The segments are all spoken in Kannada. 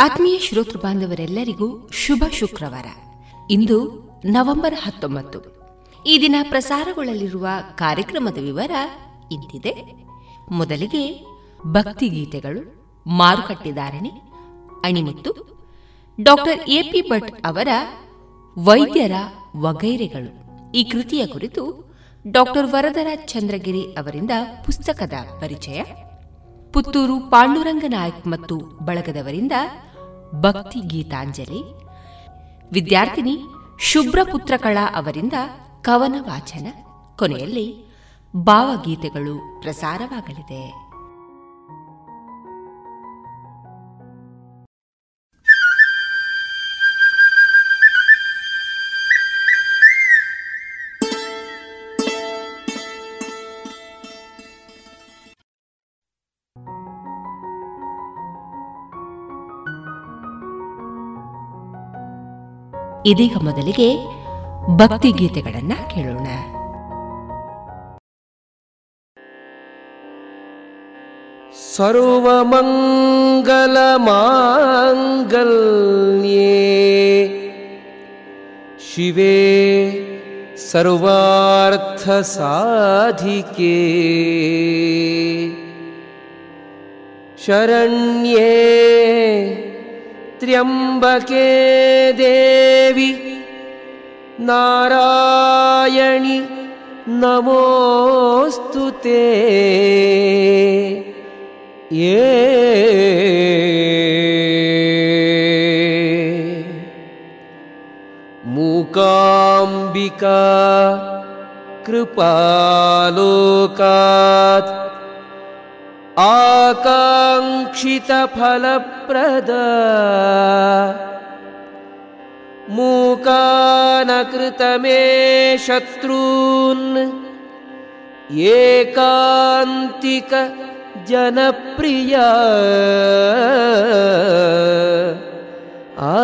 ಆತ್ಮೀಯ ಶ್ರೋತೃ ಬಾಂಧವರೆಲ್ಲರಿಗೂ ಶುಭ ಶುಕ್ರವಾರ. ಇಂದು ನವೆಂಬರ್ ಹತ್ತೊಂಬತ್ತು. ಈ ದಿನ ಪ್ರಸಾರಗೊಳ್ಳಲಿರುವ ಕಾರ್ಯಕ್ರಮದ ವಿವರ ಇಂತಿದೆ. ಮೊದಲಿಗೆ ಭಕ್ತಿಗೀತೆಗಳು ಮಾರುಕಟ್ಟೆದಾರಣೆ ಅಣಿಮುತ್ತು, ಡಾಕ್ಟರ್ ಎಪಿ ಭಟ್ ಅವರ ವೈದ್ಯರ ವಗೈರೆಗಳು. ಈ ಕೃತಿಯ ಕುರಿತು ಡಾಕ್ಟರ್ ವರದರ ಚಂದ್ರಗಿರಿ ಅವರಿಂದ ಪುಸ್ತಕದ ಪರಿಚಯ. ಪುತ್ತೂರು ಪಾಂಡುರಂಗ ನಾಯಕ್ ಮತ್ತು ಬಳಗದವರಿಂದ ಭಕ್ತಿ ಗೀತಾಂಜಲಿ. ವಿದ್ಯಾರ್ಥಿನಿ ಶುಭ್ರಪುತ್ರಕಳ ಅವರಿಂದ ಕವನ ವಾಚನ. ಕೊನೆಯಲ್ಲಿ ಭಾವಗೀತೆಗಳು ಪ್ರಸಾರವಾಗಲಿದೆ. ಇದೀಗ ಮೊದಲಿಗೆ ಭಕ್ತಿ ಗೀತೆಗಳನ್ನ ಕೇಳೋಣ सर्वमङ्गलमाङ्गल्ये शिवे सर्वार्थसाधिके शरण्ये त्र्यम्बके देवि। नारायणि नमोऽस्तु ते। ये। मूकाम्बिका कृपालोकात् आकाङ्क्षितफलप्रद मूकानकृतमे शत्रून् एकान्तिक जनप्रिया आ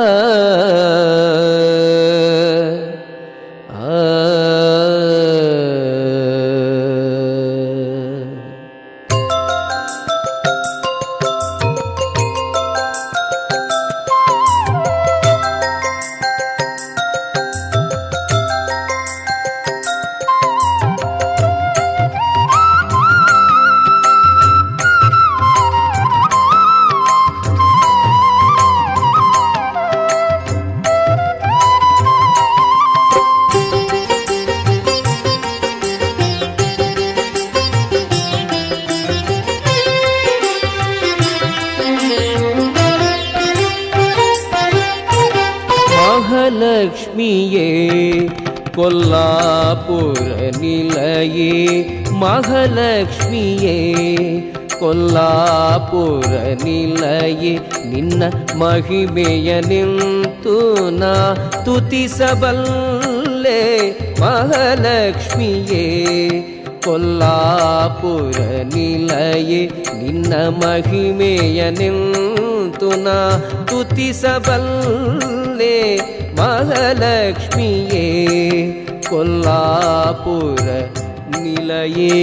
கொல்லாபுர நிலையே மகலக்ஷ்மியே ಕೊಲ್ಲಾಪುರ ನಿಲಯೆ ನಿನ್ನ ಮಹಿಮೆಯ ನಿಂತು ನಾ ತುತಿಸಬಲ್ಲೆ ಮಹಾಲಕ್ಷ್ಮಿಯೇ ಕೊಲ್ಲಾಪುರ ನಿಲಯೆ ನಿನ್ನ ಮಹಿಮೆಯ ನಿಂತು ನಾ ತುತಿಸಬಲ್ಲೆ ಮಹಾಲಕ್ಷ್ಮಿಯೇ ಕೊಲ್ಲಾಪುರ ನಿಲಯೇ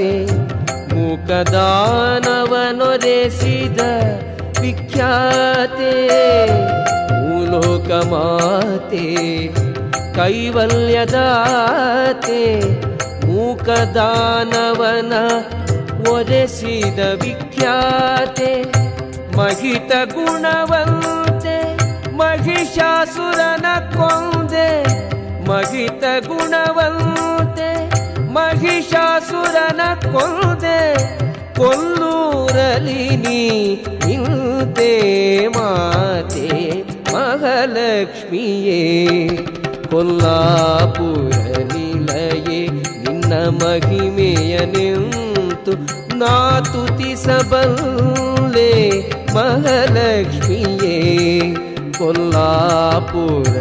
ಕೈವಲ್ಯದಾತೆ ಮೂಕದಾನವನೊರೆಸಿದ ವಿಖ್ಯಾತೆ ಮೂಲೋಕಮಾತೆ ಕೈವಲ್ಯದಾತೆ ಮೂಕದಾನವನ ಒರೆಸಿದ ವಿಖ್ಯಾತೆ ಮಹಿತ ಗುಣವಂತೆ ಮಹಿಷಾಸುರನ ಕೊಂದೆ ಮಹಿತ ಗುಣವಂತೆ ಮಹಿಷಾಸುರನ ಕೊಂದೆ ಕೊಲ್ಲೂರಲಿ ನೀ ನಿಂತೆ ಮಾತೆ ಮಹಾಲಕ್ಷ್ಮಿಯೇ, ಕೊಲ್ಲಾಪುರ ನಿಲಯೇ, ನಿನ್ನ ಮಹಿಮೆಯ ನಿಂತು ನಾ ತುತಿಸಬಲ್ಲೆ ಮಹಾಲಕ್ಷ್ಮಿಯೇ, ಕೊಲ್ಲಾಪುರ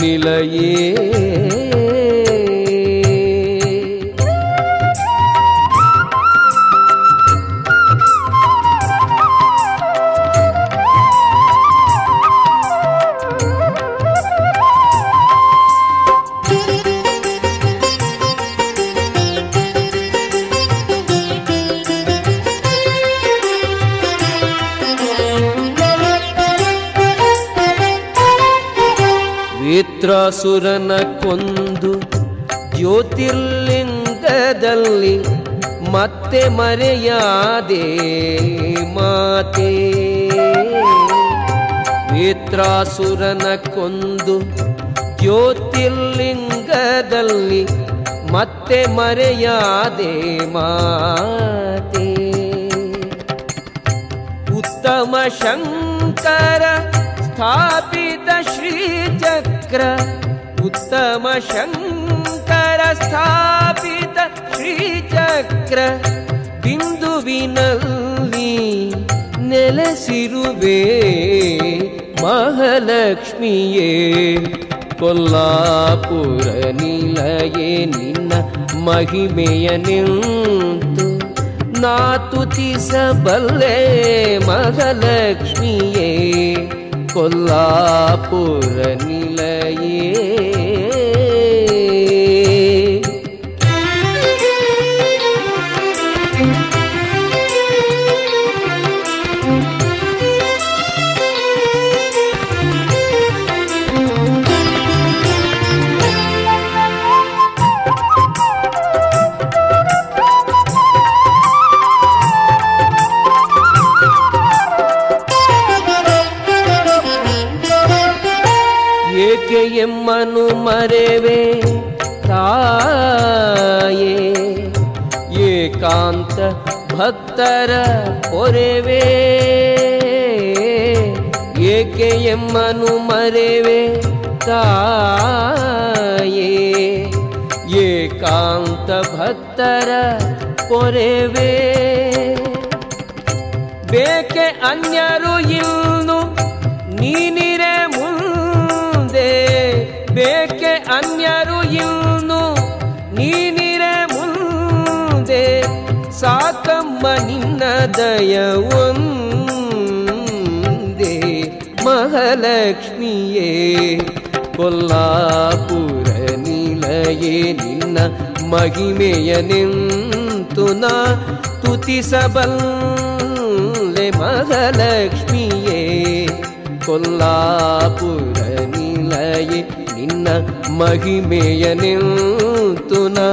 ನಿಲಯೇ. ವೇತ್ರಾಸುರನ ಕೊಂದು ಜ್ಯೋತಿರ್ಲಿಂಗದಲ್ಲಿ ಮತ್ತೆ ಮರೆಯಾದೆ ಮಾತೆ. ವೇತ್ರಾಸುರನ ಕೊಂದು ಜ್ಯೋತಿರ್ಲಿಂಗದಲ್ಲಿ ಮತ್ತೆ ಮರೆಯಾದೆ ಮಾತೆ. ಉತ್ತಮ ಶಂಕರ ಸ್ಥಾಪಿತ ಶ್ರೀಚಕ್ರ ಉತ್ತಮ ಶಂಕರ ಸ್ಥಾಪಿತ ಶ್ರೀಚಕ್ರ ಬಿಂದುವಿನಲ್ಲಿ ನೆಲೆಸಿರುವೆ ಮಹಾಲಕ್ಷ್ಮಿಯೇ, ಕೊಲ್ಲಾಪುರ ನಿಲಯೇ ನಿನ್ನ ಮಹಿಮೆಯ ನಿಂತು ನಾ ತುತಿಸಬಲ್ಲೆ ಮಹಾಲಕ್ಷ್ಮಿಯೇ, ಕೊಲ್ಲಾಪುರ ನಿಲಯೇ ಭಕ್ತರ ಪೊರೆವೆ ಏಕೆ ಎಮ್ಮನು ಮರೆವೆ ತಾಯೇ? ಏಕಾಂತ ಭಕ್ತರ ಪೊರೆವೆ ಬೇಕೆ ಅನ್ಯರು ಇನ್ನು ನೀನಿರೆ ಮುಂದೆ? ಬೇಕೆ ಅನ್ಯರು ಇನ್ನು ಸಾಕಮ್ಮ ನಿನ್ನ ದಯವೊಂದೇ ಮಹಾಲಕ್ಷ್ಮಿಯೇ, ಕೊಲ್ಲಾಪುರ ನಿಲಯೇ, ನಿನ್ನ ಮಹಿಮೆಯ ನಿಂತು ನಾ ತುತಿಸಬಲ್ಲೆ ಮಹಾಲಕ್ಷ್ಮಿಯೇ, ಕೊಲ್ಲಾಪುರ ನಿಲಯೇ, ನಿನ್ನ ಮಹಿಮೆಯ ನಿಂತು ನಾ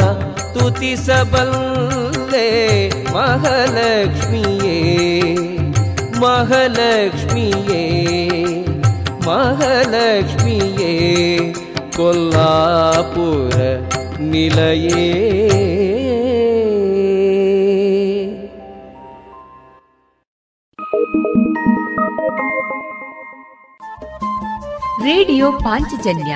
ತುತಿಸಬಲ್ಲೆ ಮಗಳೇ ಮಹಾಲಕ್ಷ್ಮಿಯೇ ಮಹಾಲಕ್ಷ್ಮಿಯೇ ಮಹಾಲಕ್ಷ್ಮಿಯೇ ಕೊಲ್ಲಾಪುರ ನಿಲಯೇ ರೇಡಿಯೋ ಪಾಂಚಜನ್ಯ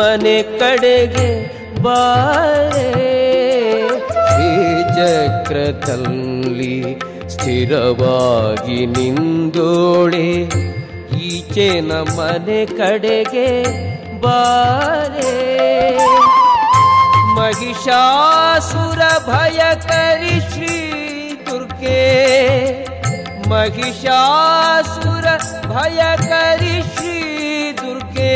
ನಮ್ಮನೆ ಕಡೆಗೆ ಬಾರೆ ಚಕ್ರದಲ್ಲಿ ಸ್ಥಿರವಾಗಿ ನಿಂದೋಳೆ ಈಚೆ ನಮ್ಮನೆ ಕಡೆಗೆ ಬಾರೆ ಮಹಿಷಾಸುರ ಭಯಕರಿ ಶ್ರೀ ದುರ್ಗೆ महिषासुर भयकरि श्री दुर्गे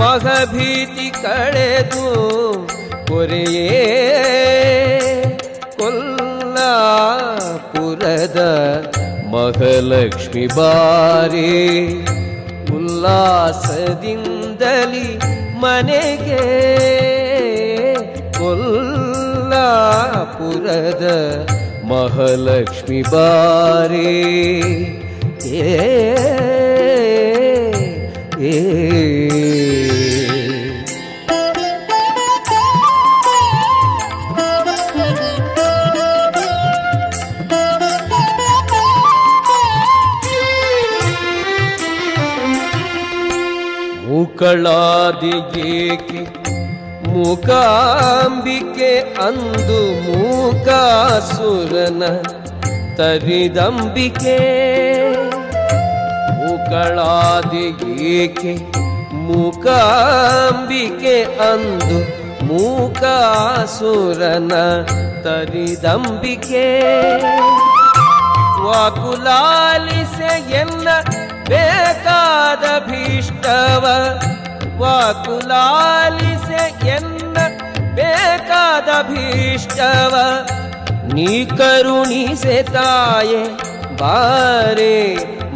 ಮಗಭೀತಿ ಕಳೆದು ಕೊರೆಯೇ ಕೊಲ್ಲಾಪುರದ ಮಹಾಲಕ್ಷ್ಮಿ ಬಾರಿ ಉಲ್ಲಾಸದಿಂದಲಿ ಮನೆಗೆ ಕೊಲ್ಲಾಪುರದ ಮಹಾಲಕ್ಷ್ಮಿ ಬಾರಿ. ಏ ಮೂಕಳಾದಿ ಏಕೆ? ಮೂಕಾಂಬಿಕೆ ಅಂದು ಮೂಕಾಸುರನ ತರಿದಂಬಿಕೆ. ಮೂಕಳಾದಿ ಏಕೆ? ಮೂಕಾಂಬಿಕೆ ಅಂದು ಮೂಕಾಸುರನ ತರಿದಂಬಿಕೆ. ವಾಕುಲಾಲಿಸೆ ಎನ್ನ ಬೇಕಾದ ಭೀಷ್ಟವ ವಾಕುಲಾಲಿಸೆ ಎನ್ನ ಬೇಕಾದ ಭೀಷ್ಟವ ನೀ ಕರುಣಿಸೆ ತಾಯೆ ಬಾರೆ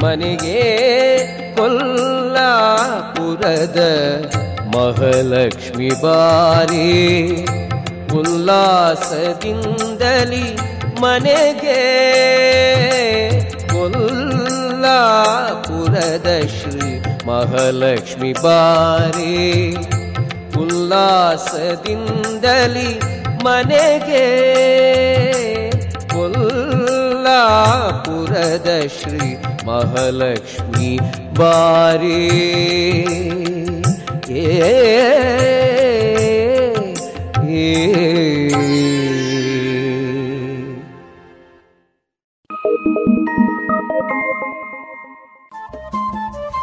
ಮನೆಗೆ ಕೊಲ್ಲಾಪುರದ ಮಹಾಲಕ್ಷ್ಮಿ ಬಾರಿ ಉಲ್ಲಾಸದಿಂದಲಿ ಮನೆಗೆ ಕೊಲ್ಲಾಪುರದ ಶ್ರೀ ಮಹಾಲಕ್ಷ್ಮಿ ಬಾರಿ ಉಲ್ಲಾಸದಿಂದಲಿ ಮನೆಗೆ ಕೊಲ್ಲಾಪುರದ ಶ್ರೀ ಮಹಾಲಕ್ಷ್ಮಿ ಬಾರಿ ಏ ಏ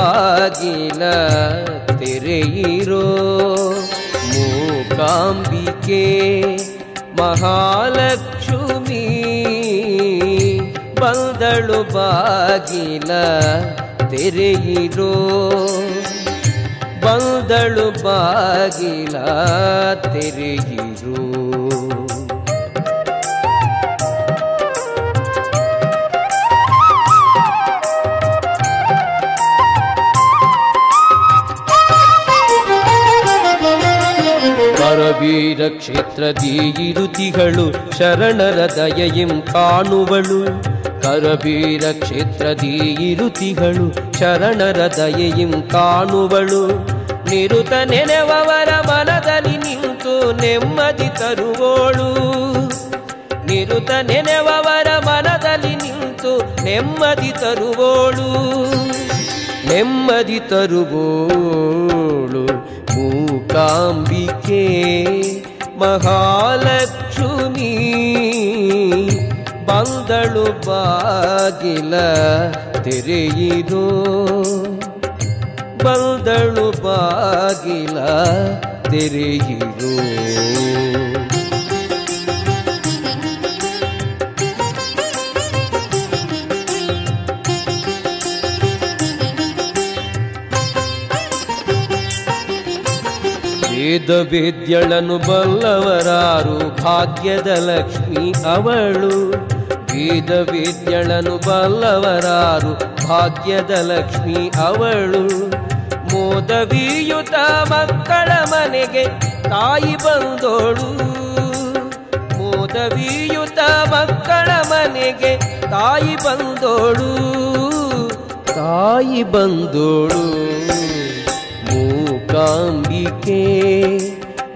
ಬಾಗಿಲ ತೆರೆಯಿರೋ ಮೂಕಾಂಬಿಕೆ ಮಹಾಲಕ್ಷ್ಮಿ. ಬಂದಳು ಬಾಗಿಲ ತೆರೆಯಿರೋ ಬಂದಳು ಬಾಗಿಲ ತೆರೆಯಿರು. ಕರವೀರ ಕ್ಷೇತ್ರದಿ ಇರುತಿಗಳು ಶರಣರ ದಯೆಯಂ ಕಾಣುವಳು. ಕರವೀರ ಕ್ಷೇತ್ರ ಇರುತಿಗಳು ಶರಣರ ದಯೆಯಂ ಕಾಣುವಳು. ನಿರುತ ನೆನೆವವರ ಮನದಲ್ಲಿ ನಿಂತು ನೆಮ್ಮದಿ ತರುವೋಳು. ನಿರುತ ನೆನೆವವರ ಮನದಲ್ಲಿ ನಿಂತು ನೆಮ್ಮದಿ ತರುವೋಳು. ನೆಮ್ಮದಿ ತರುವೋಳು ಮೂಕಾಂಬಿಕೆ ಮಹಾಲಕ್ಷ್ಮಿ. ಬಂದಳು ಬಾಗಿಲ ತೆರೆಯಿರೋ ಬಂದಳು ಬಾಗಿಲ ತೆರೆಯಿರೋ ವೇದ ವೇದ್ಯಳನು ಬಲ್ಲವರಾರು, ಭಾಗ್ಯದ ಲಕ್ಷ್ಮಿ ಅವಳು. ವೇದ ವೇದ್ಯಳನು ಬಲ್ಲವರಾರು, ಭಾಗ್ಯದ ಲಕ್ಷ್ಮಿ ಅವಳು. ಮೋದವಿಯುತ ಮಕ್ಕಳ ಮನೆಗೆ ತಾಯಿ ಬಂದೋಳು. ಮೋದವಿಯುತ ಮಕ್ಕಳ ಮನೆಗೆ ತಾಯಿ ಬಂದೋಳು. ತಾಯಿ ಬಂದೋಳು. ಮೂಕಾಂಬಿಕೆ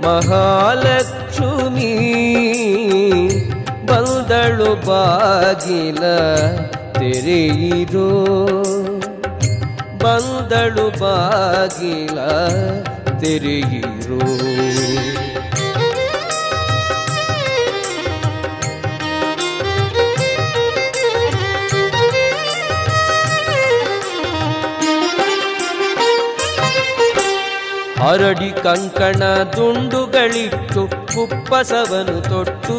ಮಹಾಲಕ್ಷ್ಮಿ. ಬಂದಳು ಬಾಗಿಲ ತೆರೆಯಿರೋ. ಬಂದಳು ಬಾಗಿಲ ತೆರೆಯಿರೋ. ಹರಡಿ ಕಂಕಣ ದುಂಡುಗಳಿಟ್ಟು ಕುಪ್ಪಸವನು ತೊಟ್ಟು.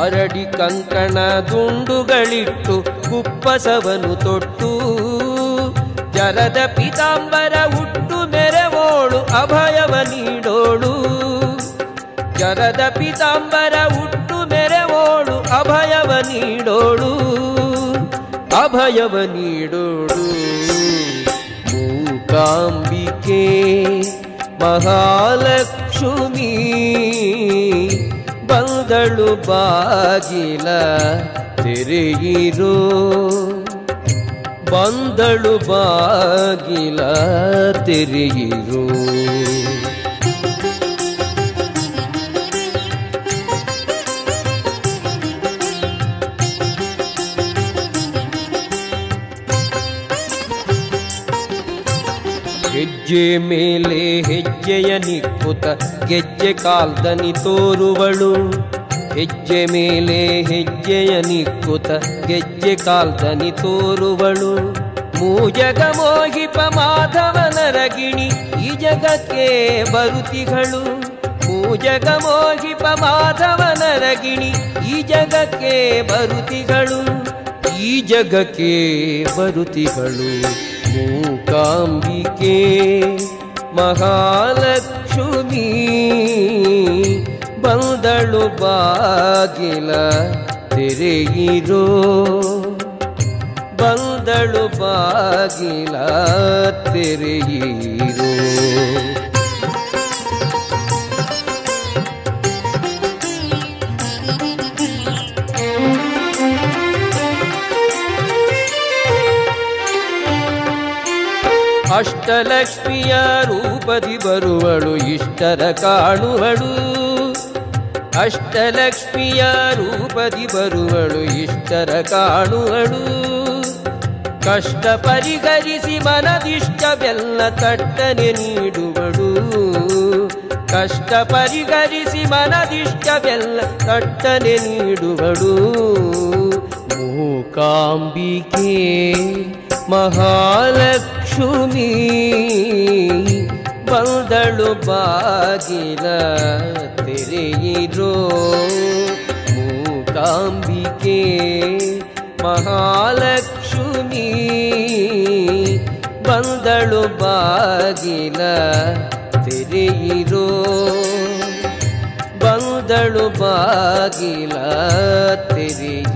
ಹರಡಿ ಕಂಕಣ ದುಂಡುಗಳಿಟ್ಟು ಕುಪ್ಪಸವನು ತೊಟ್ಟು. ಜರದ ಪಿತಾಂಬರ ಹುಟ್ಟು ಮೆರವೋಳು, ಅಭಯವ ನೀಡೋಳು. ಜರದ ಪಿತಾಂಬರ ಹುಟ್ಟು ಮೆರೆವೋಳು, ಅಭಯವ ನೀಡೋಳು. ಅಭಯವ ನೀಡೋಳು. ಮೂಕಾಂಬಿಕೆ ಮಹಾಲಕ್ಷ್ಮಿ ಬಂದಳು ಬಾಗಿಲ ತೆರೆಯಿರೋ ಬಂದಳು ಬಾಗಿಲ ತೆರೆಯಿರೋ ಹೆಜ್ಜೆ ಮೇಲೆ ಹೆಜ್ಜೆಯ ನಿಕ್ಕುತ ಗೆಜ್ಜೆ ಕಾಲ್ದನಿ ತೋರುವಳು. ಹೆಜ್ಜೆ ಮೇಲೆ ಹೆಜ್ಜೆಯ ನಿಕ್ಕುತ ಗೆಜ್ಜೆ ಕಾಲ್ದನಿ ತೋರುವಳು. ಮೂಜಗ ಮೋಹಿಪ ಮಾಧವನರಗಿಣಿ ಈ ಜಗಕ್ಕೆ ಬರುತಿಗಳು. ಮೂಜಗ ಮೋಹಿಪ ಮಾಧವನರಗಿಣಿ ಈ ಜಗಕ್ಕೆ ಬರುತಿಗಳು. ಈ ಜಗಕ್ಕೆ ಬರುತಿಗಳು. ಮೂಕಾಂಬಿಕೆ ಮಹಾಲಕ್ಷ್ಮಿ ಬಂದಳು ಬಾಗಿಲ ತೆರೆಯಿರೋ. ಬಂದಳು ಬಾಗಿಲ ತೆರೆಯಿರೋ. ಅಷ್ಟಲಕ್ಷ್ಮಿಯ ರೂಪದಿ ಬರುವಳು, ಇಷ್ಟರ ಕಾಣುವಳು. ಅಷ್ಟಲಕ್ಷ್ಮಿಯ ರೂಪದಿ ಬರುವಳು, ಇಷ್ಟರ ಕಾಣುವಳು. ಕಷ್ಟ ಪರಿಹರಿಸಿ ಮನದಿಷ್ಟವೆಲ್ಲ ತಟ್ಟನೆ ನೀಡುವಳು. ಕಷ್ಟ ಪರಿಹರಿಸಿ ಮನದಿಷ್ಟವೆಲ್ಲ ತಟ್ಟನೆ ನೀಡುವಳು. ಮೂಕಾಂಬಿಕೆ ಮಹಾಲಕ್ಷ್ಮಿ ಬಂದಳು ಬಾಗಿಲ ತೆರೆಯಿರೋ ಮೂಕಾಂಬಿಕೆ ಮಹಾಲಕ್ಷ್ಮಿ ಬಂದಳು ಬಾಗಿಲ ತೆರೆಯಿರೋ ಬಂದಳು ಬಾಗಿಲ ತೆರೆಯಿರೋ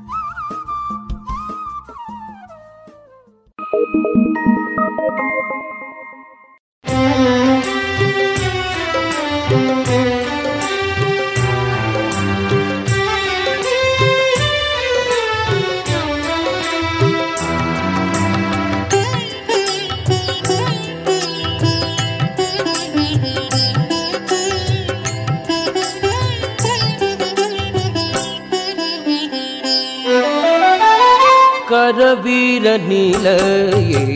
ಕರವೀರ ನೀಲಯೇ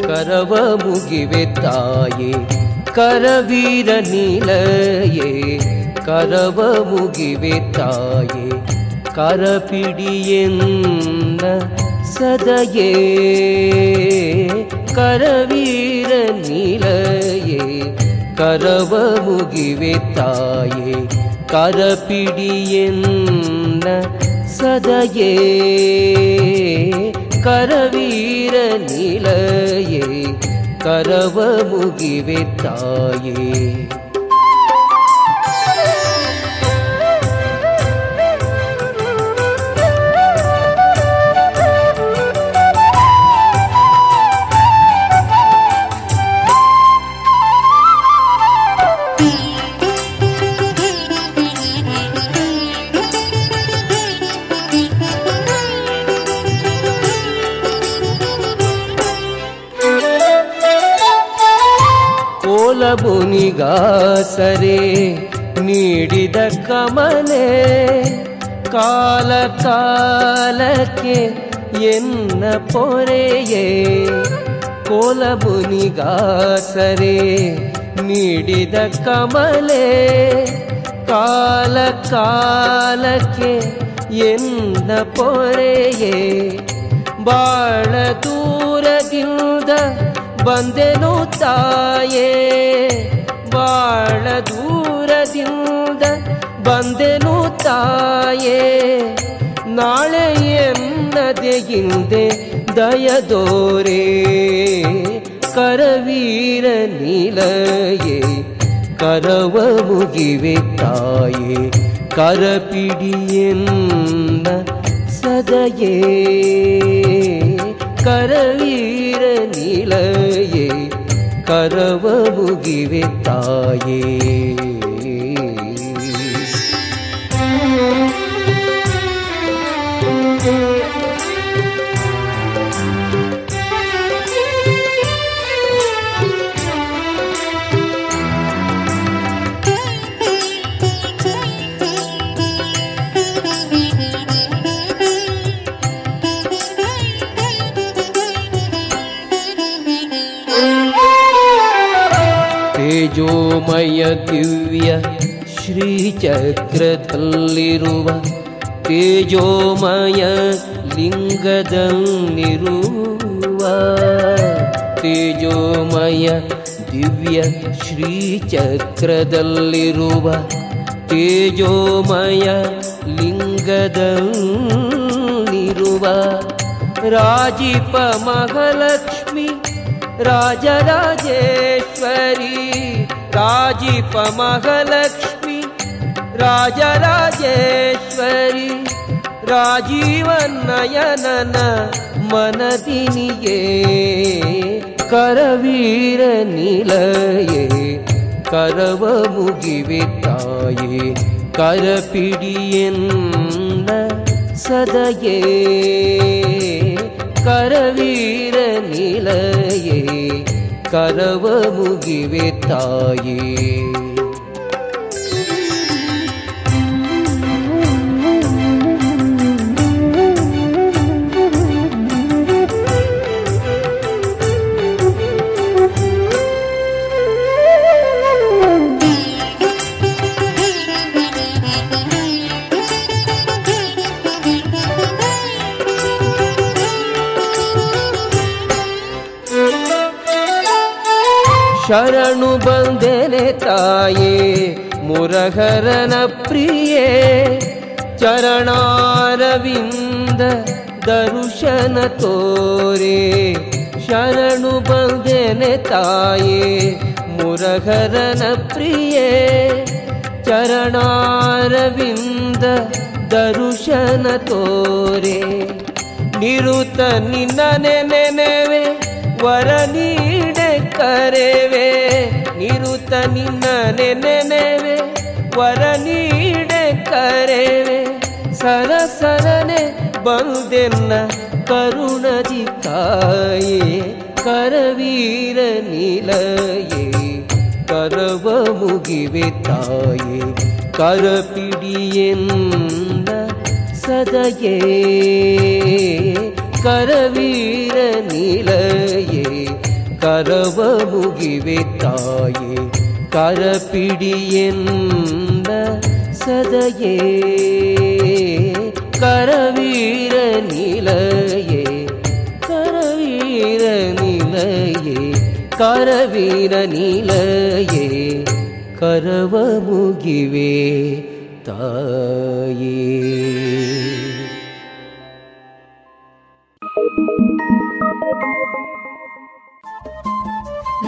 ಕರವ ಮುಗಿವೆ ತಾಯೇ ಕರವೀರ ನೀಲಯೇ ಕರವ ಮುಗಿವೆ ತಾಯೇ ಕರಪಿಡಿಯೆನ್ನ ಸದಯೇ ಕರವೀರ ನೀಲಯೇ ಕರವ ಮುಗಿವೆ ತಾಯೇ ಕರಪಿಡಿಯೆನ್ನ ಸದಯೇ ಕರವೀರ ನಿಲಯೇ ಕರವ ಮುಗಿವೆ ತಾಯೇ ಕೋಲಬುನಿಗಾಸರೆ ನೀಡಿದ ಕಮಲೆ, ಕಾಲ ಕಾಲಕ್ಕೆ ಎನ್ನ ಪೊರೆಯೇ. ಕೋಲಬುನಿಗಾಸರೆ, ನೀಡಿದ ಕಮಲೆ, ಕಾಲ ಕಾಲಕ್ಕೆ ಎನ್ನ ಪೊರೆಯೇ. ಬಾಳ ದೂರದಿಂದ ಬಂದೆನು ತಾಯೇ ಬಾಳ ದೂರದಿಂದ ಬಂದೆನು ತಾಯೇ ನಾಳೆ ಎನ್ನದೆ ಹಿಂದೆ ದಯದೋರೆ ಕರವೀರ ನೀಲಯೇ ಕರವ ಮುಗಿವೆ ತಾಯೇ ಕರಪಿಡಿಯನ್ನ ಸದಯೇ ಕರವೀರ ನೀಲಯೇ करव भुगिविताय ತಾಯೇ ತೇಜೋಮಯ ದಿವ್ಯ ಶ್ರೀಚಕ್ರದಲ್ಲಿರುವ ತೇಜೋಮಯ ಲಿಂಗದಲ್ಲಿರುವ ತೇಜೋಮಯ ದಿವ್ಯ ಶ್ರೀಚಕ್ರದಲ್ಲಿರುವ ತೇಜೋಮಯ ಲಿಂಗದಲ್ಲಿರುವ ರಾಜೀಪ ಮಹಾಲಕ್ಷ್ಮಿ ರಾಜರಾಜೇಶ್ವರಿ ರಾಜೀಪ ಮಹಾಲಕ್ಷ್ಮಿ ರಾಜರಾಜೇಶ್ವರಿ ರಾಜೀವನಯನನ ಮನದಿನಿಯೇ ಕರವೀರ ನಿಲಯೇ ಕರವ ಮುಗಿವೆ ತಾಯೇ ಕರಪಿಡಿಯನ್ನ ಸದಯೇ ಕರವೀರ ನಿಲಯೇ कलममुगिवे ಶರಣು ಬಂದೆನೆ ತಾಯೇ ಮುರಹರನ ಪ್ರಿಯೇ. ಚರಣಾರವಿಂದ ದರುಶನ ತೋರೆ. ಶರಣು ಬಂದೆನೆ ತಾಯೇ ಮುರಹರನ ಪ್ರಿಯೇ. ಚರಣಾರವಿಂದ ದರುಶನ ತೋರೆ. ನಿರುತ ನಿನ್ನ ನೆನೆವೆ ವರ ನೀಡೆ ಕರೆವೆ ನಿರುತ ನಿನ್ನ ನೆನೆವೆ ವರ ನೀಡೆ ಕರೆವೆ ಸರ ಸರನೆ ಬಂದೆನ್ನ ಕರುಣದಿ ತಾಯೇ ಕರವೀರ ನಿಲಯೇ ಕರವ ಮುಗಿವೆ ತಾಯೇ ಕರಪಿಡಿಯನ್ನ ಸದಯೇ ಕರವೀರ ನಿಲಯೇ ಕರವ ಮುಗಿವೆ ತಾಯೇ ಕರಪಿಡಿಯನ್ನ ಸದಯೇ ಕರವೀರ ನಿಲಯೇ ಕರವೀರ ನಿಲಯೇ ಕರವೀರ ನಿಲಯೇ ಕರವ ಮುಗಿವೆ ತಾಯೇ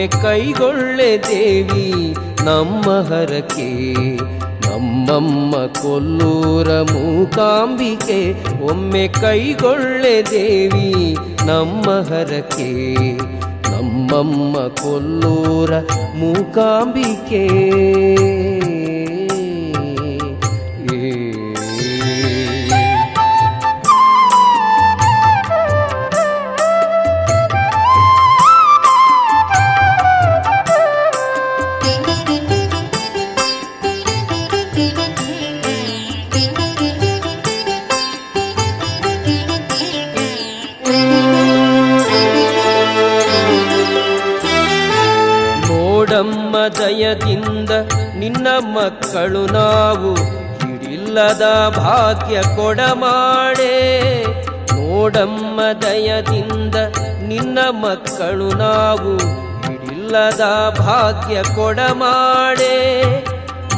ಒಮ್ಮೆ ಕೈಗೊಳ್ಳೆ ದೇವಿ, ನಮ್ಮ ಹರಕೆ. ನಮ್ಮಮ್ಮ ಕೊಲ್ಲೂರ ಮೂಕಾಂಬಿಕೆ, ಒಮ್ಮೆ ಕೈಗೊಳ್ಳೆ ದೇವಿ, ನಮ್ಮ ಹರಕೆ. ನಮ್ಮಮ್ಮ ಕೊಲ್ಲೂರ ಮೂಕಾಂಬಿಕೆ. ಮಕ್ಕಳು ನಾವು ಹಿಡಿಲ್ಲದ ಭಾಗ್ಯ ಕೊಡಮಾಡೆ. ನೋಡಮ್ಮ ದಯದಿಂದ ನಿನ್ನ ಮಕ್ಕಳು ನಾವು ಹಿಡಿಲ್ಲದ ಭಾಗ್ಯ ಕೊಡಮಾಡೆ.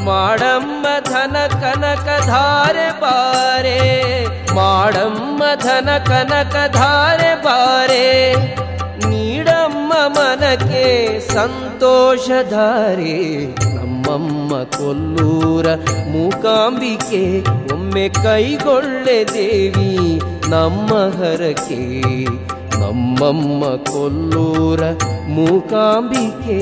ಮಾಡಮ್ಮ ಧನ ಕನಕ ಧಾರೆ ಬಾರೆ. ಮಾಡಮ್ಮ ಧನ ಕನಕ ಧಾರೆ ಬಾರೆ. ನೀಡಮ್ಮ ಮನಕ್ಕೆ ಸಂತೋಷಧಾರೆ ನಮ್ಮಮ್ಮ ಕೊಲ್ಲೂರ ಮೂಕಾಂಬಿಕೆ ಒಮ್ಮೆ ಕೈಗೊಳ್ಳೆ ದೇವಿ ನಮ್ಮ ಹರಕೆ. ನಮ್ಮಮ್ಮ ಕೊಲ್ಲೂರ ಮೂಕಾಂಬಿಕೆ.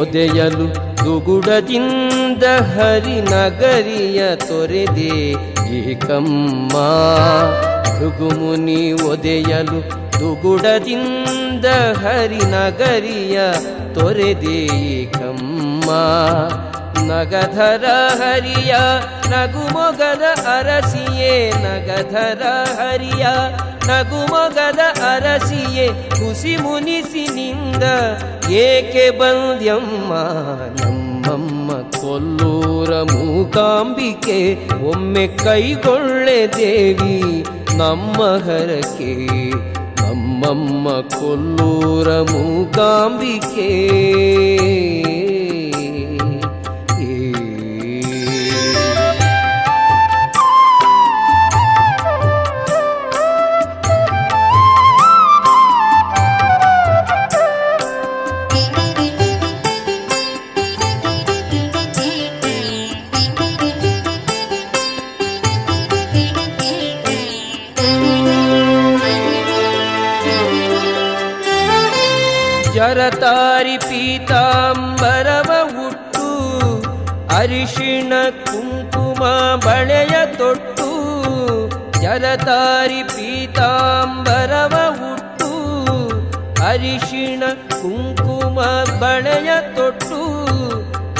ಒದೆಯಲು ದುಗುಡದಿಂದ ಹರಿನಗರಿಯ ತೊರೆದೆ. ಏಕಮ್ಮ ಭೃಗುಮುನಿ ಒದೆಯಲು ದುಗುಡದಿಂದ ಹರಿನಗರಿಯ ತೊರೆದೆ. ಏಕಮ್ಮ ನಗಧರ ಹರಿಯ ನಗುಮೊಗದ ಅರಸಿಯೇ, ನಗಧರ ಹರಿಯ ನಗುಮೊಗದ ಅರಸಿಯೇ, ಹುಸಿ ಮುನಿಸಿನಿಂದ ಏಕೆ ಬಂದ್ಯಮ್ಮ? ನಮ್ಮಮ್ಮ ಕೊಲ್ಲೂರ ಮೂಕಾಂಬಿಕೆ ಒಮ್ಮೆ ಕೈಗೊಳ್ಳೆ ದೇವಿ ನಮ್ಮ ಹರಕೆ. ನಮ್ಮಮ್ಮ ಕೊಲ್ಲೂರ ಮೂಕಾಂಬಿಕೆ. ಕುಂಕುಮ ಬಳೆಯ ತೊಟ್ಟು ಜಲತಾರಿ ಪೀತಾಂಬರವ ಉಟ್ಟು ಅರಿಶಿಣ ಕುಂಕುಮ ಬಳೆಯ ತೊಟ್ಟು,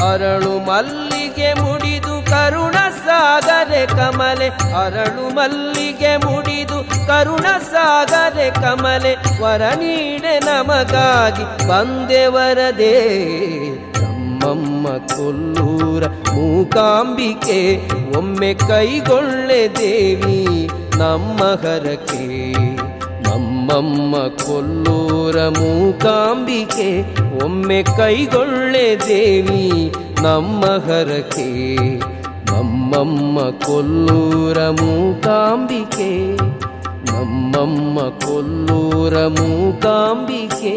ಅರಳು ಮಲ್ಲಿಗೆ ಮುಡಿದು ಕರುಣ ಸಾಗರೆ ಕಮಲೆ, ಅರಳು ಮಲ್ಲಿಗೆ ಮುಡಿದು ಕರುಣ ಸಾಗರೆ ಕಮಲೆ, ವರ ನೀಡೆ ನಮಗಾಗಿ ಬಂದೆ ವರದೇ. ನಮ್ಮಮ್ಮ ಕೊಲ್ಲೂರ ಮೂಕಾಂಬಿಕೆ, ಒಮ್ಮೆ ಕೈಗೊಳ್ಳೆ ದೇವಿ ನಮ್ಮ ಹರಕೆ ನಮ್ಮಮ್ಮ ಕೊಲ್ಲೂರ ಮೂಕಾಂಬಿಕೆ, ಒಮ್ಮೆ ಕೈಗೊಳ್ಳೆ ದೇವಿ ನಮ್ಮ ಹರಕೆ ನಮ್ಮಮ್ಮ ಕೊಲ್ಲೂರ ಮೂಕಾಂಬಿಕೆ, ನಮ್ಮಮ್ಮ ಕೊಲ್ಲೂರ ಮೂಕಾಂಬಿಕೆ.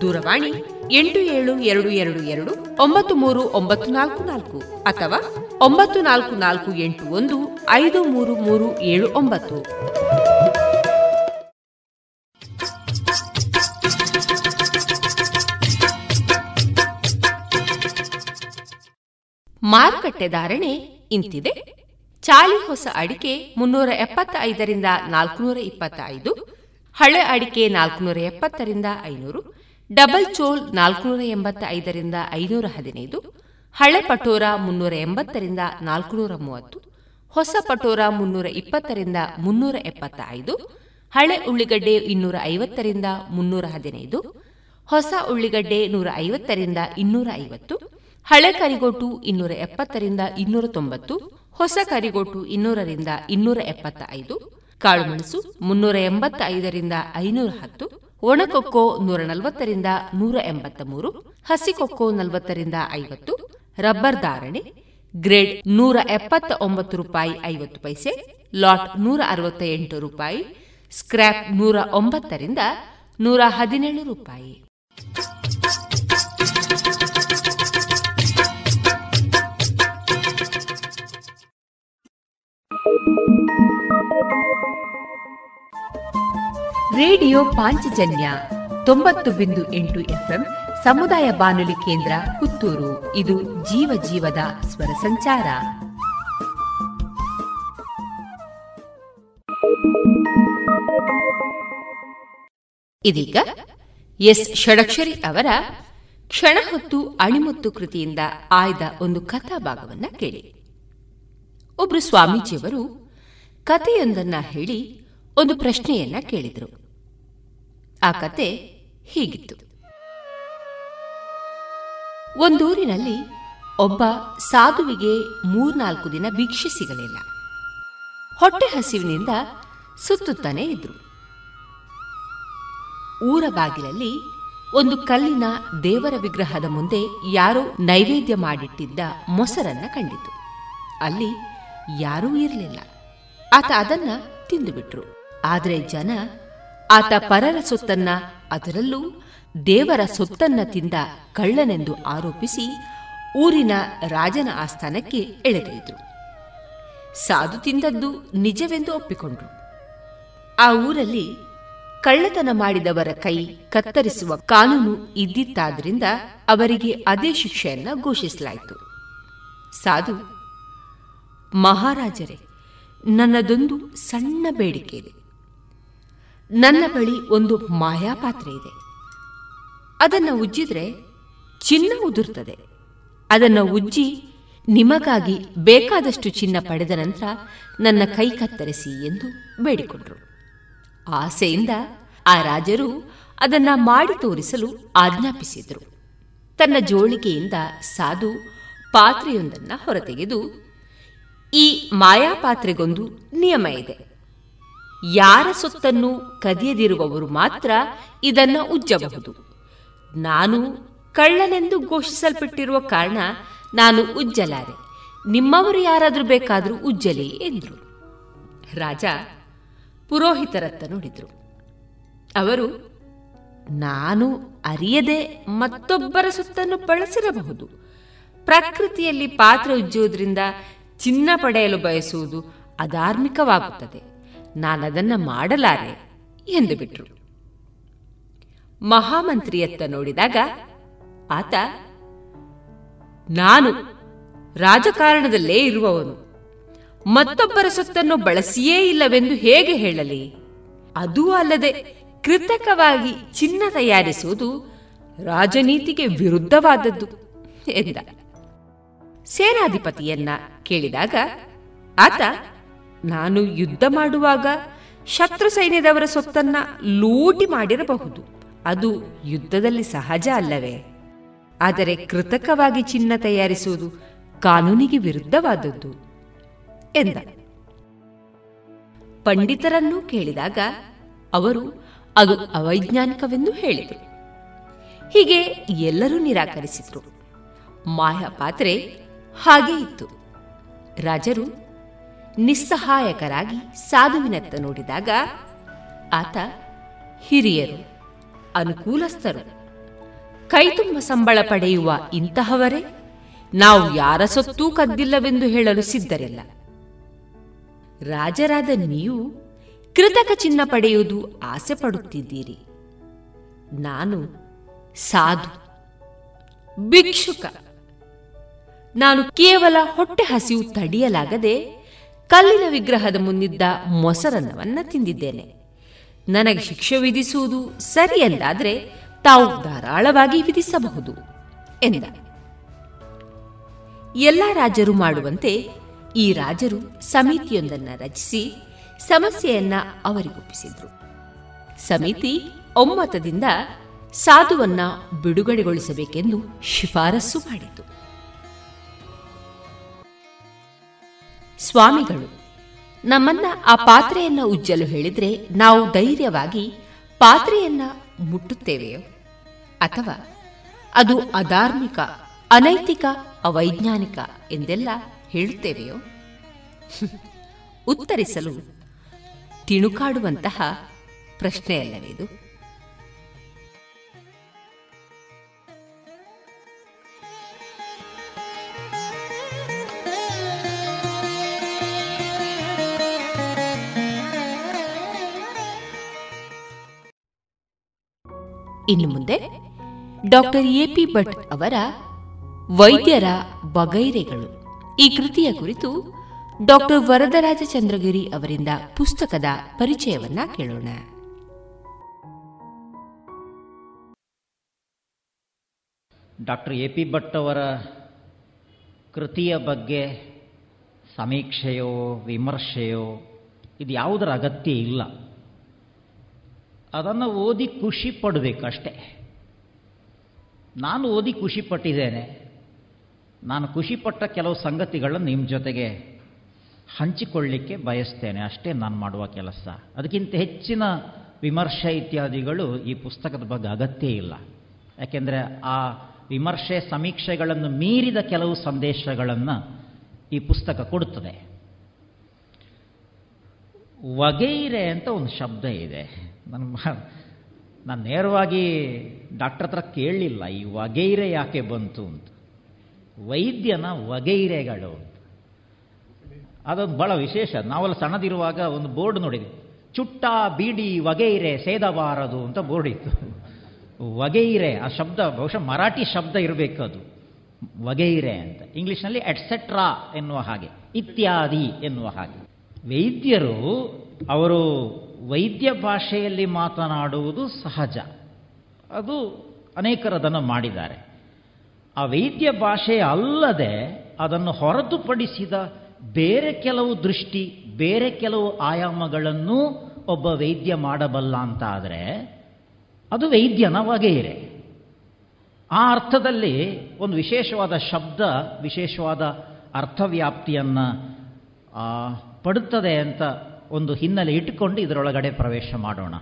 ದೂರವಾಣಿ ಎಂಟು ಏಳು ಎರಡು ಎರಡು ಎರಡು ಒಂಬತ್ತು ಮೂರು ಒಂಬತ್ತು ನಾಲ್ಕು ನಾಲ್ಕು ಅಥವಾ ಒಂಬತ್ತು ನಾಲ್ಕು ನಾಲ್ಕು ಎಂಟು ಒಂದು ಐದು ಮೂರು ಮೂರು ಏಳು ಒಂಬತ್ತು. ಮಾರುಕಟ್ಟೆ ಧಾರಣೆ ಇಂತಿದೆ. ಚಾಲಿ ಹೊಸ ಅಡಿಕೆ ಮುನ್ನೂರ ಎಪ್ಪತ್ತ ಐದರಿಂದ ನಾಲ್ಕುನೂರ ಇಪ್ಪತ್ತ ಐದು ಹಳೆ ಅಡಿಕೆ ನಾಲ್ಕುನೂರ ಎಪ್ಪತ್ತರಿಂದ ಐನೂರು ಡಬಲ್ ಚೋಲ್ ನಾಲ್ಕುನೂರ ಎಂಬತ್ತ ಐದರಿಂದ ಐನೂರ ಹದಿನೈದು, ಹಳೆ ಪಟೋರ ಮುನ್ನೂರ ಎಂಬತ್ತರಿಂದ ನಾಲ್ಕುನೂರ ಮೂವತ್ತು, ಹೊಸ ಪಟೋರ ಮುನ್ನೂರ ಇಪ್ಪತ್ತರಿಂದ ಮುನ್ನೂರ ಎಪ್ಪತ್ತ ಐದು ಹಳೆ ಉಳ್ಳಿಗಡ್ಡೆ ಇನ್ನೂರ ಐವತ್ತರಿಂದ ಮುನ್ನೂರ ಹದಿನೈದು, ಹೊಸ ಉಳ್ಳಿಗಡ್ಡೆ ನೂರ ಐವತ್ತರಿಂದ ಇನ್ನೂರ ಐವತ್ತು, ಹಳೆ ಕರಿಗೋಟು ಇನ್ನೂರ ಎಪ್ಪತ್ತರಿಂದ ಇನ್ನೂರ ತೊಂಬತ್ತು, ಹೊಸ ಕರಿಗೋಟು ಇನ್ನೂರರಿಂದ ಇನ್ನೂರ ಎಪ್ಪತ್ತ ಐದು ಕಾಳುಮೆಣಸು ಮುನ್ನೂರ ಎಂಬತ್ತ ಐದರಿಂದ ಐನೂರ ಹತ್ತು ಒಣಕೊಕ್ಕೋ ನೂರ ನಲವತ್ತರಿಂದ ನೂರ ಎಂಬತ್ತ ಮೂರು ಹಸಿಕೊಕ್ಕೋ ನಲವತ್ತರಿಂದ ಐವತ್ತು, ರಬ್ಬರ್ ಧಾರಣೆ, ಗ್ರೇಡ್ ನೂರ ಎಪ್ಪತ್ತ ಒಂಬತ್ತು ರೂಪಾಯಿ ಐವತ್ತು ಪೈಸೆ, ಲಾಟ್ ನೂರ ಅರವತ್ತ ಎಂಟು ರೂಪಾಯಿ, ಸ್ಕ್ರ್ಯಾಪ್ ನೂರ ಒಂಬತ್ತರಿಂದ ನೂರ ಹದಿನೇಳು ರೂಪಾಯಿ. ರೇಡಿಯೋ ಪಾಂಚಜನ್ಯ ತೊಂಬತ್ತು ಬಿಂದು ಎಂಟು ಎಫ್ಎಂ ಸಮುದಾಯ ಬಾನುಲಿ ಕೇಂದ್ರ ಪುತ್ತೂರು. ಇದು ಜೀವ ಜೀವದ ಸ್ವರ ಸಂಚಾರ. ಇದೀಗ ಎಸ್ ಷಡಕ್ಷರಿ ಅವರ ಕ್ಷಣ ಹೊತ್ತು ಅಣಿಮುತ್ತು ಕೃತಿಯಿಂದ ಆಯ್ದ ಒಂದು ಕಥಾ ಭಾಗವನ್ನ ಕೇಳಿ. ಒಬ್ರು ಸ್ವಾಮೀಜಿಯವರು ಕಥೆಯೊಂದನ್ನ ಹೇಳಿ ಒಂದು ಪ್ರಶ್ನೆಯನ್ನ ಕೇಳಿದರು. ಆ ಕತೆ ಹೀಗಿತ್ತು. ಒಂದೂರಿನಲ್ಲಿ ಒಬ್ಬ ಸಾಧುವಿಗೆ ಮೂರ್ನಾಲ್ಕು ದಿನ ಭಿಕ್ಷೆ ಸಿಗಲಿಲ್ಲ. ಹೊಟ್ಟೆ ಹಸಿವಿನಿಂದ ಸುತ್ತುತ್ತಾನೆ ಇದ್ರು. ಊರ ಬಾಗಿಲಲ್ಲಿ ಒಂದು ಕಲ್ಲಿನ ದೇವರ ವಿಗ್ರಹದ ಮುಂದೆ ಯಾರೋ ನೈವೇದ್ಯ ಮಾಡಿಟ್ಟಿದ್ದ ಮೊಸರನ್ನ ಕಂಡಿತು. ಅಲ್ಲಿ ಯಾರೂ ಇರಲಿಲ್ಲ. ಆತ ಅದನ್ನ ತಿಂದುಬಿಟ್ರು. ಆದರೆ ಜನ ಆತ ಪರರ ಸೊತ್ತನ್ನ, ಅದರಲ್ಲೂ ದೇವರ ಸೊತ್ತನ್ನ ತಿಂದ ಕಳ್ಳನೆಂದು ಆರೋಪಿಸಿ ಊರಿನ ರಾಜನ ಆಸ್ಥಾನಕ್ಕೆ ಎಳೆದೊಯ್ದರು ಸಾಧು ತಿಂದದ್ದು ನಿಜವೆಂದು ಒಪ್ಪಿಕೊಂಡ್ರು. ಆ ಊರಲ್ಲಿ ಕಳ್ಳತನ ಮಾಡಿದವರ ಕೈ ಕತ್ತರಿಸುವ ಕಾನೂನು ಇದ್ದಿತ್ತಾದ್ರಿಂದ ಅವರಿಗೆ ಅದೇ ಶಿಕ್ಷೆಯನ್ನ ಘೋಷಿಸಲಾಯಿತು. ಸಾಧು, ಮಹಾರಾಜರೇ, ನನ್ನದೊಂದು ಸಣ್ಣ ಬೇಡಿಕೆ ಇದೆ ನನ್ನ ಬಳಿ ಒಂದು ಮಾಯಾಪಾತ್ರೆ ಇದೆ. ಅದನ್ನು ಉಜ್ಜಿದ್ರೆ ಚಿನ್ನ ಉದುರ್ತದೆ. ಅದನ್ನು ಉಜ್ಜಿ ನಿಮಗಾಗಿ ಬೇಕಾದಷ್ಟು ಚಿನ್ನ ಪಡೆದ ನಂತರ ನನ್ನ ಕೈ ಕತ್ತರಿಸಿ ಎಂದು ಬೇಡಿಕೊಂಡರು. ಆಸೆಯಿಂದ ಆ ರಾಜರು ಅದನ್ನ ಮಾಡಿ ತೋರಿಸಲು ಆಜ್ಞಾಪಿಸಿದರು. ತನ್ನ ಜೋಳಿಗೆಯಿಂದ ಸಾಧು ಪಾತ್ರೆಯೊಂದನ್ನು ಹೊರತೆಗೆದು, ಈ ಮಾಯಾಪಾತ್ರೆಗೊಂದು ನಿಯಮ ಇದೆ. ಯಾರ ಸೊತ್ತನ್ನು ಕದಿಯದಿರುವವರು ಮಾತ್ರ ಇದನ್ನು ಉಜ್ಜಬಹುದು. ನಾನು ಕಳ್ಳನೆಂದು ಘೋಷಿಸಲ್ಪಟ್ಟಿರುವ ಕಾರಣ ನಾನು ಉಜ್ಜಲಾರೆ. ನಿಮ್ಮವರು ಯಾರಾದರೂ ಬೇಕಾದರೂ ಉಜ್ಜಲಿ ಎಂದರು. ರಾಜ ಪುರೋಹಿತರತ್ತ ನೋಡಿದರು. ಅವರು, ನಾನು ಅರಿಯದೆ ಮತ್ತೊಬ್ಬರ ಸುತ್ತನ್ನು ಬಳಸಿರಬಹುದು. ಪ್ರಕೃತಿಯಲ್ಲಿ ಪಾತ್ರ ಉಜ್ಜುವುದರಿಂದ ಚಿನ್ನ ಪಡೆಯಲು ಬಯಸುವುದು ಅಧಾರ್ಮಿಕವಾಗುತ್ತದೆ. ನಾನದನ್ನ ಮಾಡಲಾರೆ ಎಂದು ಬಿಟ್ರು. ಮಹಾಮಂತ್ರಿಯತ್ತ ನೋಡಿದಾಗ ಆತ, ನಾನು ರಾಜಕಾರಣದಲ್ಲೇ ಇರುವವನು, ಮತ್ತೊಬ್ಬರ ಸೊತ್ತನ್ನು ಬಳಸಿಯೇ ಇಲ್ಲವೆಂದು ಹೇಗೆ ಹೇಳಲಿ? ಅದೂ ಅಲ್ಲದೆ ಕೃತಕವಾಗಿ ಚಿನ್ನ ತಯಾರಿಸುವುದು ರಾಜನೀತಿಗೆ ವಿರುದ್ಧವಾದದ್ದು ಎಂದ. ಸೇನಾಧಿಪತಿಯನ್ನ ಕೇಳಿದಾಗ ಆತ ನಾನು ಯುದ್ಧ ಮಾಡುವಾಗ ಶತ್ರು ಸೈನ್ಯದವರ ಸೊತ್ತನ್ನ ಲೂಟಿ ಮಾಡಿರಬಹುದು. ಅದು ಯುದ್ಧದಲ್ಲಿ ಸಹಜ ಅಲ್ಲವೇ? ಆದರೆ ಕೃತಕವಾಗಿ ಚಿನ್ನ ತಯಾರಿಸುವುದು ಕಾನೂನಿಗೆ ವಿರುದ್ಧವಾದದ್ದು ಎಂದ. ಪಂಡಿತರನ್ನು ಕೇಳಿದಾಗ ಅವರು, ಅದು ಅವೈಜ್ಞಾನಿಕವೆಂದು ಹೇಳಿದರು. ಹೀಗೆ ಎಲ್ಲರೂ ನಿರಾಕರಿಸಿದ್ರು. ಮಾಯಾ ಪಾತ್ರೆ ಹಾಗೆ ಇತ್ತು. ರಾಜರು ನಿಸ್ಸಹಾಯಕರಾಗಿ ಸಾಧುವಿನತ್ತ ನೋಡಿದಾಗ ಆತ ಹಿರಿಯರು, ಅನುಕೂಲಸ್ಥರು. ಕೈತುಂಬ ಸಂಬಳ ಪಡೆಯುವ ಇಂತಹವರೇ ನಾವು ಯಾರ ಸೊತ್ತೂ ಕದ್ದಿಲ್ಲವೆಂದು ಹೇಳಲು ಸಿದ್ಧರಿಲ್ಲ. ರಾಜರಾದ ನೀವು ಕೃತಕ ಚಿನ್ನ ಪಡೆಯುವುದು ಆಸೆ ಪಡುತ್ತಿದ್ದೀರಿ. ನಾನು ಸಾಧು, ಭಿಕ್ಷುಕ. ನಾನು ಕೇವಲ ಹೊಟ್ಟೆ ಹಸಿವು ತಡೆಯಲಾಗದೆ ಕಲ್ಲಿನ ವಿಗ್ರಹದ ಮುಂದಿದ್ದ ಮೊಸರನ್ನವನ್ನ ತಿಂದಿದ್ದೇನೆ. ನನಗೆ ಶಿಕ್ಷೆ ವಿಧಿಸುವುದು ಸರಿಯಲ್ಲಾದ್ರೆ ತಾವು ಧಾರಾಳವಾಗಿ ವಿಧಿಸಬಹುದು, ಎಂದ. ಎಲ್ಲ ರಾಜರು ಮಾಡುವಂತೆ ಈ ರಾಜರು ಸಮಿತಿಯೊಂದನ್ನು ರಚಿಸಿ ಸಮಸ್ಯೆಯನ್ನ ಅವರಿಗೊಪ್ಪಿಸಿದ್ರು ಸಮಿತಿ ಒಮ್ಮತದಿಂದ ಸಾಧುವನ್ನ ಬಿಡುಗಡೆಗೊಳಿಸಬೇಕೆಂದು ಶಿಫಾರಸು ಮಾಡಿತು. ಸ್ವಾಮಿಗಳು, ನಮ್ಮನ್ನ ಆ ಪಾತ್ರೆಯನ್ನ ಉಜ್ಜಲು ಹೇಳಿದ್ರೆ ನಾವು ಧೈರ್ಯವಾಗಿ ಪಾತ್ರೆಯನ್ನ ಮುಟ್ಟುತ್ತೇವೆಯೋ? ಅಥವಾ ಅದು ಅಧಾರ್ಮಿಕ, ಅನೈತಿಕ, ಅವೈಜ್ಞಾನಿಕ ಎಂದೆಲ್ಲ ಹೇಳುತ್ತೇವೆಯೋ? ಉತ್ತರಿಸಲು ತಿಣುಕಾಡುವಂತಹ ಪ್ರಶ್ನೆಯಲ್ಲವಿದು? ಇನ್ನು ಮುಂದೆ ಡಾಕ್ಟರ್ ಎಪಿ ಭಟ್ ಅವರ ವೈದ್ಯರ ಬಗೈರೆಗಳು. ಈ ಕೃತಿಯ ಕುರಿತು ಡಾಕ್ಟರ್ ವರದರಾಜ ಚಂದ್ರಗಿರಿ ಅವರಿಂದ ಪುಸ್ತಕದ ಪರಿಚಯವನ್ನ ಕೇಳೋಣ. ಡಾಕ್ಟರ್ ಎ ಪಿ ಭಟ್ ಅವರ ಕೃತಿಯ ಬಗ್ಗೆ ಸಮೀಕ್ಷೆಯೋ ವಿಮರ್ಶೆಯೋ ಇದು ಯಾವುದರ ಅಗತ್ಯ ಇಲ್ಲ. ಅದನ್ನು ಓದಿ ಖುಷಿ ಪಡಬೇಕಷ್ಟೆ. ನಾನು ಓದಿ ಖುಷಿ ಪಟ್ಟಿದ್ದೇನೆ. ನಾನು ಖುಷಿಪಟ್ಟ ಕೆಲವು ಸಂಗತಿಗಳನ್ನು ನಿಮ್ಮ ಜೊತೆಗೆ ಹಂಚಿಕೊಳ್ಳಿಕ್ಕೆ ಬಯಸ್ತೇನೆ. ಅಷ್ಟೇ ನಾನು ಮಾಡುವ ಕೆಲಸ. ಅದಕ್ಕಿಂತ ಹೆಚ್ಚಿನ ವಿಮರ್ಶೆ ಇತ್ಯಾದಿಗಳು ಈ ಪುಸ್ತಕದ ಬಗ್ಗೆ ಅಗತ್ಯ ಇಲ್ಲ. ಯಾಕೆಂದರೆ ಆ ವಿಮರ್ಶೆ ಸಮೀಕ್ಷೆಗಳನ್ನು ಮೀರಿದ ಕೆಲವು ಸಂದೇಶಗಳನ್ನು ಈ ಪುಸ್ತಕ ಕೊಡುತ್ತದೆ. ವಗೈರೆ ಅಂತ ಒಂದು ಶಬ್ದ ಇದೆ. ನನ್ನ ನಾನು ನೇರವಾಗಿ ಡಾಕ್ಟ್ರ ಹತ್ರ ಕೇಳಲಿಲ್ಲ. ಈ ವಗೈರೆ ಯಾಕೆ ಬಂತು ಅಂತ. ವೈದ್ಯನ ವಗೈರೆಗಳು ಅದೊಂದು ಭಾಳ ವಿಶೇಷ. ನಾವೆಲ್ಲ ಸಣ್ಣದಿರುವಾಗ ಒಂದು ಬೋರ್ಡ್ ನೋಡಿದ್ವಿ. ಚುಟ್ಟ ಬೀಡಿ ವಗೈರೆ ಸೇದಬಾರದು ಅಂತ ಬೋರ್ಡ್ ಇತ್ತು. ವಗೈರೆ, ಆ ಶಬ್ದ, ಬಹುಶಃ ಮರಾಠಿ ಶಬ್ದ ಇರಬೇಕು ಅದು ವಗೈರೆ ಅಂತ. ಇಂಗ್ಲೀಷ್ನಲ್ಲಿ ಎಟ್ಸೆಟ್ರಾ ಎನ್ನುವ ಹಾಗೆ. ಇತ್ಯಾದಿ ಎನ್ನುವ ಹಾಗೆ. ವೈದ್ಯರು ಅವರು ವೈದ್ಯ ಭಾಷೆಯಲ್ಲಿ ಮಾತನಾಡುವುದು ಸಹಜ. ಅದು ಅನೇಕರದನ್ನು ಮಾಡಿದ್ದಾರೆ. ಆ ವೈದ್ಯ ಭಾಷೆ ಅಲ್ಲದೆ ಅದನ್ನು ಹೊರತುಪಡಿಸಿದ ಬೇರೆ ಕೆಲವು ದೃಷ್ಟಿ, ಬೇರೆ ಕೆಲವು ಆಯಾಮಗಳನ್ನು ಒಬ್ಬ ವೈದ್ಯ ಮಾಡಬಲ್ಲ ಅಂತ ಆದರೆ ಅದು ವೈದ್ಯನ ವಗೈರೆ ಆ ಅರ್ಥದಲ್ಲಿ ಒಂದು ವಿಶೇಷವಾದ ಶಬ್ದ, ವಿಶೇಷವಾದ ಅರ್ಥವ್ಯಾಪ್ತಿಯನ್ನು ಪಡುತ್ತದೆ ಅಂತ ಒಂದು ಹಿನ್ನೆಲೆ ಇಟ್ಟುಕೊಂಡು ಇದರೊಳಗಡೆ ಪ್ರವೇಶ ಮಾಡೋಣ.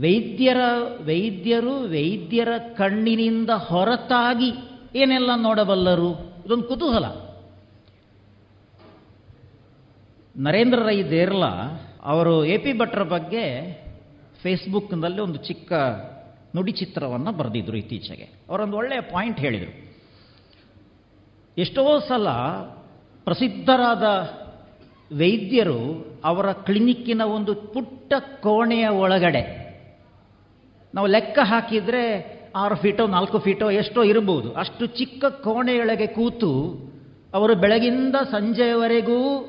ವೈದ್ಯರ, ವೈದ್ಯರು ವೈದ್ಯರ ಕಣ್ಣಿನಿಂದ ಹೊರತಾಗಿ ಏನೆಲ್ಲ ನೋಡಬಲ್ಲರು? ಇದೊಂದು ಕುತೂಹಲ. ನರೇಂದ್ರ ರೈ ದೇರ್ಲ ಅವರು ಎ ಪಿ ಭಟ್ರ ಬಗ್ಗೆ ಫೇಸ್ಬುಕ್ನಲ್ಲಿ ಒಂದು ಚಿಕ್ಕ ನುಡಿ ಚಿತ್ರವನ್ನು ಬರೆದಿದ್ರು ಇತ್ತೀಚೆಗೆ. ಅವರೊಂದು ಒಳ್ಳೆಯ ಪಾಯಿಂಟ್ ಹೇಳಿದರು. ಎಷ್ಟೋ ಸಲ ಪ್ರಸಿದ್ಧರಾದ ವೈದ್ಯರು ಅವರ ಕ್ಲಿನಿಕ್ಕಿನ ಒಂದು ಪುಟ್ಟ ಕೋಣೆಯ ಒಳಗಡೆ. ನಾವು ಲೆಕ್ಕ ಹಾಕಿದರೆ ಆರು ಫೀಟೋ, ನಾಲ್ಕು ಫೀಟೋ ಎಷ್ಟೋ ಇರಬಹುದು. ಅಷ್ಟು ಚಿಕ್ಕ ಕೋಣೆಯೊಳಗೆ ಕೂತು ಅವರು ಬೆಳಗಿಂದ ಸಂಜೆಯವರೆಗೂ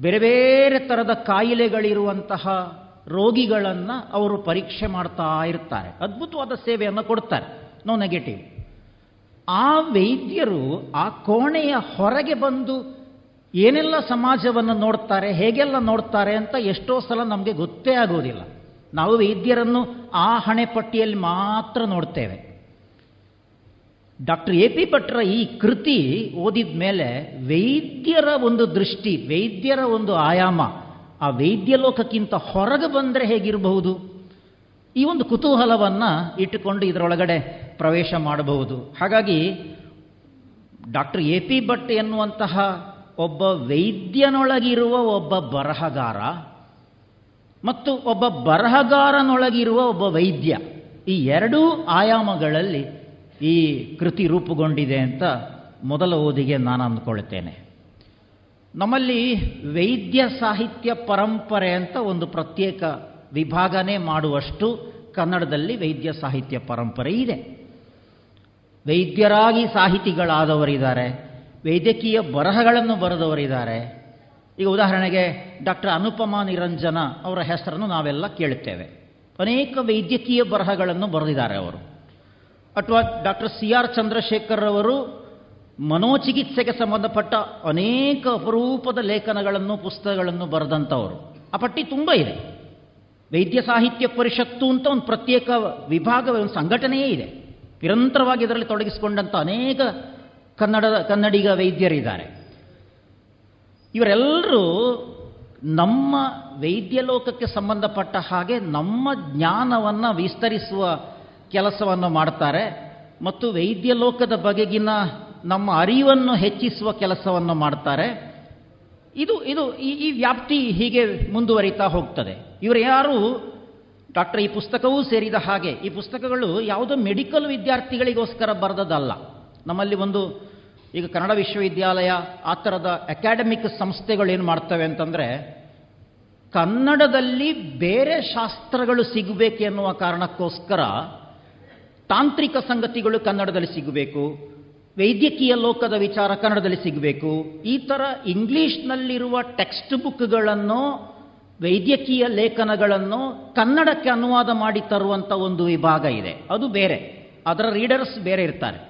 ಬೇರೆ ಬೇರೆ ಥರದ ಕಾಯಿಲೆಗಳಿರುವಂತಹ ರೋಗಿಗಳನ್ನು ಅವರು ಪರೀಕ್ಷೆ ಮಾಡ್ತಾ ಇರ್ತಾರೆ. ಅದ್ಭುತವಾದ ಸೇವೆಯನ್ನು ಕೊಡ್ತಾರೆ. ನೋ ನೆಗೆಟಿವ್ ಆ ವೈದ್ಯರು ಆ ಕೋಣೆಯ ಹೊರಗೆ ಬಂದು ಏನೆಲ್ಲ ಸಮಾಜವನ್ನು ನೋಡ್ತಾರೆ, ಹೇಗೆಲ್ಲ ನೋಡ್ತಾರೆ ಅಂತ ಎಷ್ಟೋ ಸಲ ನಮಗೆ ಗೊತ್ತೇ ಆಗೋದಿಲ್ಲ. ನಾವು ವೈದ್ಯರನ್ನು ಆ ಹಣೆಪಟ್ಟಿಯಲ್ಲಿ ಮಾತ್ರ ನೋಡ್ತೇವೆ. ಡಾಕ್ಟರ್ ಎ ಪಿ ಭಟ್ರ ಈ ಕೃತಿ ಓದಿದ ಮೇಲೆ ವೈದ್ಯರ ಒಂದು ದೃಷ್ಟಿ, ವೈದ್ಯರ ಒಂದು ಆಯಾಮ, ಆ ವೈದ್ಯ ಲೋಕಕ್ಕಿಂತ ಹೊರಗೆ ಬಂದರೆ ಹೇಗಿರಬಹುದು? ಈ ಒಂದು ಕುತೂಹಲವನ್ನು ಇಟ್ಟುಕೊಂಡು ಇದರೊಳಗಡೆ ಪ್ರವೇಶ ಮಾಡಬಹುದು. ಹಾಗಾಗಿ ಡಾಕ್ಟರ್ ಎ ಪಿ ಭಟ್ ಎನ್ನುವಂತಹ ಒಬ್ಬ ವೈದ್ಯನೊಳಗಿರುವ ಒಬ್ಬ ಬರಹಗಾರ ಮತ್ತು ಒಬ್ಬ ಬರಹಗಾರನೊಳಗಿರುವ ಒಬ್ಬ ವೈದ್ಯ. ಈ ಎರಡೂ ಆಯಾಮಗಳಲ್ಲಿ ಈ ಕೃತಿ ರೂಪುಗೊಂಡಿದೆ ಅಂತ ಮೊದಲ ಓದಿಗೆ ನಾನು ಅಂದ್ಕೊಳ್ತೇನೆ ನಮ್ಮಲ್ಲಿ ವೈದ್ಯ ಸಾಹಿತ್ಯ ಪರಂಪರೆ ಅಂತ ಒಂದು ಪ್ರತ್ಯೇಕ ವಿಭಾಗನೆ ಮಾಡುವಷ್ಟು ಕನ್ನಡದಲ್ಲಿ ವೈದ್ಯ ಸಾಹಿತ್ಯ ಪರಂಪರೆ ಇದೆ. ವೈದ್ಯರಾಗಿ ಸಾಹಿತಿಗಳಾದವರಿದ್ದಾರೆ. ವೈದ್ಯಕೀಯ ಬರಹಗಳನ್ನು ಬರೆದವರಿದ್ದಾರೆ. ಈಗ ಉದಾಹರಣೆಗೆ ಡಾಕ್ಟರ್ ಅನುಪಮಾ ನಿರಂಜನ ಅವರ ಹೆಸರನ್ನು ನಾವೆಲ್ಲ ಕೇಳುತ್ತೇವೆ. ಅನೇಕ ವೈದ್ಯಕೀಯ ಬರಹಗಳನ್ನು ಬರೆದಿದ್ದಾರೆ ಅವರು. ಅಥವಾ ಡಾಕ್ಟರ್ ಸಿ ಆರ್ ಚಂದ್ರಶೇಖರ್ ಅವರು ಮನೋಚಿಕಿತ್ಸೆಗೆ ಸಂಬಂಧಪಟ್ಟ ಅನೇಕ ಅಪರೂಪದ ಲೇಖನಗಳನ್ನು, ಪುಸ್ತಕಗಳನ್ನು ಬರೆದಂಥವರು. ಆ ಪಟ್ಟಿ ತುಂಬ ಇದೆ. ವೈದ್ಯ ಸಾಹಿತ್ಯ ಪರಿಷತ್ತು ಅಂತ ಒಂದು ಪ್ರತ್ಯೇಕ ವಿಭಾಗ ಒಂದು ಸಂಘಟನೆಯೇ ಇದೆ. ನಿರಂತರವಾಗಿ ಇದರಲ್ಲಿ ತೊಡಗಿಸಿಕೊಂಡಂಥ ಅನೇಕ ಕನ್ನಡದ ಕನ್ನಡಿಗ ವೈದ್ಯರಿದ್ದಾರೆ. ಇವರೆಲ್ಲರೂ ನಮ್ಮ ವೈದ್ಯ ಲೋಕಕ್ಕೆ ಸಂಬಂಧಪಟ್ಟ ಹಾಗೆ ನಮ್ಮ ಜ್ಞಾನವನ್ನು ವಿಸ್ತರಿಸುವ ಕೆಲಸವನ್ನು ಮಾಡ್ತಾರೆ ಮತ್ತು ವೈದ್ಯ ಲೋಕದ ಬಗೆಗಿನ ನಮ್ಮ ಅರಿವನ್ನು ಹೆಚ್ಚಿಸುವ ಕೆಲಸವನ್ನು ಮಾಡ್ತಾರೆ. ಇದು ಇದು ಈ ಈ ವ್ಯಾಪ್ತಿ ಹೀಗೆ ಮುಂದುವರಿತಾ ಹೋಗ್ತದೆ. ಇವರು ಯಾರು? ಡಾಕ್ಟರ್, ಈ ಪುಸ್ತಕವೂ ಸೇರಿದ ಹಾಗೆ. ಈ ಪುಸ್ತಕಗಳು ಯಾವುದೋ ಮೆಡಿಕಲ್ ವಿದ್ಯಾರ್ಥಿಗಳಿಗೋಸ್ಕರ ಬರೆದದಲ್ಲ ನಮ್ಮಲ್ಲಿ ಒಂದು ಈಗ ಕನ್ನಡ ವಿಶ್ವವಿದ್ಯಾಲಯ ಆ ಥರದ ಅಕಾಡೆಮಿಕ್ ಸಂಸ್ಥೆಗಳು ಏನು ಮಾಡ್ತವೆ ಅಂತಂದರೆ, ಕನ್ನಡದಲ್ಲಿ ಬೇರೆ ಶಾಸ್ತ್ರಗಳು ಸಿಗಬೇಕು ಎನ್ನುವ ಕಾರಣಕ್ಕೋಸ್ಕರ ತಾಂತ್ರಿಕ ಸಂಗತಿಗಳು ಕನ್ನಡದಲ್ಲಿ ಸಿಗಬೇಕು, ವೈದ್ಯಕೀಯ ಲೋಕದ ವಿಚಾರ ಕನ್ನಡದಲ್ಲಿ ಸಿಗಬೇಕು, ಈ ಥರ ಇಂಗ್ಲೀಷ್ನಲ್ಲಿರುವ ಟೆಕ್ಸ್ಟ್ ಬುಕ್ಗಳನ್ನು ವೈದ್ಯಕೀಯ ಲೇಖನಗಳನ್ನು ಕನ್ನಡಕ್ಕೆ ಅನುವಾದ ಮಾಡಿ ತರುವಂಥ ಒಂದು ವಿಭಾಗ ಇದೆ. ಅದು ಬೇರೆ. ಅದರ ರೀಡರ್ಸ್ ಬೇರೆ ಇರ್ತಾರೆ.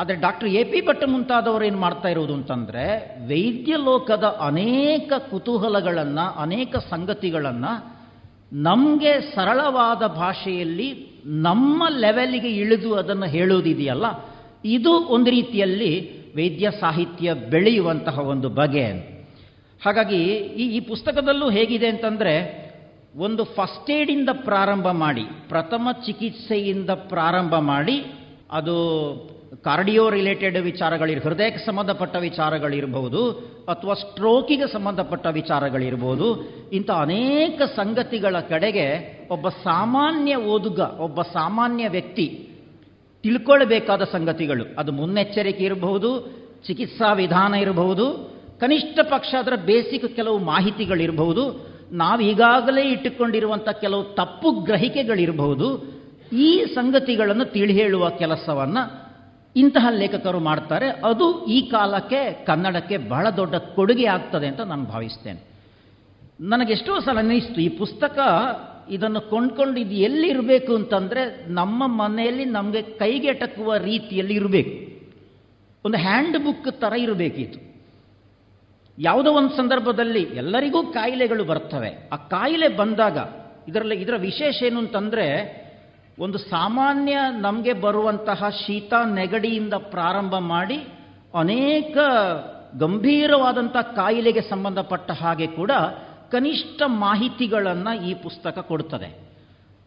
ಆದರೆ ಡಾಕ್ಟರ್ ಎ ಪಿ ಭಟ್ ಮುಂತಾದವರು ಏನು ಮಾಡ್ತಾ ಇರೋದು ಅಂತಂದರೆ ವೈದ್ಯ ಲೋಕದ ಅನೇಕ ಕುತೂಹಲಗಳನ್ನು, ಅನೇಕ ಸಂಗತಿಗಳನ್ನು ನಮಗೆ ಸರಳವಾದ ಭಾಷೆಯಲ್ಲಿ ನಮ್ಮ ಲೆವೆಲ್ಗೆ ಇಳಿದು ಅದನ್ನು ಹೇಳೋದಿದೆಯಲ್ಲ, ಇದು ಒಂದು ರೀತಿಯಲ್ಲಿ ವೈದ್ಯ ಸಾಹಿತ್ಯ ಬೆಳೆಯುವಂತಹ ಒಂದು ಬಗೆ. ಹಾಗಾಗಿ ಈ ಈ ಪುಸ್ತಕದಲ್ಲೂ ಹೇಗಿದೆ ಅಂತಂದರೆ ಒಂದು ಫಸ್ಟ್ ಏಡಿಂದ ಪ್ರಾರಂಭ ಮಾಡಿ, ಪ್ರಥಮ ಚಿಕಿತ್ಸೆಯಿಂದ ಪ್ರಾರಂಭ ಮಾಡಿ, ಅದು ಕಾರ್ಡಿಯೋ ರಿಲೇಟೆಡ್ ವಿಚಾರಗಳಿರ್, ಹೃದಯಕ್ಕೆ ಸಂಬಂಧಪಟ್ಟ ವಿಚಾರಗಳಿರಬಹುದು, ಅಥವಾ ಸ್ಟ್ರೋಕಿಗೆ ಸಂಬಂಧಪಟ್ಟ ವಿಚಾರಗಳಿರ್ಬೋದು, ಇಂಥ ಅನೇಕ ಸಂಗತಿಗಳ ಕಡೆಗೆ ಒಬ್ಬ ಸಾಮಾನ್ಯ ಓದುಗ, ಒಬ್ಬ ಸಾಮಾನ್ಯ ವ್ಯಕ್ತಿ ತಿಳ್ಕೊಳ್ಬೇಕಾದ ಸಂಗತಿಗಳು. ಅದು ಮುನ್ನೆಚ್ಚರಿಕೆ ಇರಬಹುದು, ಚಿಕಿತ್ಸಾ ವಿಧಾನ ಇರಬಹುದು, ಕನಿಷ್ಠ ಪಕ್ಷ ಅದರ ಬೇಸಿಕ್ ಕೆಲವು ಮಾಹಿತಿಗಳಿರಬಹುದು ನಾವೀಗಾಗಲೇ ಇಟ್ಟುಕೊಂಡಿರುವಂಥ ಕೆಲವು ತಪ್ಪು ಗ್ರಹಿಕೆಗಳಿರಬಹುದು, ಈ ಸಂಗತಿಗಳನ್ನು ತಿಳಿ ಹೇಳುವ ಕೆಲಸವನ್ನು ಇಂತಹ ಲೇಖಕರು ಮಾಡ್ತಾರೆ, ಅದು ಈ ಕಾಲಕ್ಕೆ ಕನ್ನಡಕ್ಕೆ ಬಹಳ ದೊಡ್ಡ ಕೊಡುಗೆ ಆಗ್ತದೆ ಅಂತ ನಾನು ಭಾವಿಸ್ತೇನೆ. ನನಗೆಷ್ಟೋ ಸಲ ಅನ್ನಿಸ್ತು, ಈ ಪುಸ್ತಕ ಇದನ್ನು ಕೊಂಡ್ಕೊಂಡು ಇದು ಎಲ್ಲಿರಬೇಕು ಅಂತಂದರೆ ನಮ್ಮ ಮನೆಯಲ್ಲಿ ನಮಗೆ ಕೈಗೆಟಕುವ ರೀತಿಯಲ್ಲಿ ಇರಬೇಕು. ಒಂದು ಹ್ಯಾಂಡ್ ಬುಕ್ ಥರ ಇರಬೇಕಿತ್ತು. ಯಾವುದೋ ಒಂದು ಸಂದರ್ಭದಲ್ಲಿ ಎಲ್ಲರಿಗೂ ಕಾಯಿಲೆಗಳು ಬರ್ತವೆ. ಆ ಕಾಯಿಲೆ ಬಂದಾಗ ಇದರಲ್ಲಿ ಇದರ ವಿಶೇಷ ಏನು ಅಂತಂದರೆ ಒಂದು ಸಾಮಾನ್ಯ ನಮಗೆ ಬರುವಂತಹ ಶೀತ ನೆಗಡಿಯಿಂದ ಪ್ರಾರಂಭ ಮಾಡಿ ಅನೇಕ ಗಂಭೀರವಾದಂಥ ಕಾಯಿಲೆಗೆ ಸಂಬಂಧಪಟ್ಟ ಹಾಗೆ ಕೂಡ ಕನಿಷ್ಠ ಮಾಹಿತಿಗಳನ್ನು ಈ ಪುಸ್ತಕ ಕೊಡ್ತದೆ.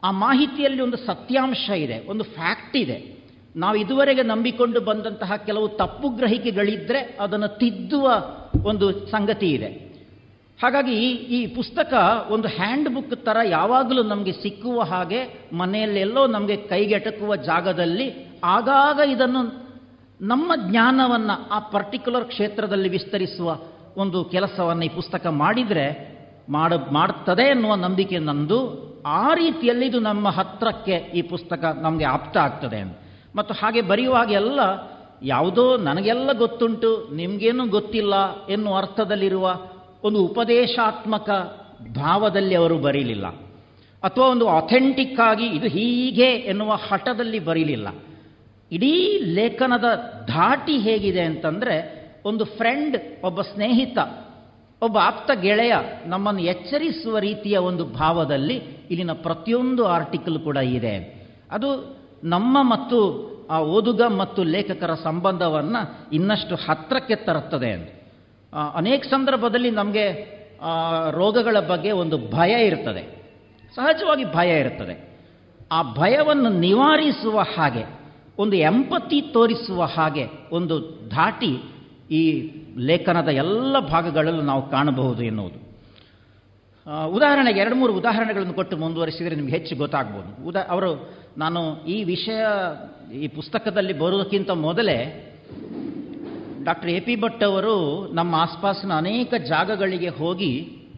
ಆ ಮಾಹಿತಿಯಲ್ಲಿ ಒಂದು ಸತ್ಯಾಂಶ ಇದೆ, ಒಂದು ಫ್ಯಾಕ್ಟ್ ಇದೆ. ನಾವು ಇದುವರೆಗೆ ನಂಬಿಕೊಂಡು ಬಂದಂತಹ ಕೆಲವು ತಪ್ಪು ಗ್ರಹಿಕೆಗಳಿದ್ದರೆ ಅದನ್ನು ತಿದ್ದುವ ಒಂದು ಸಂಗತಿ ಇದೆ. ಹಾಗಾಗಿ ಈ ಪುಸ್ತಕ ಒಂದು ಹ್ಯಾಂಡ್ ಬುಕ್ ಥರ ಯಾವಾಗಲೂ ನಮಗೆ ಸಿಕ್ಕುವ ಹಾಗೆ ಮನೆಯಲ್ಲೆಲ್ಲೋ ನಮಗೆ ಕೈಗೆಟಕುವ ಜಾಗದಲ್ಲಿ ಆಗಾಗ ಇದನ್ನು ನಮ್ಮ ಜ್ಞಾನವನ್ನು ಆ ಪರ್ಟಿಕ್ಯುಲರ್ ಕ್ಷೇತ್ರದಲ್ಲಿ ವಿಸ್ತರಿಸುವ ಒಂದು ಕೆಲಸವನ್ನು ಈ ಪುಸ್ತಕ ಮಾಡಿದರೆ ಮಾಡ, ಮಾಡ್ತದೆ ಎನ್ನುವ ನಂಬಿಕೆ ನಂದು. ಆ ರೀತಿಯಲ್ಲಿ ಇದು ನಮ್ಮ ಹತ್ರಕ್ಕೆ ಈ ಪುಸ್ತಕ ನಮಗೆ ಆಪ್ತ ಆಗ್ತದೆ ಮತ್ತು ಹಾಗೆ ಬರೆಯುವಾಗ ಎಲ್ಲ ಯಾವುದೋ ನನಗೆಲ್ಲ ಗೊತ್ತುಂಟು, ನಿಮಗೇನು ಗೊತ್ತಿಲ್ಲ ಎನ್ನುವ ಅರ್ಥದಲ್ಲಿರುವ ಒಂದು ಉಪದೇಶಾತ್ಮಕ ಭಾವದಲ್ಲಿ ಅವರು ಬರೀಲಿಲ್ಲ. ಅಥವಾ ಒಂದು ಅಥೆಂಟಿಕ್ ಆಗಿ ಇದು ಹೀಗೆ ಎನ್ನುವ ಹಠದಲ್ಲಿ ಬರೀಲಿಲ್ಲ. ಇಡೀ ಲೇಖನದ ಧಾಟಿ ಹೇಗಿದೆ ಅಂತಂದರೆ ಒಂದು ಫ್ರೆಂಡ್ ಒಬ್ಬ ಸ್ನೇಹಿತ, ಒಬ್ಬ ಆಪ್ತ ಗೆಳೆಯ ನಮ್ಮನ್ನು ಎಚ್ಚರಿಸುವ ರೀತಿಯ ಒಂದು ಭಾವದಲ್ಲಿ ಇಲ್ಲಿನ ಪ್ರತಿಯೊಂದು ಆರ್ಟಿಕಲ್ ಕೂಡ ಇದೆ. ಅದು ನಮ್ಮ ಮತ್ತು ಆ ಓದುಗ ಮತ್ತು ಲೇಖಕರ ಸಂಬಂಧವನ್ನು ಇನ್ನಷ್ಟು ಹತ್ತಿರಕ್ಕೆ ತರುತ್ತದೆ ಅನೇಕ ಸಂದರ್ಭದಲ್ಲಿ ನಮಗೆ ರೋಗಗಳ ಬಗ್ಗೆ ಒಂದು ಭಯ ಇರ್ತದೆ. ಸಹಜವಾಗಿ ಭಯ ಇರ್ತದೆ. ಆ ಭಯವನ್ನು ನಿವಾರಿಸುವ ಹಾಗೆ, ಒಂದು ಎಂಪತಿ ತೋರಿಸುವ ಹಾಗೆ ಒಂದು ಧಾಟಿ ಈ ಲೇಖನದ ಎಲ್ಲ ಭಾಗಗಳಲ್ಲೂ ನಾವು ಕಾಣಬಹುದು ಎನ್ನುವುದು. ಉದಾಹರಣೆಗೆ ಎರಡು ಮೂರು ಉದಾಹರಣೆಗಳನ್ನು ಕೊಟ್ಟು ಮುಂದುವರಿಸಿದರೆ ನಿಮಗೆ ಹೆಚ್ಚು ಗೊತ್ತಾಗ್ಬೋದು. ಉದಾ, ಅವರು, ನಾನು ಈ ವಿಷಯ ಈ ಪುಸ್ತಕದಲ್ಲಿ ಬರುವುದಕ್ಕಿಂತ ಮೊದಲೇ ಡಾಕ್ಟರ್ ಎ ಪಿ ಭಟ್ ಅವರು ನಮ್ಮ ಆಸ್ಪಾಸಿನ ಅನೇಕ ಜಾಗಗಳಿಗೆ ಹೋಗಿ